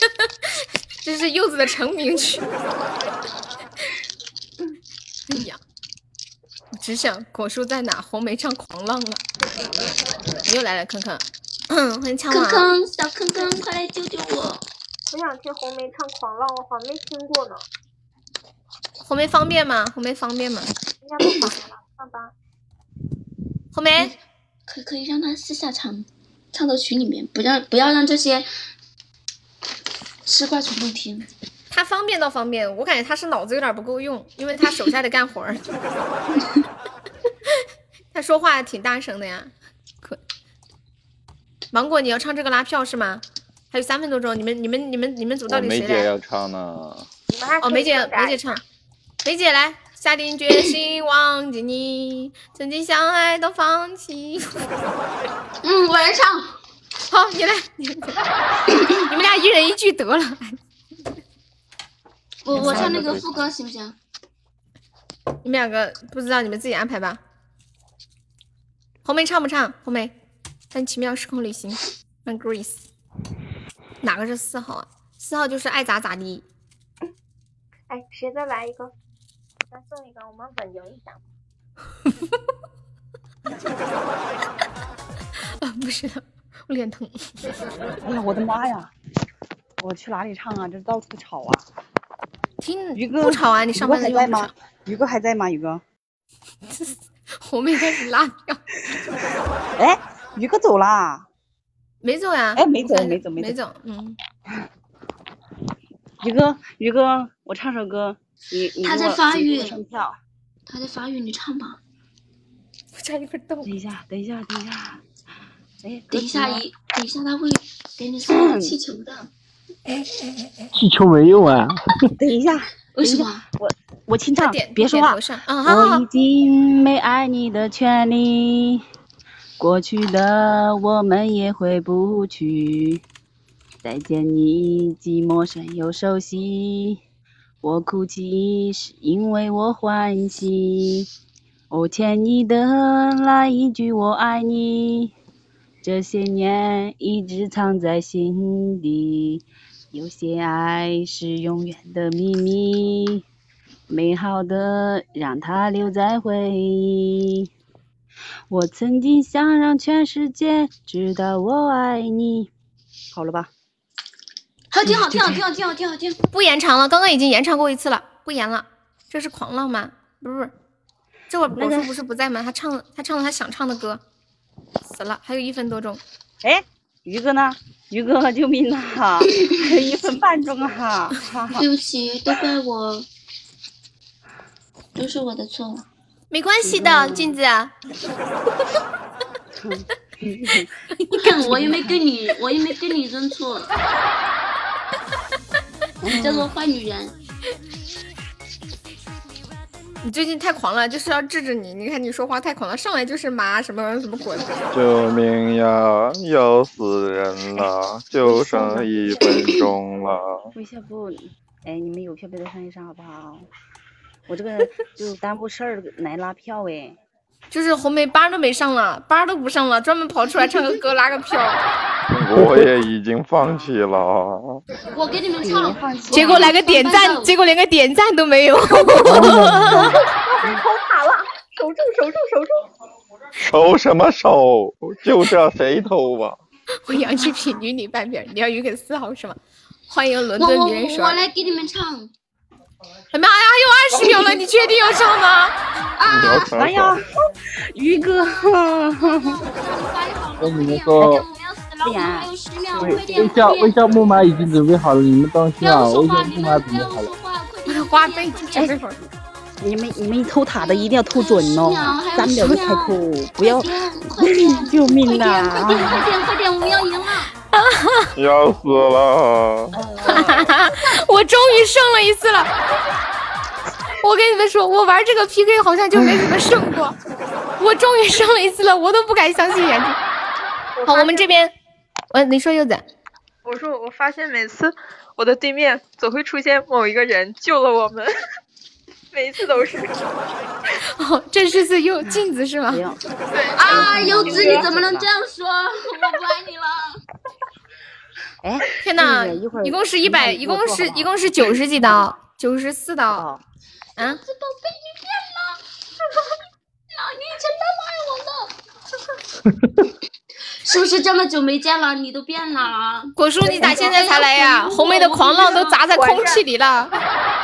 这是柚子的成名曲。哎呀，我只想果树在哪，红梅唱狂浪了。你又来了，坑坑，欢迎枪王。坑坑，小坑坑，快来救救我！我想听红梅唱《狂浪》，我好像没听过呢。红梅方便吗？红梅方便吗？应该不方便吧？上班。红梅，可可以让他私下唱，唱到群里面，不让不要让这些吃瓜群众听。他方便倒方便，我感觉他是脑子有点不够用，因为他手下得干活儿。他说话挺大声的呀。可，芒果，你要唱这个拉票是吗？还有三分多钟，你们、你们、你们、你们组到底谁来？梅姐要唱呢。哦，梅姐，梅姐唱，梅姐来，下定决心忘记你，曾经相爱到放弃。嗯，我来唱。好，你来，你来你们俩一人一句得了。我我唱那个副歌行不行？你们两个不知道，你们自己安排吧。红梅唱不唱？红梅，但奇妙时空旅行，让 Grace，哪个是四号啊？四号就是爱咋咋地。哎，谁再来一个？再送一个，我们稳赢一下。啊，不是，我脸疼。哎呀，我的妈呀！我去哪里唱啊？这到处吵啊！听于哥不吵啊你上班还在吗地方不吵？于哥还在吗？于哥？红梅开始拉票，哎，于哥走啦！没走呀？哎没走没走没没走嗯，于哥，于哥，我唱首歌，你你他在发育。他在发育，你唱吧。我差一份豆。等一下，等一下，等一下。哎，等一下一，等一下他会给你送 气球的。气球没用啊。等一下，为什么？我我清唱点，别说话我已经没爱你的权利，过去的我们也回不去。再见你，寂寞深又熟悉。我哭泣是因为我欢喜。我欠你的那一句我爱你，这些年一直藏在心底。有些爱是永远的秘密，美好的让它留在回忆。我曾经想让全世界知道我爱你。好了吧？好，挺好，挺好，挺好，挺好，挺好，挺好。不延长了，刚刚已经延长过一次了，不延了。这是狂浪吗？不是不是，这会儿叔不是不在吗？他唱了他唱了他想唱的歌，死了，还有一分多钟。哎，于哥呢？于哥，救命啊！还有一分半钟啊！对不起，都怪我，都是我的错。没关系的，镜子。你看，我又没跟你，我又没跟你认错，你叫做坏女人。你最近太狂了，就是要治治你。你看你说话太狂了，上来就是妈什么什么鬼。救命呀！要死人了，就剩一分钟了。微笑不，哎，你们有票别再上一上好不好？我这个 就耽误事儿来拉票哎。就是红梅班都没上了，班都不上了，专门跑出来唱个歌拉个票。我也已经放弃了。我给你们唱，结果来个点赞，结果连个点赞都没有。偷塔了，守住，守住，守住！守什么守？就这谁偷吧？我洋气痞女你半边，你要鱼给四号是吗？欢迎伦我我敦女人说。我来给你们唱。哎妈呀，还有二十秒了，你确定要上吗？啊！哎呀，于哥，跟你们说，微！微笑微笑木马已经准备好了，你们当心啊！微笑木马准备好了。我的花呗就这会儿。你们你们偷塔的一定要偷准哦，还有三秒就开口，不要！救命啊！快点，快点，快点，我们要赢了！要死了！我终于胜了一次了。我跟你们说，我玩这个 PK 好像就没怎么胜过。我终于胜了一次了，我都不敢相信眼睛。好，我们这边，我，你说柚子，我说我发现每次我的对面总会出现某一个人救了我们，每一次都是。哦，这是次柚镜子是吗？对啊，柚子你怎么能这样说？我不爱你了。哎，天哪，一会儿一共是一百，一共是一共是九十几刀，九十四刀。啊？宝贝，你变了。是不是这么久没见了，你都变了？果叔，你咋现在才来呀？红梅的狂浪都砸在空气里了。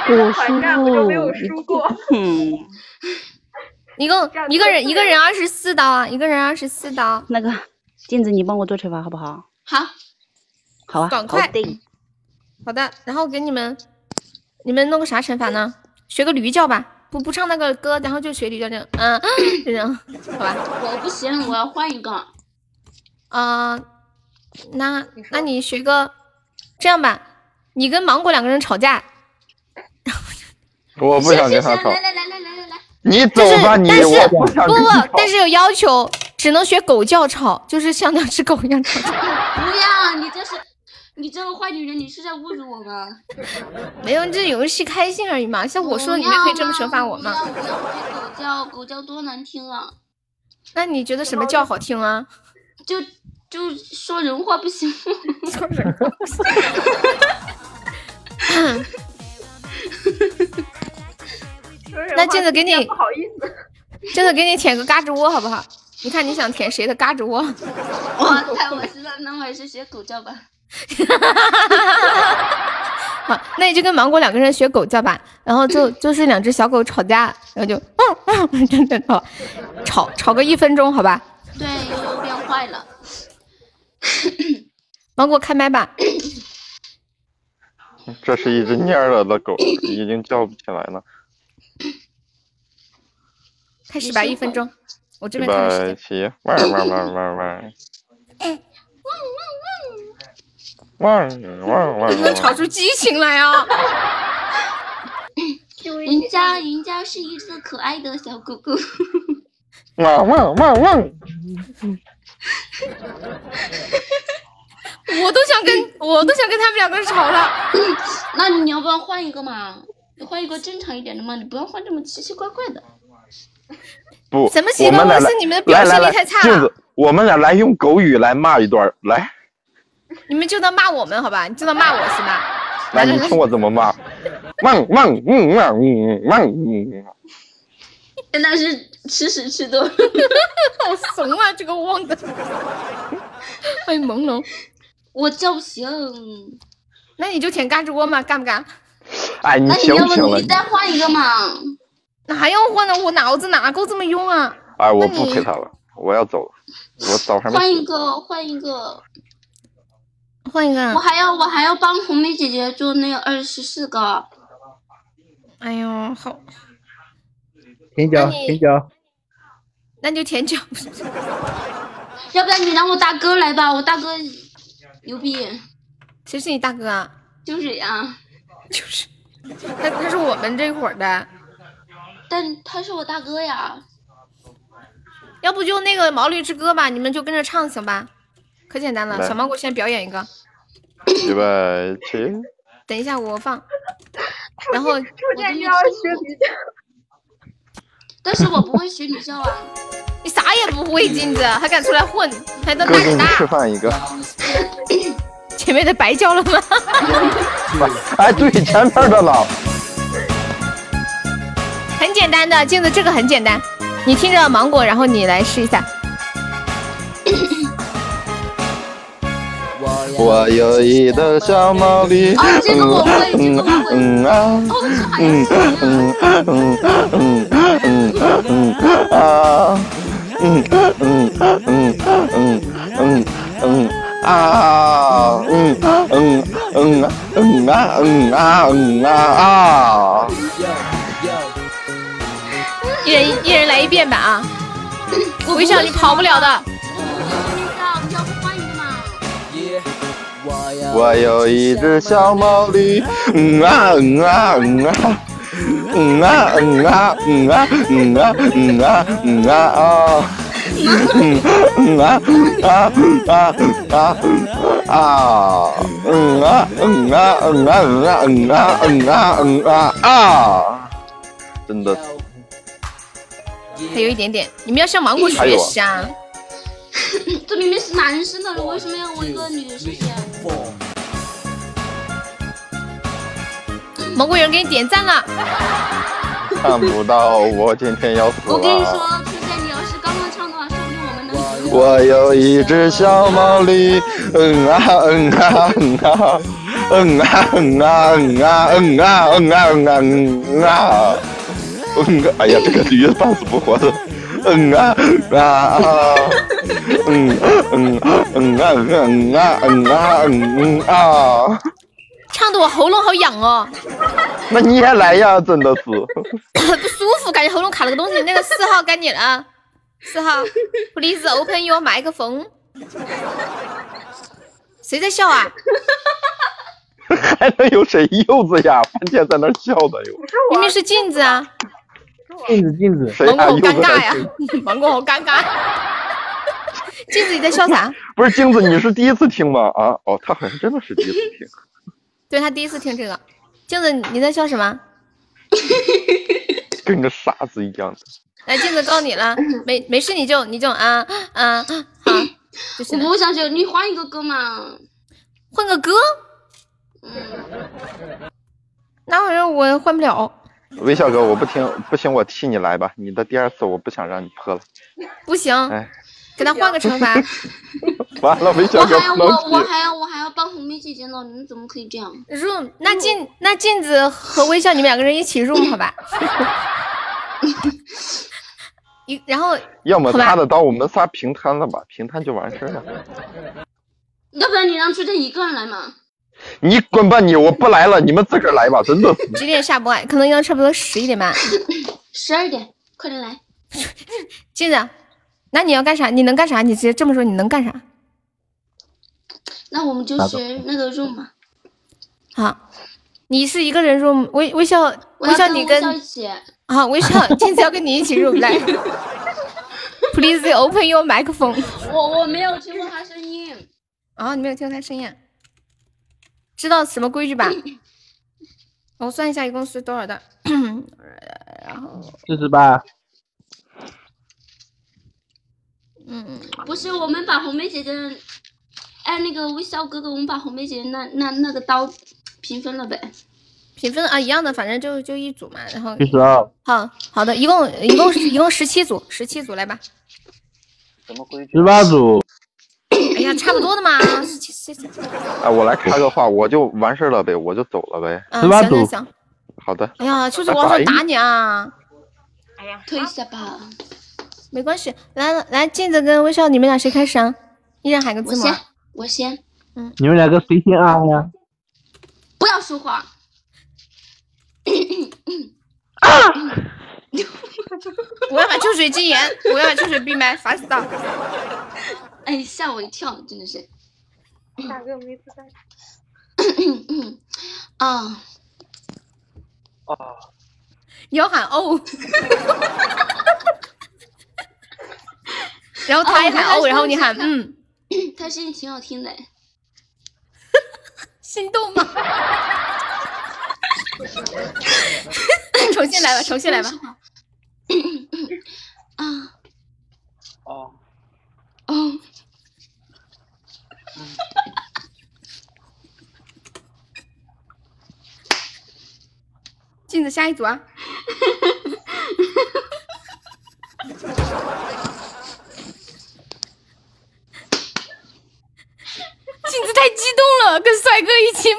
果叔战我就没有输过。嗯，一共一个人一个人二十四刀啊，一个人二十四刀。那个镜子，你帮我做惩罚好不好？好，好啊，赶快好的。好的，然后给你们，你们弄个啥惩罚呢？学个驴叫吧，不不唱那个歌，然后就学驴叫这样，嗯，就 这样，好吧？我不行，我要换一个。啊、那那你学个这样吧，你跟芒果两个人吵架，我不想跟他吵。来来来来来来来，你走但是吧你，但是我不不想跟你不吵，。但是有要求，只能学狗叫吵，就是像两只狗一样吵架。不要，你这是你这个坏女人，你是在侮辱我吗？没有，这游戏开心而已嘛。像我说的，你们可以这么惩罚我吗？不要不要狗叫，狗叫多难听啊！那你觉得什么叫好听啊？就就说人话不行，说人话不行。那镜子给你不好意思，镜子给你舔个嘎吱窝好不好？你看你想舔谁的嘎吱窝？哇，太恶心了，那我还是学狗叫吧。好，那你就跟芒果两个人学狗叫吧，然后就就是两只小狗吵架，然后就嗯嗯，真的吵吵吵个一分钟，好吧？对，又又变坏了。芒果开麦吧，这是一只蔫了的狗，已经叫不起来了。开始吧，一分钟，我这预边看时间。备起，汪汪汪汪 汪。汪汪汪汪！能 吵出激情来啊！人家人家是一只可爱的小狗狗。汪汪汪汪！我都想跟我都想跟他们两个人吵了。那你要不要换一个嘛？你换一个正常一点的嘛，你不要换这么奇奇怪怪的。不，什么奇我们俩来怪怪是你们的表现来来来力太差了镜子，我们俩来用狗语来骂一段，来，你们就当骂我们好吧？你就当骂我是吧？来你听我怎么骂。汪汪嗯汪嗯汪嗯。真的是吃屎吃多了。好怂啊！这个汪的，欢迎朦胧。我叫不行。那你就舔嘎吱窝嘛，干不干？哎，你那你要不行不行了你？再换一个嘛？哪要换呢？我脑子哪够这么用啊？哎，我不陪他了，我要走了，我早上换一个，换一个。换一个。我还要我还要帮红梅姐姐做那个二十四个。哎呦，好，舔脚舔脚，那就舔脚。要不然你让我大哥来吧，我大哥牛逼。谁是你大哥啊？就是呀，就是他，他是我们这伙的。但他是我大哥呀。要不就那个《毛驴之歌》吧，你们就跟着唱行吧？可简单了，小芒果先表演一个，预备起。等一下我放。然后初见又要学女叫，但是我不会学女叫啊。你啥也不会，金子还敢出来混，还当大姐哥给你示？范一个。前面的白叫了吗？哎，对，前面的呢。很简单的，镜子这个很简单，你听着芒果，然后你来试一下。我有一头小毛驴，啊这个我会这嗯个我会嗯啊，嗯要嗯嗯嗯嗯嗯啊，嗯嗯嗯嗯嗯嗯啊，嗯嗯嗯嗯啊嗯啊嗯啊啊，一人一人来一遍吧啊！微笑，你跑不了的。女叫，你要不换一个嘛？我有一只小毛驴，嗯啊嗯啊嗯啊。嗯啊嗯啊嗯啊嗯啊嗯啊嗯啊啊，嗯啊嗯啊啊啊啊啊，嗯啊嗯啊嗯啊嗯啊嗯啊嗯啊嗯啊啊，真的还有一点点，你们要向芒果学习啊！这明明是男生的，为什么要我 一个女生学？芒果有人给你点赞了，看不到我今天要死了我跟你说了。，初见，你要是刚刚唱的话，说不定我们能。我有一只小毛驴，嗯啊嗯啊嗯啊，嗯啊嗯啊嗯啊嗯啊嗯啊嗯啊嗯啊，嗯啊，哎呀，这个驴半死不活的，嗯啊啊啊，嗯嗯嗯啊嗯啊嗯啊嗯啊，唱的我喉咙好痒哦，那你也来呀，真的是。不舒服，感觉喉咙卡了个东西。那个四号该你了，四号，please open your microphone。谁在笑啊？还能有谁柚子呀？半天在那笑的哟。明明是镜子啊！镜子镜子，谁芒果好尴尬呀芒果 好尴尬。镜子你在笑啥？不是镜子，你是第一次听吗？啊，哦，他好像真的是第一次听。对他第一次听这个。镜子你在笑什么？跟个傻子一样的。来，镜子告你了，没没事你就你就啊啊好，就是我不想学，你换一个歌嘛。换个歌。嗯那玩意儿我换不了，微笑哥，我不听，不行，我替你来吧。你的第二次我不想让你破了。不行，哎，给他换个惩罚。完了，微笑哥我还要我我。还要我还要帮红梅姐姐呢，你们怎么可以这样？room，那镜那镜子和微笑你们两个人一起 room 好吧？一然后要么他的刀我们仨平摊了吧，平摊就完事儿了。要不然你让秋天一个人来嘛？你滚吧你，我不来了，你们自个儿来吧，真的。几点下播啊？可能要差不多十一点半。十二点，快点来。镜子，那你要干啥？你能干啥？你直接这么说，你能干啥？那我们就学那个 room 嘛。好，你是一个人 room，微微笑微笑你跟。啊微笑镜子要跟你一起 room 来。Please open your microphone。我我没有听过他声音。啊，你没有听过他声音啊？知道什么规矩吧？我算一下，一共是多少的？然后，四十八，嗯，不是，我们把红梅姐姐，哎，那个微笑哥哥，我们把红梅姐姐那那那个刀平分了呗。平分啊一样的，反正就就一组嘛。然后七十二，好好的，一共一共一共十七组，十七组来吧。什么规矩？十八组，哎呀，差不多的嘛。哎，我来开个话，我就完事儿了呗，我就走了呗。嗯，行行行。好的。哎呀，就是我想打你啊！哎呀，退下吧。没关系，来来，镜子跟微笑，你们俩谁开始啊？一人喊个字母啊。我先，我先，你们两个谁先啊呀？不要说话。我要把秋水禁言，我要把秋水闭麦，烦死了。哎，吓我一跳，真的是。大哥没子弹。啊，啊，你要喊哦，然后他也喊哦，然后你喊嗯，他声音挺好听的。心动吗？重新来吧，重新来吧。啊，哦，哦，镜子下一组啊。镜子太激动了，跟帅哥一起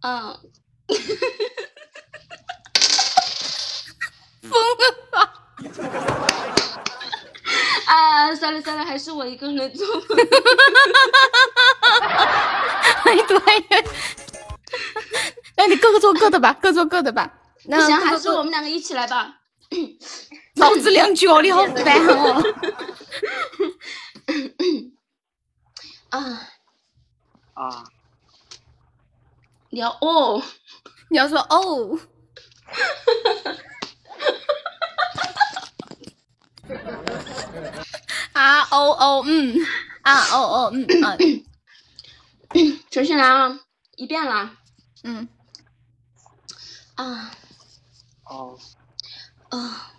嗯，疯了吧？啊，算了算了，还是我一个人做吧。哎对，那你各个做各的吧，各做各的吧。那行，还是我们两个一起来吧。老子两脚，你好烦哦。啊，啊，你要哦，你要说哦，啊哦哦嗯啊哦哦嗯啊 重新来啊，一遍了。嗯。啊。哦，啊。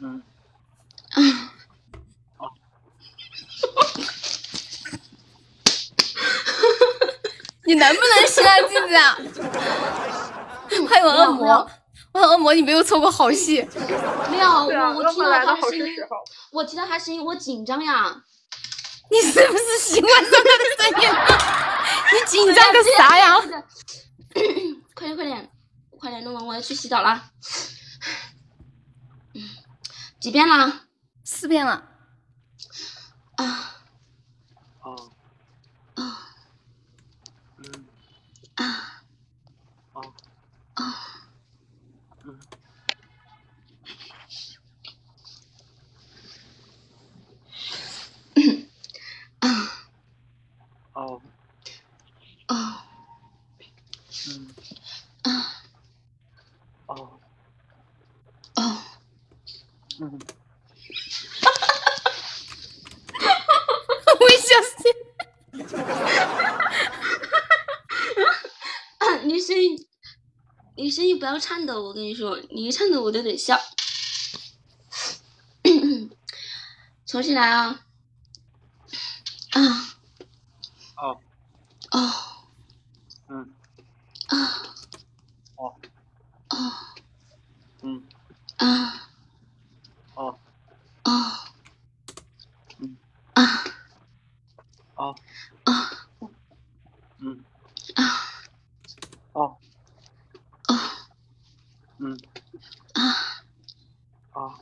嗯，啊！你能不能行啊，镜子？欢迎我恶魔，恶魔，你没有错过好戏。没有，我我听到他的声音我听到他声音，我紧张呀。你是不是喜欢上他的声音了？你紧张个啥呀？快点快点快点弄完，我要去洗澡了。嗯，几遍了？四遍了。啊哦啊嗯啊哦啊！Mm-hmm. 要颤抖，我跟你说，你一颤抖我就得笑。重新来啊！啊哦哦嗯啊哦哦嗯啊哦哦嗯啊哦啊嗯啊哦哦嗯啊哦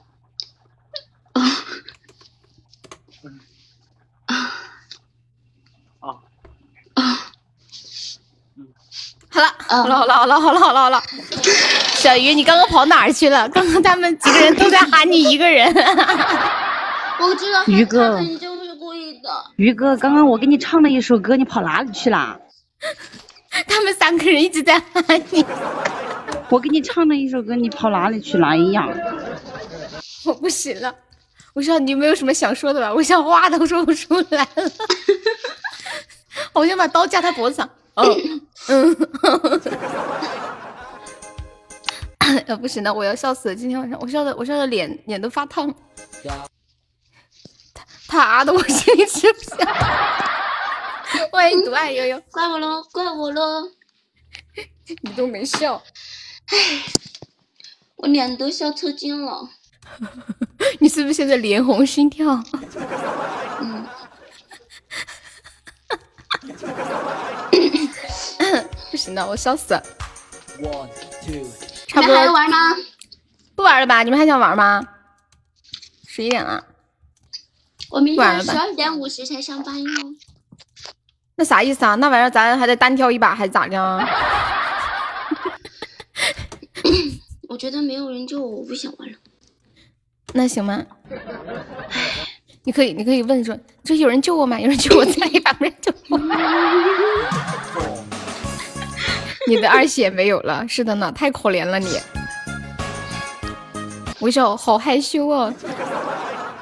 哦嗯啊哦啊！好了，好了，好了，好了，好了，好了，小鱼，你刚刚跑哪儿去了？刚刚他们几个人都在喊你一个人。我知道鱼哥他肯定就是故意的。鱼哥，刚刚我给你唱了一首歌，你跑哪里去了？他们三个人一直在喊你。我给你唱了一首歌，你跑哪里去了？哎呀，我不行了，我知道你有没有什么想说的吧？我想话都说不出来了，我想把刀架他脖子上。嗯嗯，呃不行了，我要笑死了！今天晚上我笑的，我笑的脸脸都发烫。他啊的，我心里吃不下。欢迎独爱悠悠，怪我喽，怪我喽！你都没笑，我脸都笑抽筋了。你是不是现在脸红心跳？嗯，不行的，我笑死了。你们差不多还要玩吗？不玩了吧？你们还想玩吗？十一点了，我明天十二点五十才上班哟。那啥意思啊？那玩意儿咱还得单挑一把，还是咋的啊？我觉得没有人救我，我不想玩了。那行吗？你可以，你可以问说，这有人救我吗？有人救我，再来一把，没人救我。你的二血没有了，是的呢，太可怜了你。微笑好害羞哦。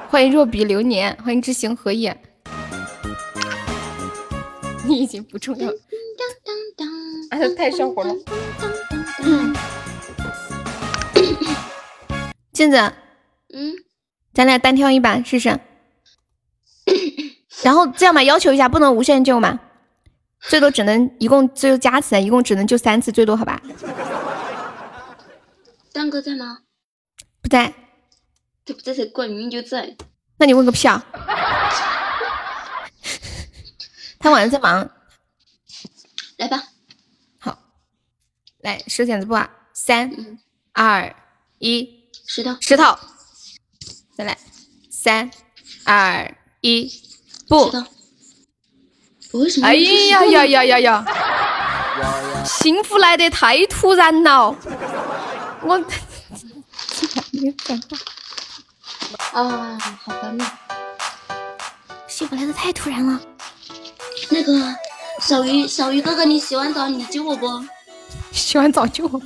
欢迎若比流年，欢迎知行合也。你已经不重要了，啊，太上火了。嗯，镜子，嗯，咱俩单挑一把试试。然后这样吧，要求一下，不能无限救嘛，最多只能一共最多加起来一共只能救三次，最多好吧？蛋哥在吗？不在，他不在才怪，明明就在。那你问个屁啊！他晚上在忙。来吧，好，来石剪子布啊，三、二、一，石头，石头，再来，三、二、一，不，我为什么？哎呀呀呀呀呀！幸福来得太突然了，我 啊，好烦呐！幸福来的太突然了。那个小鱼，小鱼哥哥，你洗完澡你救我不？洗完澡救我。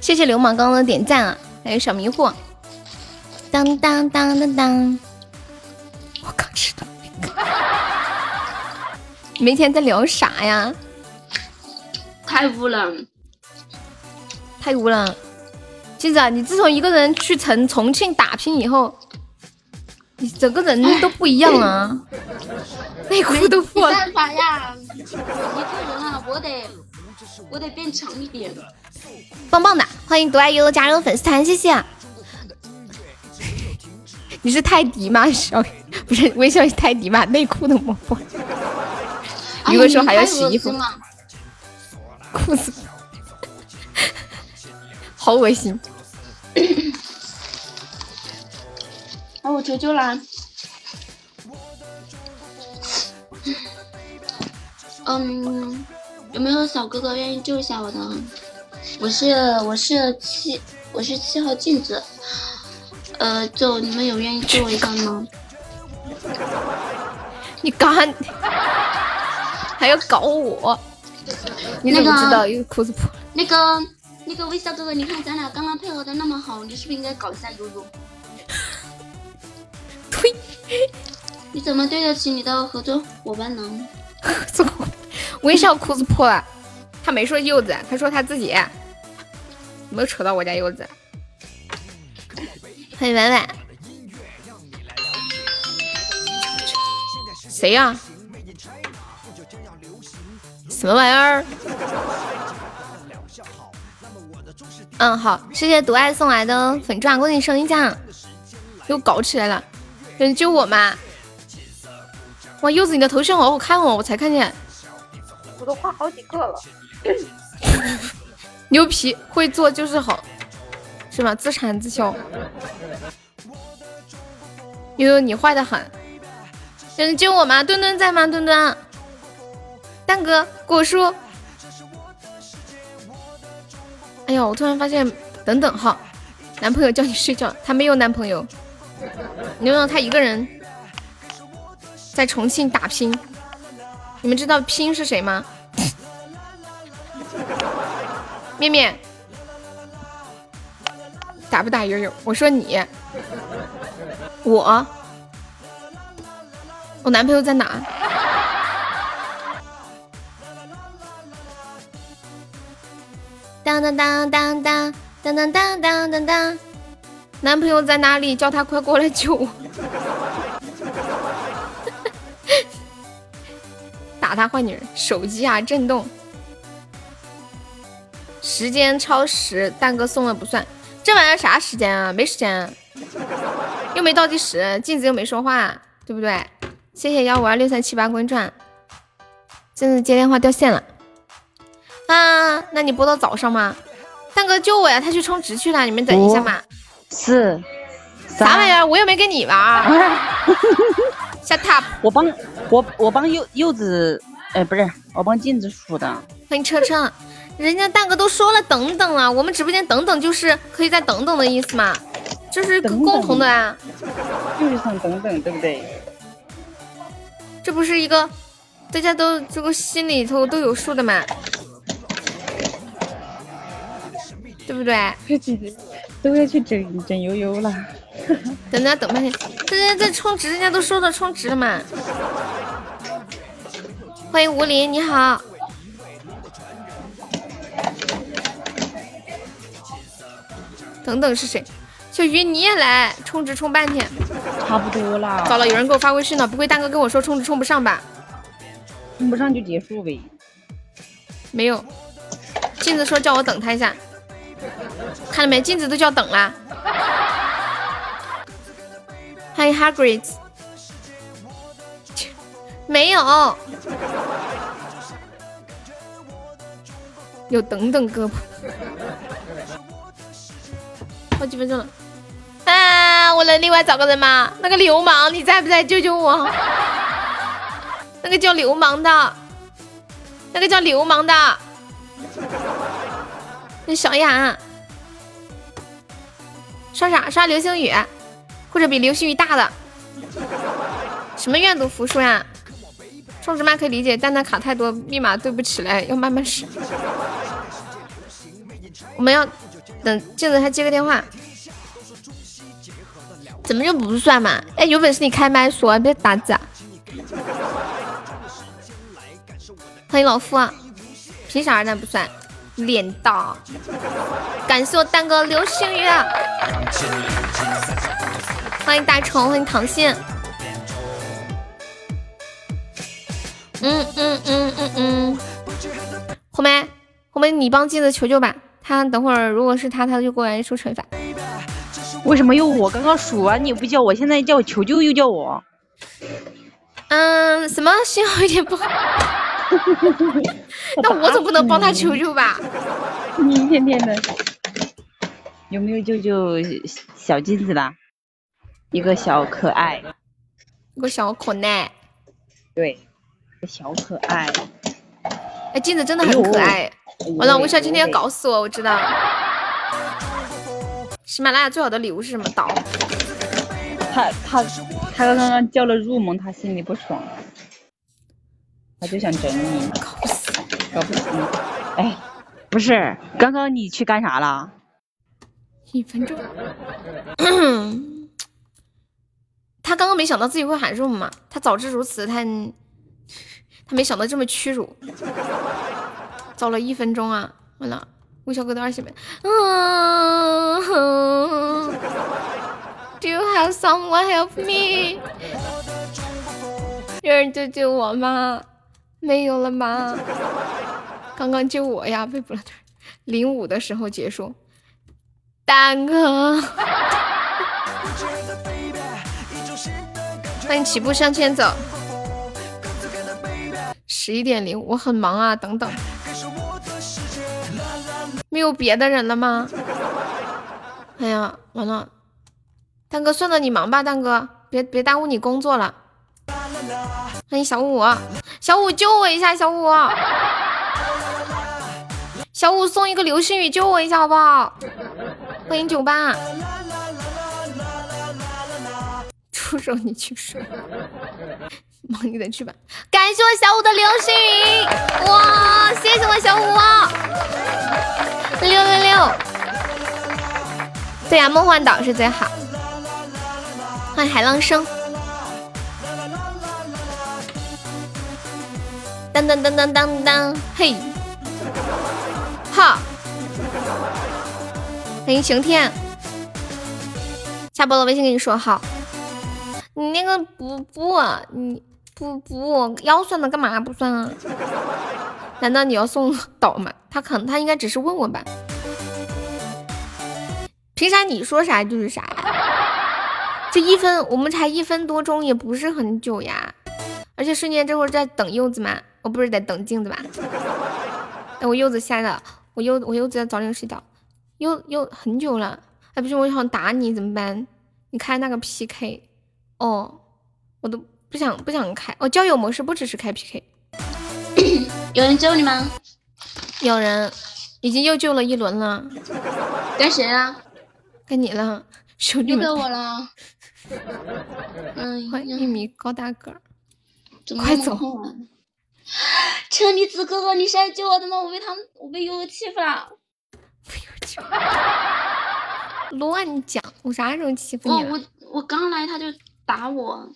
谢谢流氓刚刚的点赞啊，还有小迷糊。当当当当当，我刚知道。你们一天在聊啥呀？太污了，太污了！金子，你自从一个人去重重庆打拼以后，你整个人都不一样了啊，内裤都破了。没办法呀，一个人啊，我得我得变强一点。棒棒的，欢迎独爱悠悠加入粉丝团，谢谢。你是泰迪吗？小 不是微笑是泰迪吗？内裤的摸摸。哎如果说还要洗衣服裤子，好恶心。啊，我求救啦！嗯，有没有小哥哥愿意救一下我的？我是我是七我是七号镜子，呃，就你们有愿意救我一下的吗？你敢，还要搞我？你怎么知道？因为裤子破。那个那个微笑哥哥，你看咱俩刚刚配合的那么好，你是不是应该搞一下悠悠？呸！你怎么对得起你的合作伙伴呢？微笑裤子破了，他没说柚子，他说他自己，没有扯到我家柚子。欢迎婉婉，谁呀、什么玩意儿？嗯，好，谢谢独爱送来的粉钻，恭喜升一奖，又搞起来了，有人救我吗？哇，柚子，你的头像好好看哦，我才看见。我都换好几个了。牛皮，会做就是好，是吗？自产自销。悠悠，你坏的很。有人救我吗？墩墩在吗？墩墩，蛋哥，果叔。哎呀，我突然发现，等等哈，男朋友叫你睡觉，他没有男朋友，你问他一个人在重庆打拼。你们知道拼是谁吗？面面，打不打悠悠？我说你，我，我男朋友在哪？当当当当当当当当当当当，男朋友在哪里？叫他快过来救我！打他坏女人，手机啊震动。时间超时，蛋哥送了不算。这玩意儿啥时间啊？没时间，又没倒计时，镜子又没说话，对不对？谢谢幺五二六三七八关转。镜子接电话掉线了啊？那你播到早上吗？蛋哥救我呀！他去充值去了，你们等一下嘛。四啥玩意儿？我又没跟你玩。下 top，我帮我我帮柚柚子，哎，不是，我帮镜子数的。欢迎车车，人家蛋哥都说了等等啊，我们直播间等等就是可以再等等的意思嘛，这是共同的啊，就是想等等，对不对？这不是一个大家都这个心里头都有数的嘛，对不对？都要去整整悠悠了。等等等半天，人家在充值，人家都说到充值了嘛。欢迎吴林，你好。等等是谁？小鱼你也来充值充半天，差不多啦。糟了，有人给我发微信了，不会大哥跟我说充值充不上吧？充不上就结束呗。没有，镜子说叫我等他一下，看到没？镜子都叫等啦。欢迎 Hagrid，没有，有等等胳膊，好几分钟了。啊，我能另外找个人吗？那个流氓，你在不在？救救我！那个叫流氓的，那个叫流氓的，那小雅，刷啥？刷流星雨。或者比流星雨大的，什么愿赌服输呀？充值慢可以理解，但那卡太多，密码对不起来，要慢慢试。我们要等镜子他接个电话，怎么就不算嘛？哎，有本事你开麦说，别打字。啊！欢迎老夫，啊，凭啥那不算？脸大，感谢我蛋哥流星雨。欢迎大虫，欢迎糖心。嗯嗯嗯嗯嗯，红梅，红梅你帮镜子求求吧，他等会儿如果是他，他就过来受惩罚。为什么又我刚刚数完你又不叫我，现在叫我求救又叫我？嗯，什么信号有点不好？那我总不能帮他求救吧？你一天天的，有没有救救小金子啦？一个小可爱，一个小可爱，对，小可爱。哎，金子真的很可爱。完了，魏少今天要搞死我，我知道。喜马拉雅最好的礼物是什么？刀。他他他刚刚叫了入盟，他心里不爽，他就想整你，搞死，搞不死你。哎，不是，刚刚你去干啥了？一分钟。他刚刚没想到自己会喊入嘛，他早知如此，他他没想到这么屈辱。早了一分钟啊！完了，吴小哥的二喜妹。嗯。Do you have someone help me？有人救救我吗？没有了吗？刚刚救我呀，被捕了。零五的时候结束。蛋哥，欢迎起步向前走。十一点零，我很忙啊，等等。没有别的人了吗？哎呀，完了。蛋哥，算了，你忙吧，蛋哥，别别耽误你工作了。欢迎小五，小五救我一下，小五，小五送一个流星雨救我一下好不好？欢迎九八，出手你去睡，忙你的去吧。感谢我小五的流星雨，哇，谢谢我小五，六六六，对呀，梦幻岛是最好。欢迎海浪声，当当当当当当，嘿，哈，欢迎晴天，下播了，微信跟你说好。你那个不不，你不不腰酸的干嘛不算啊？难道你要送岛吗？他可能他应该只是问问吧。凭啥你说啥就是啥呀？这一分，我们才一分多钟，也不是很久呀。而且瞬间这会儿在等柚子嘛，我不是在等镜子吧？哎，我柚子下的，我柚我柚子要早点睡觉，又又很久了。哎，不是，我想打你怎么办？你开那个 PK 哦，我都不想不想开。哦，交友模式不支持开 PK。有人救你吗？有人，已经又救了一轮了。该谁啊？该你了，兄弟们。又跟我了。嗯，欢迎一米高大个儿，快走！车厘子哥哥，你是来救我的吗？我被他们，我被悠悠欺负 了。乱讲！我啥时候欺负你了？我我我刚来他就打我。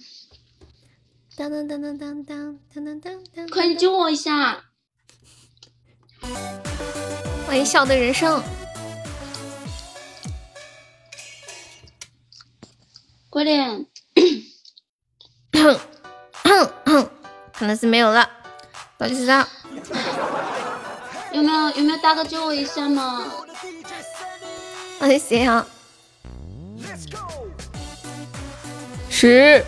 当当当当当当当当当！快救我一下！欢迎笑的人生。快点！可能是没有了，早就知道。有没有有没有大哥救我一下嘛？哎行。十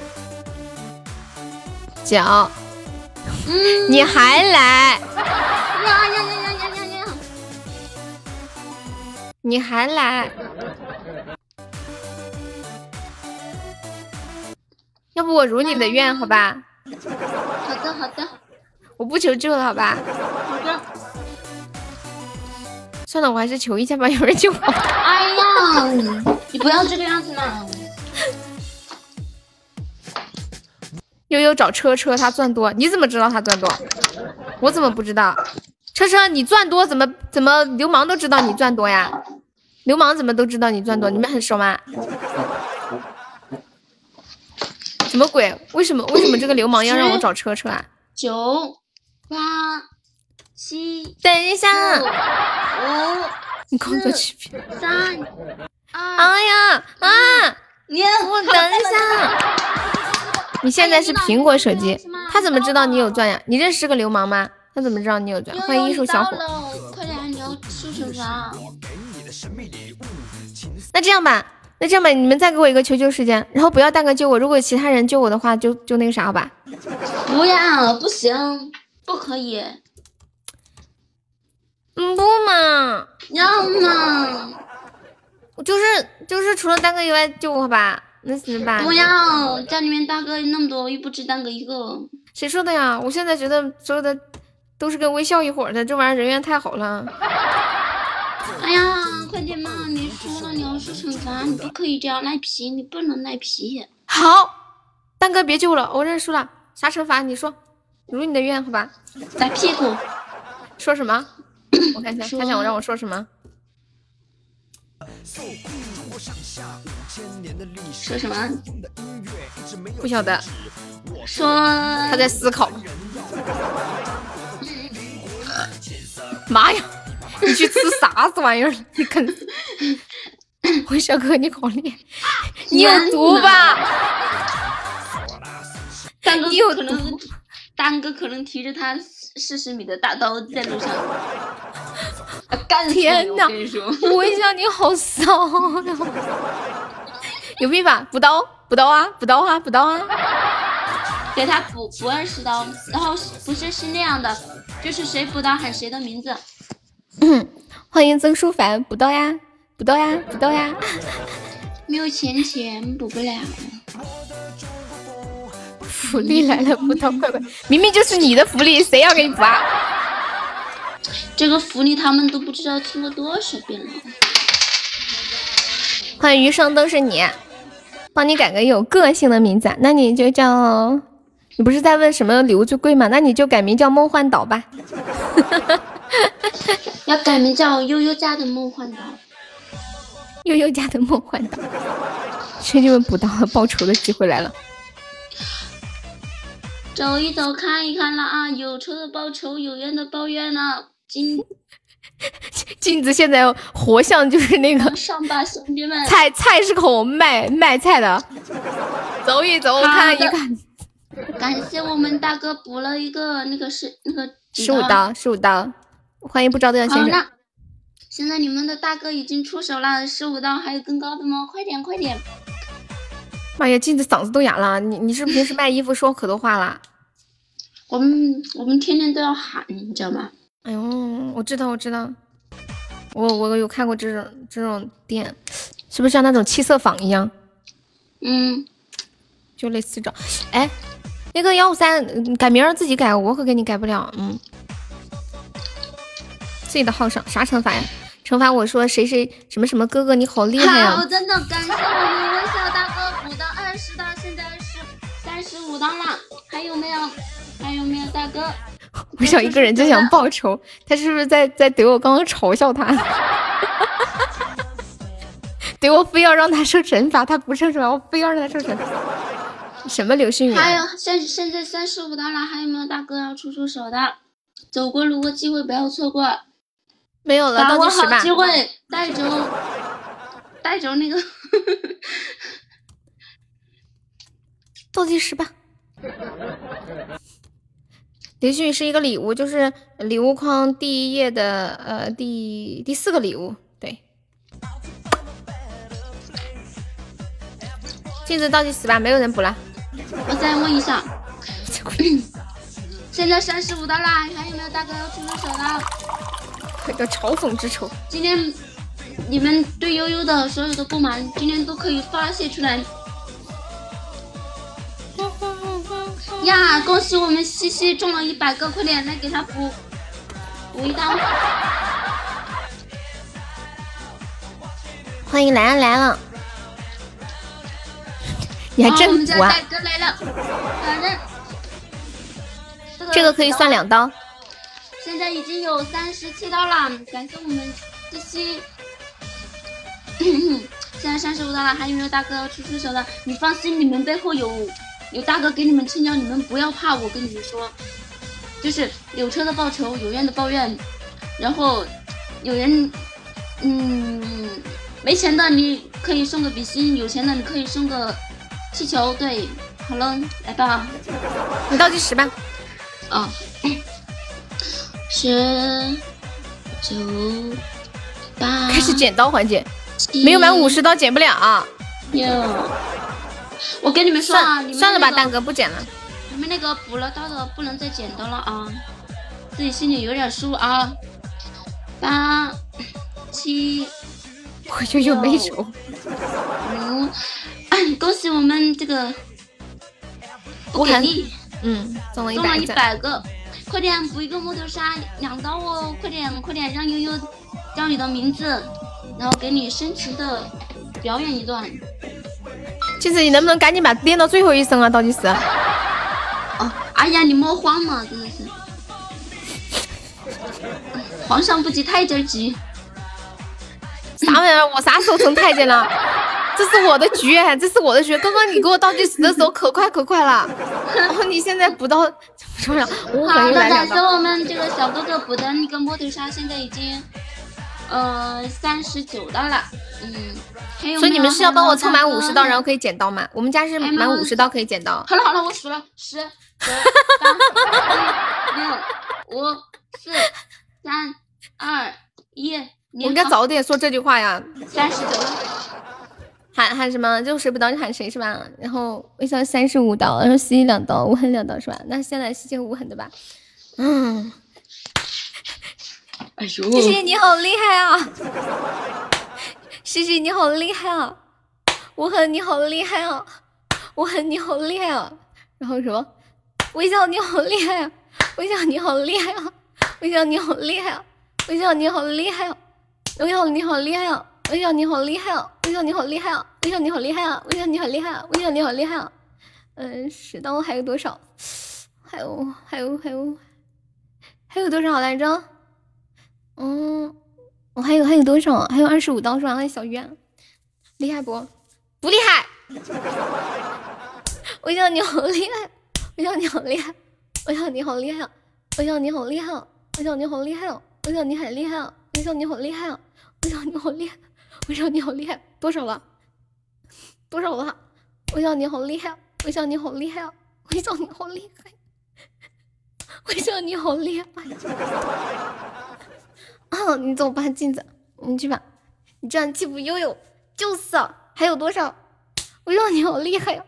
九，嗯，你还来？呀呀呀呀呀呀呀！你还来？要不我如你的愿，好吧？好的，好的。我不求救了，好吧？好的。算了，我还是求一下吧，有人救我。哎呀，你不要这个样子嘛！悠悠找车车，他钻多，你怎么知道他钻多？我怎么不知道？车车，你钻多，怎么怎么流氓都知道你钻多呀？流氓怎么都知道你钻多？你们很熟吗？什么鬼？为什么为什么这个流氓要让我找车车啊？九八七，等一下，五，你工作区别三，哎呀啊！你我等一下，你现在是苹果手机，他怎么知道你有钻呀？你认识个流氓吗？他怎么知道你有钻？欢迎艺术小伙。快点，受惩罚。那这样吧，那这样吧，你们再给我一个求救时间，然后不要大哥救我，如果其他人救我的话，就就那个啥好吧？不要，不行，不可以。嗯，不嘛，要嘛，我就是就是除了蛋哥以外救我吧，那怎么办？不要，家里面大哥那么多，又不止大哥一个。谁说的呀？我现在觉得所有的都是跟微笑一伙的，这玩意儿人缘太好了。哎呀，快点嘛！你输了你要受惩罚，你不可以这样赖皮，你不能赖皮。好，蛋哥别救了，我认输了。啥惩罚？你说，如你的愿，好吧？打屁股。说什么？我看一下，看下我让我说什么？说什么？不晓得。说他在思考。妈呀！你去吃啥子玩意儿？你肯？我小哥，你好厉害！你有毒吧？大哥你有可能，大哥可能提着他四十米的大刀在路上，干！天哪我跟你说，你好骚呀！有病吧？补刀，补刀啊，补刀啊，补刀啊！给他补补二十刀，然后不是是那样的，就是谁补刀喊谁的名字。欢迎曾书凡，补刀呀，补刀呀，补刀呀！没有钱钱补不了。福利来了，补刀快快！明明就是你的福利，谁要给你补啊？这个福利他们都不知道听过多少遍了。欢迎余生都是你，帮你改个有个性的名字，那你就叫……你不是在问什么礼物最贵吗？那你就改名叫梦幻岛吧。要改名叫悠悠家的梦幻岛。悠悠家的梦幻岛，兄弟们补刀了，报仇的机会来了。走一走，看一看了啊！有仇的报仇，有怨的报怨了。今镜 子现在活像就是那个上吧，兄弟们！菜菜市口卖卖菜的，走一走，看一看。感谢我们大哥补了一个那个是那个十五刀，十五刀，欢迎不着调先生。现在你们的大哥已经出手了，十五刀，还有更高的吗？快点，快点！妈呀，镜子嗓子都哑了，你你是平时卖衣服说可多话啦？我们我们天天都要喊，你知道吗？哎呦，我知道我知道，我我有看过这种这种店，是不是像那种七色坊一样？嗯，就类似这种。哎，那个幺五三改名儿自己改，我可给你改不了。嗯，自己的号上啥惩罚呀？惩罚我说谁谁什么什么哥哥你好厉害呀、好，真的感谢我们微笑大哥补到二十刀，现在是三十五刀了，还有没有？还有没有大哥？我想一个人就想报仇，他是不是在在怼我刚刚嘲笑他？怼我非要让他受惩罚，他不受惩罚，我非要让他受惩罚。什么流星雨啊？还有现现在三十五刀了，还有没有大哥要出出手的？走过路过机会不要错过，没有了，把握倒计时吧好。机会，带走带走那个倒计时吧。流星雨是一个礼物，就是礼物框第一页的呃第第四个礼物。对，镜子倒计时吧，没有人补了。我再问一下，现在三十五刀啦，还有没有大哥要出出手的？这个嘲讽之仇。今天你们对悠悠的所有的不满，今天都可以发泄出来。呀，恭喜我们西西中了一百个，快点来给他补补一刀。欢迎来了来了，你还真补啊大？哥来了，反正这个可以算两刀。现在已经有三十七刀了，感谢我们西西。现在三十五刀了，还有没有大哥要出出手的？你放心，你们背后有有大哥给你们撑腰，你们不要怕。我跟你们说，就是有车的报仇，有怨的抱怨，然后有人嗯没钱的你可以送个比心，有钱的你可以送个气球。对，好了，来吧。你倒计时吧。啊，十、九八开始剪刀环节，没有满五十刀剪不了。六，我跟你们说啊，算你们算了吧，那个蛋哥不剪了。你们那个补了刀的不能再剪刀了啊，自己心里有点数啊。八七我就有没仇。五，恭喜我们这个不给力，嗯，中了一百个，快点补一个木头沙两刀哦！快点快点，让悠悠叫你的名字，然后给你深情的表演一段。其实你能不能赶紧把练到最后一声啊？倒计时。哦，哎呀，你莫慌嘛，真的是，皇上不急太监急。啥玩意儿？我啥时候成太监了？这是我的局，这是我的局。刚刚你给我倒计时的时候可快可快了，然后你现在补到不重要，我好的，很又来感谢。我们这个小哥哥补的那个摸头杀，现在已经呃三十九刀了。嗯，还有所以你们是要帮我凑满五十刀，然后后可以剪刀吗？我们家是满五十刀可以剪刀。好了好了，我数了，十、九、八、七、六、五、四、三、二、一。我应该早点说这句话呀。三十九。喊喊什么？就谁不刀就喊谁是吧？然后微笑三十五刀，然后西西两刀，无痕两刀是吧？那先来西西和无痕的吧。嗯，哎呦，西西你好厉害啊！西西你好厉害啊！无痕你好厉害啊！无痕你好厉害啊！然后什么？微笑你好厉害啊！微笑你好厉害啊！微笑你好厉害啊！微笑你好厉害啊！微笑你好厉害啊！微笑你好厉害啊！微笑你好厉害啊！微笑你好厉害啊！微笑你好厉害啊！微笑你好厉害啊！嗯，十刀还有多少？还有还有还有还有多少来着？嗯，我还有还有多少？还有二十五刀是吧？小鱼，啊厉害不？不厉害。微笑你好厉害，微笑你好厉害，微笑你好厉害，微笑你好厉害，微笑你好厉害，微笑你好厉害，微笑你好厉害，微笑你好厉，微笑你好厉害，多少了？多少了？微笑你好厉害，微笑你好厉害，微笑你好厉害，微笑你好厉害。啊，你怎么办，镜子？你去吧，你这样欺负悠悠，就是啊。还有多少？微笑你好厉害呀！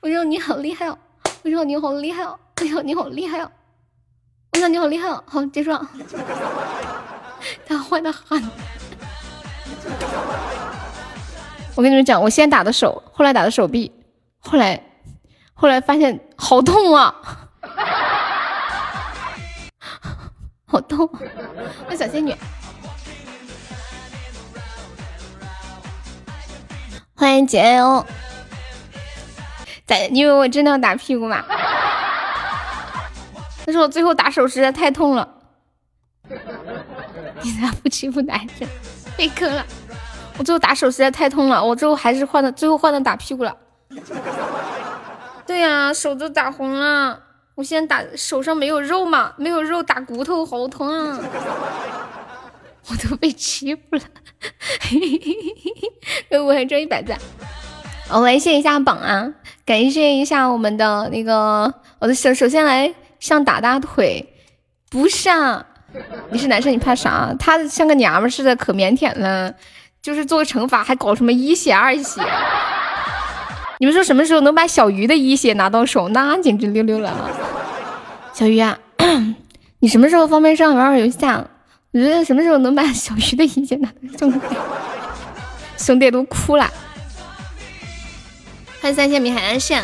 微笑你好厉害哦！微笑你好厉害哦！哎呦你好厉害哦！微笑你好厉害哦！好，结束了。他坏的很。我跟你们讲，我先打的手，后来打的手臂，后来后来发现好痛啊，好痛！那小仙女，欢迎杰哦。在，因为我真的要打屁股嘛，但是我最后打手实在太痛了。你咋不欺负男生？被坑了。我最后打手实在太痛了，我最后还是换的，最后换的打屁股了。对呀、手都打红了。我现在打手上没有肉嘛，没有肉打骨头好疼啊！我都被欺负了，给我还赚一百赞。我来谢一下榜啊，感谢一下我们的那个，我的首首先来向打大腿，不是啊，你是男生你怕啥？他像个娘们似的，可腼腆了。就是做个惩罚，还搞什么一血二血？你们说什么时候能把小鱼的一血拿到手？那简直溜溜了！小鱼啊，你什么时候方便上来玩会游戏啊？你觉得什么时候能把小鱼的一血拿到兄弟？兄弟都哭了。欢迎三千米海岸线。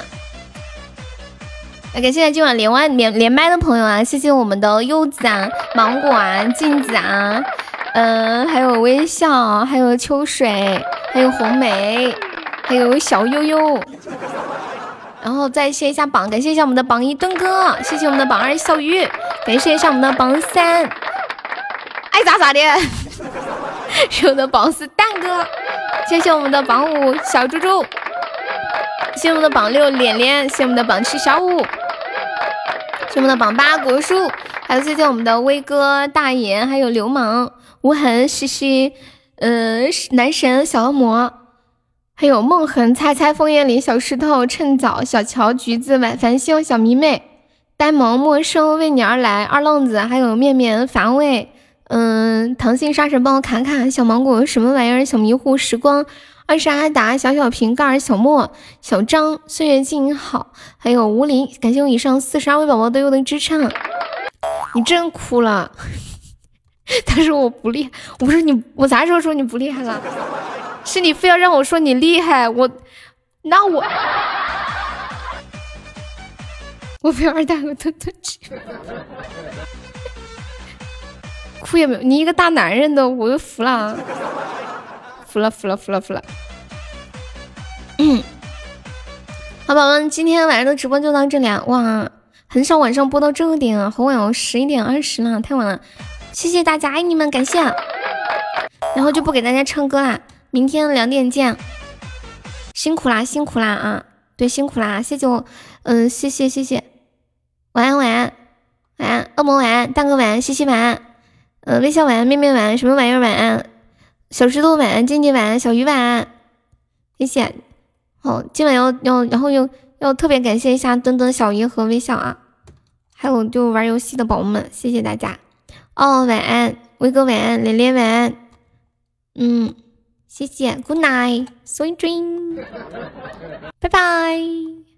来感谢今晚连麦连连麦的朋友啊，谢谢我们的柚子啊、芒果啊、镜子啊。嗯，还有微笑，还有秋水，还有红梅，还有小悠悠。然后再谢一下榜，感谢一下我们的榜一墩哥，谢谢我们的榜二小鱼，感谢一下我们的榜三，爱咋咋的。是我们的榜四蛋哥，谢谢我们的榜五小猪猪，谢谢我们的榜六脸脸，谢谢我们的榜七小五，谢谢我们的榜八果叔，还有谢谢我们的威哥大爷，还有流氓。无痕、西西，嗯、男神、小恶魔，还有梦痕、猜猜、枫叶林、小石头、趁早、小乔、橘子、晚繁星、小迷妹、呆萌、陌生、为你而来、二愣子，还有面面、乏味，嗯，糖心沙尘暴卡卡小芒果什么玩意儿？小迷糊时光二是阿达小小瓶盖小莫小张岁月静好，还有吴林，感谢我以上四十二位宝宝对我的支撑。你真哭了，他说我不厉害，我不是你，我啥时候说你不厉害了？是你非要让我说你厉害，我那我 我不要二大我吞吞去。哭也没有，你一个大男人的，我都服了，服了，服了，服了，服了。嗯，好宝宝们，今天晚上的直播就到这里啊！哇，很少晚上播到这个点啊，好晚哦，十一点二十了，太晚了。谢谢大家，爱你们，感谢。然后就不给大家唱歌啦，明天两点见。辛苦啦，辛苦啦啊！对，辛苦啦，谢谢我，嗯，谢谢谢谢。晚安晚安晚安，恶魔晚安，大哥晚安，西西晚安。呃，微笑晚安，妹妹晚安，什么玩意儿晚安？小石头晚安，静静晚安，小鱼晚安，谢谢。好，今晚要要，然后又要特别感谢一下墩墩、小鱼和微笑啊，还有就玩游戏的宝宝们，谢谢大家。哦，晚安，威哥晚安，连连晚安，嗯，谢谢，Good night，sweet dream，拜拜。